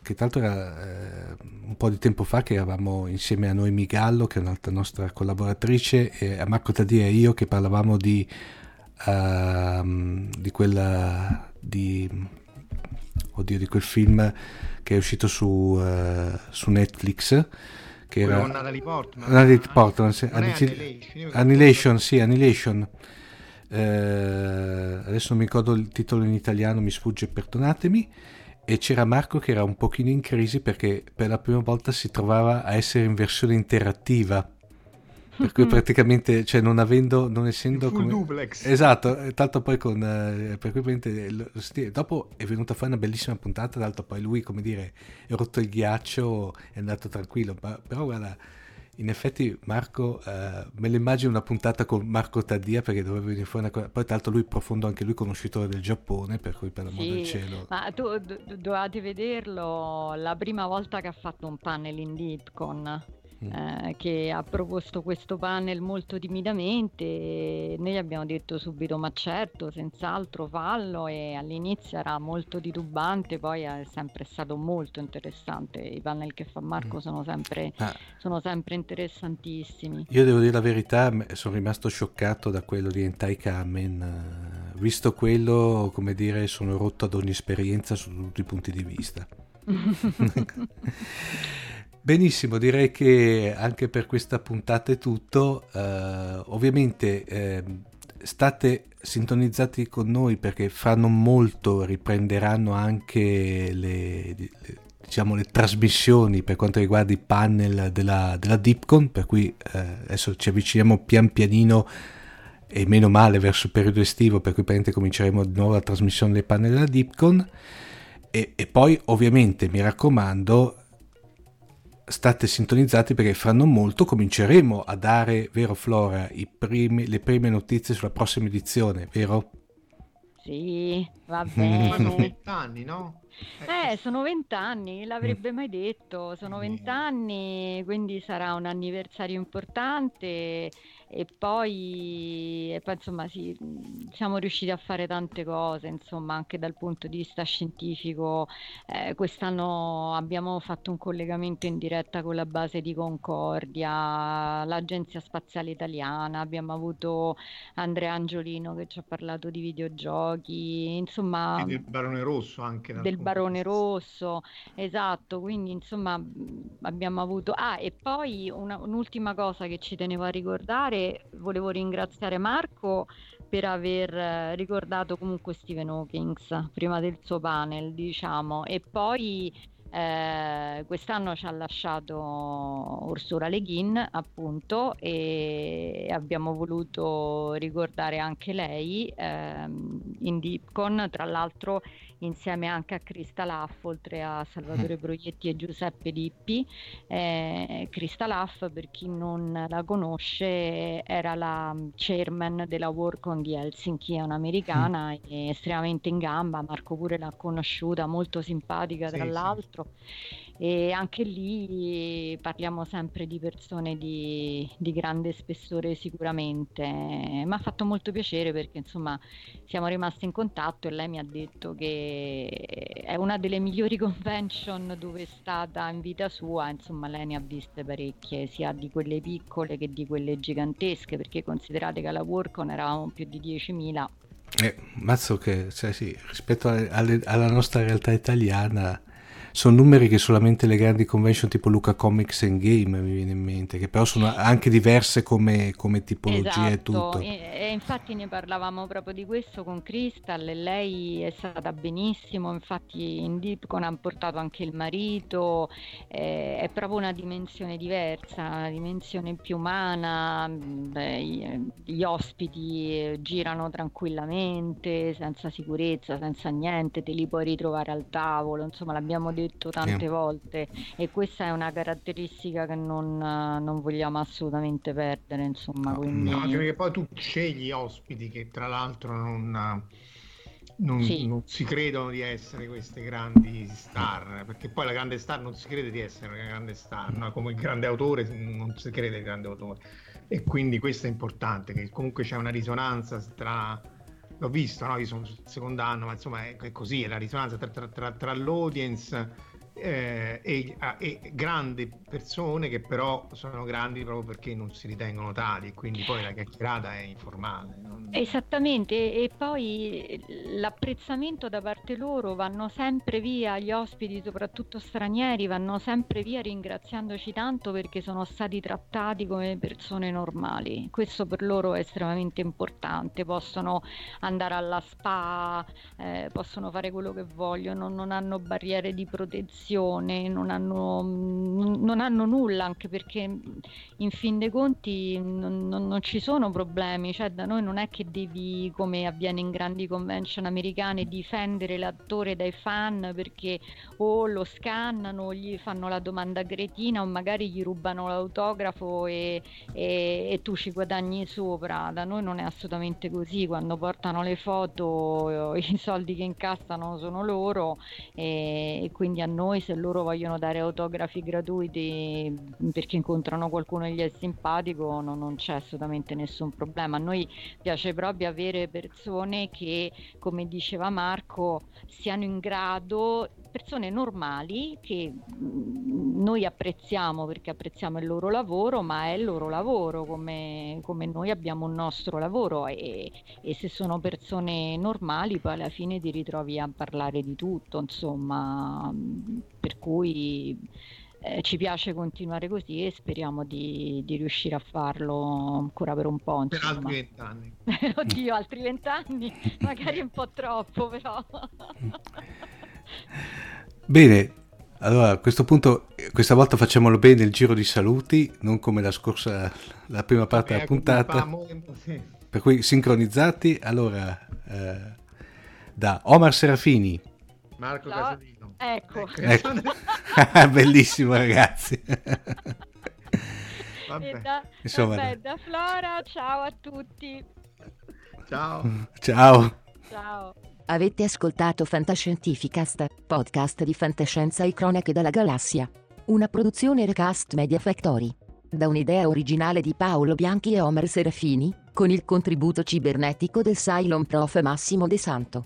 che tra l'altro era eh, un po' di tempo fa che eravamo insieme a Noemi Gallo, che è un'altra nostra collaboratrice, e a Marco Tadia e io che parlavamo di, uh, di quella... Di, oddio, di quel film che è uscito su, uh, su Netflix che era Natalie Portman, Natalie Portman sì, Annihilation, Annihilation, sì, Annihilation eh, adesso non mi ricordo il titolo in italiano, mi sfugge, perdonatemi. E c'era Marco che era un pochino in crisi perché per la prima volta si trovava a essere in versione interattiva. Per cui praticamente, cioè non avendo, non essendo come... duplex. Esatto, tanto poi con... Eh, per cui dopo è venuta fuori una bellissima puntata, d'altro poi lui, come dire, è rotto il ghiaccio, è andato tranquillo, ma, però guarda in effetti Marco, eh, me lo immagino una puntata con Marco Taddia perché doveva venire fuori una cosa, poi tra l'altro lui profondo anche lui conoscitore del Giappone, per cui per l'amor sì, del cielo. Ma tu do- dovevate vederlo la prima volta che ha fatto un panel in Mm. Eh, che ha proposto questo panel molto timidamente. Noi abbiamo detto subito: ma certo, senz'altro fallo. E all'inizio era molto titubante, poi è sempre stato molto interessante. I panel che fa Marco mm. sono, sempre, ah. sono sempre interessantissimi. Io devo dire la verità, sono rimasto scioccato da quello di Entai Kamen. Visto quello, come dire, sono rotto ad ogni esperienza su tutti i punti di vista. Benissimo, direi che anche per questa puntata è tutto. Uh, ovviamente eh, state sintonizzati con noi perché fra non molto riprenderanno anche le, le, diciamo, le trasmissioni per quanto riguarda i panel della, della Dipcon, per cui eh, adesso ci avviciniamo pian pianino e meno male verso il periodo estivo per cui praticamente cominceremo di nuovo la trasmissione dei panel della Dipcon e, e poi ovviamente mi raccomando state sintonizzati perché fra non molto cominceremo a dare, vero Flora, primi, le prime notizie sulla prossima edizione, vero? Sì, va bene. Sono vent'anni, no? Eh, sono vent'anni, l'avrebbe mai detto, sono vent'anni, quindi sarà un anniversario importante e poi, e poi insomma sì, siamo riusciti a fare tante cose insomma anche dal punto di vista scientifico. Eh, quest'anno abbiamo fatto un collegamento in diretta con la base di Concordia l'agenzia spaziale italiana abbiamo avuto Andrea Angiolino che ci ha parlato di videogiochi insomma del Barone Rosso anche del Barone Rosso esatto quindi insomma abbiamo avuto ah e poi una, un'ultima cosa che ci tenevo a ricordare volevo ringraziare Marco per aver eh, ricordato comunque Stephen Hawking prima del suo panel, diciamo, e poi eh, quest'anno ci ha lasciato Ursula Le Guin, appunto, e abbiamo voluto ricordare anche lei ehm, in Dipcon, tra l'altro insieme anche a Crista Laff, oltre a Salvatore mm. Proietti e Giuseppe Lippi. Eh, Crista Laff, per chi non la conosce, era la chairman della Workon di Helsinki, è un'americana mm. estremamente in gamba, Marco pure l'ha conosciuta, molto simpatica tra sì, l'altro. Sì e anche lì parliamo sempre di persone di, di grande spessore sicuramente. Mi ha fatto molto piacere perché insomma siamo rimasti in contatto e lei mi ha detto che è una delle migliori convention dove è stata in vita sua, insomma lei ne ha viste parecchie, sia di quelle piccole che di quelle gigantesche, perché considerate che alla Workon eravamo più di 10.000. Eh, mazzo che, cioè sì, rispetto alle, alle, alla nostra realtà italiana sono numeri che solamente le grandi convention tipo Luca Comics and Game mi viene in mente, che però sono anche diverse come, come tipologia esatto. e tutto. E, e, infatti ne parlavamo proprio di questo con Crystal e lei è stata benissimo, infatti in Deepcon ha portato anche il marito, eh, è proprio una dimensione diversa, una dimensione più umana, beh, gli ospiti girano tranquillamente, senza sicurezza, senza niente, te li puoi ritrovare al tavolo, insomma l'abbiamo detto detto tante sì. volte e questa è una caratteristica che non, non vogliamo assolutamente perdere insomma no, quindi... no, perché poi tu scegli ospiti che tra l'altro non, non, sì. non, si credono di essere queste grandi star perché poi la grande star non si crede di essere una grande star no? come il grande autore non si crede il grande autore e quindi questo è importante che comunque c'è una risonanza tra l'ho visto, no? io sono sul secondo anno, ma insomma è, è così, è la risonanza tra, tra, tra, tra l'audience eh, e, e, grandi persone che però sono grandi proprio perché non si ritengono tali, quindi poi la chiacchierata è informale. Non... Esattamente, e poi l'apprezzamento da parte loro vanno sempre via, gli ospiti, soprattutto stranieri, vanno sempre via ringraziandoci tanto perché sono stati trattati come persone normali. Questo per loro è estremamente importante, possono andare alla spa, eh, possono fare quello che vogliono, non hanno barriere di protezione formazione, non hanno, non hanno nulla, anche perché in fin dei conti non, non, non, ci sono problemi, cioè da noi non è che devi, come avviene in grandi convention americane, difendere l'attore dai fan perché o lo scannano gli fanno la domanda cretina o magari gli rubano l'autografo e, e, e tu ci guadagni sopra. Da noi non è assolutamente così, quando portano le foto i soldi che incassano sono loro e quindi a noi poi se loro vogliono dare autografi gratuiti perché incontrano qualcuno che gli è simpatico no, non c'è assolutamente nessun problema. A noi piace proprio avere persone che, come diceva Marco, siano in grado persone normali che mm, noi apprezziamo perché apprezziamo il loro lavoro, ma è il loro lavoro come, come noi abbiamo un nostro lavoro e, e, se sono persone normali poi alla fine ti ritrovi a parlare di tutto, insomma, per cui eh, ci piace continuare così e speriamo di, di, riuscire a farlo ancora per un po'. Insomma. Per altri vent'anni. Oddio, altri vent'anni, magari un po' troppo però. Bene, allora a questo punto, questa volta facciamolo bene il giro di saluti, non come la scorsa, la prima parte della puntata. per cui sincronizzati, allora, eh, da Omar Serafini. Marco Casalino. Ecco. ecco. Bellissimo ragazzi. Vabbè. E da, Insomma, vabbè, da Flora, ciao a tutti. Ciao. Ciao. Ciao. Avete ascoltato Fantascientificast, podcast di fantascienza e cronache dalla galassia. Una produzione Recast Media Factory. Da un'idea originale di Paolo Bianchi e Omer Serafini, con il contributo cibernetico del Cylon Prof Massimo De Santo.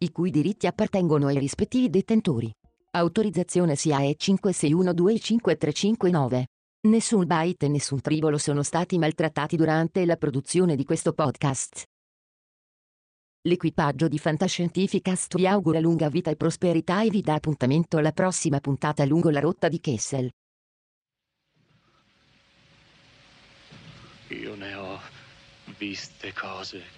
i cui diritti appartengono ai rispettivi detentori. Autorizzazione SIAE 56125359. Nessun byte e nessun tribolo sono stati maltrattati durante la produzione di questo podcast. L'equipaggio di Fantascientificast vi augura lunga vita e prosperità e vi dà appuntamento alla prossima puntata lungo la rotta di Kessel. Io ne ho viste cose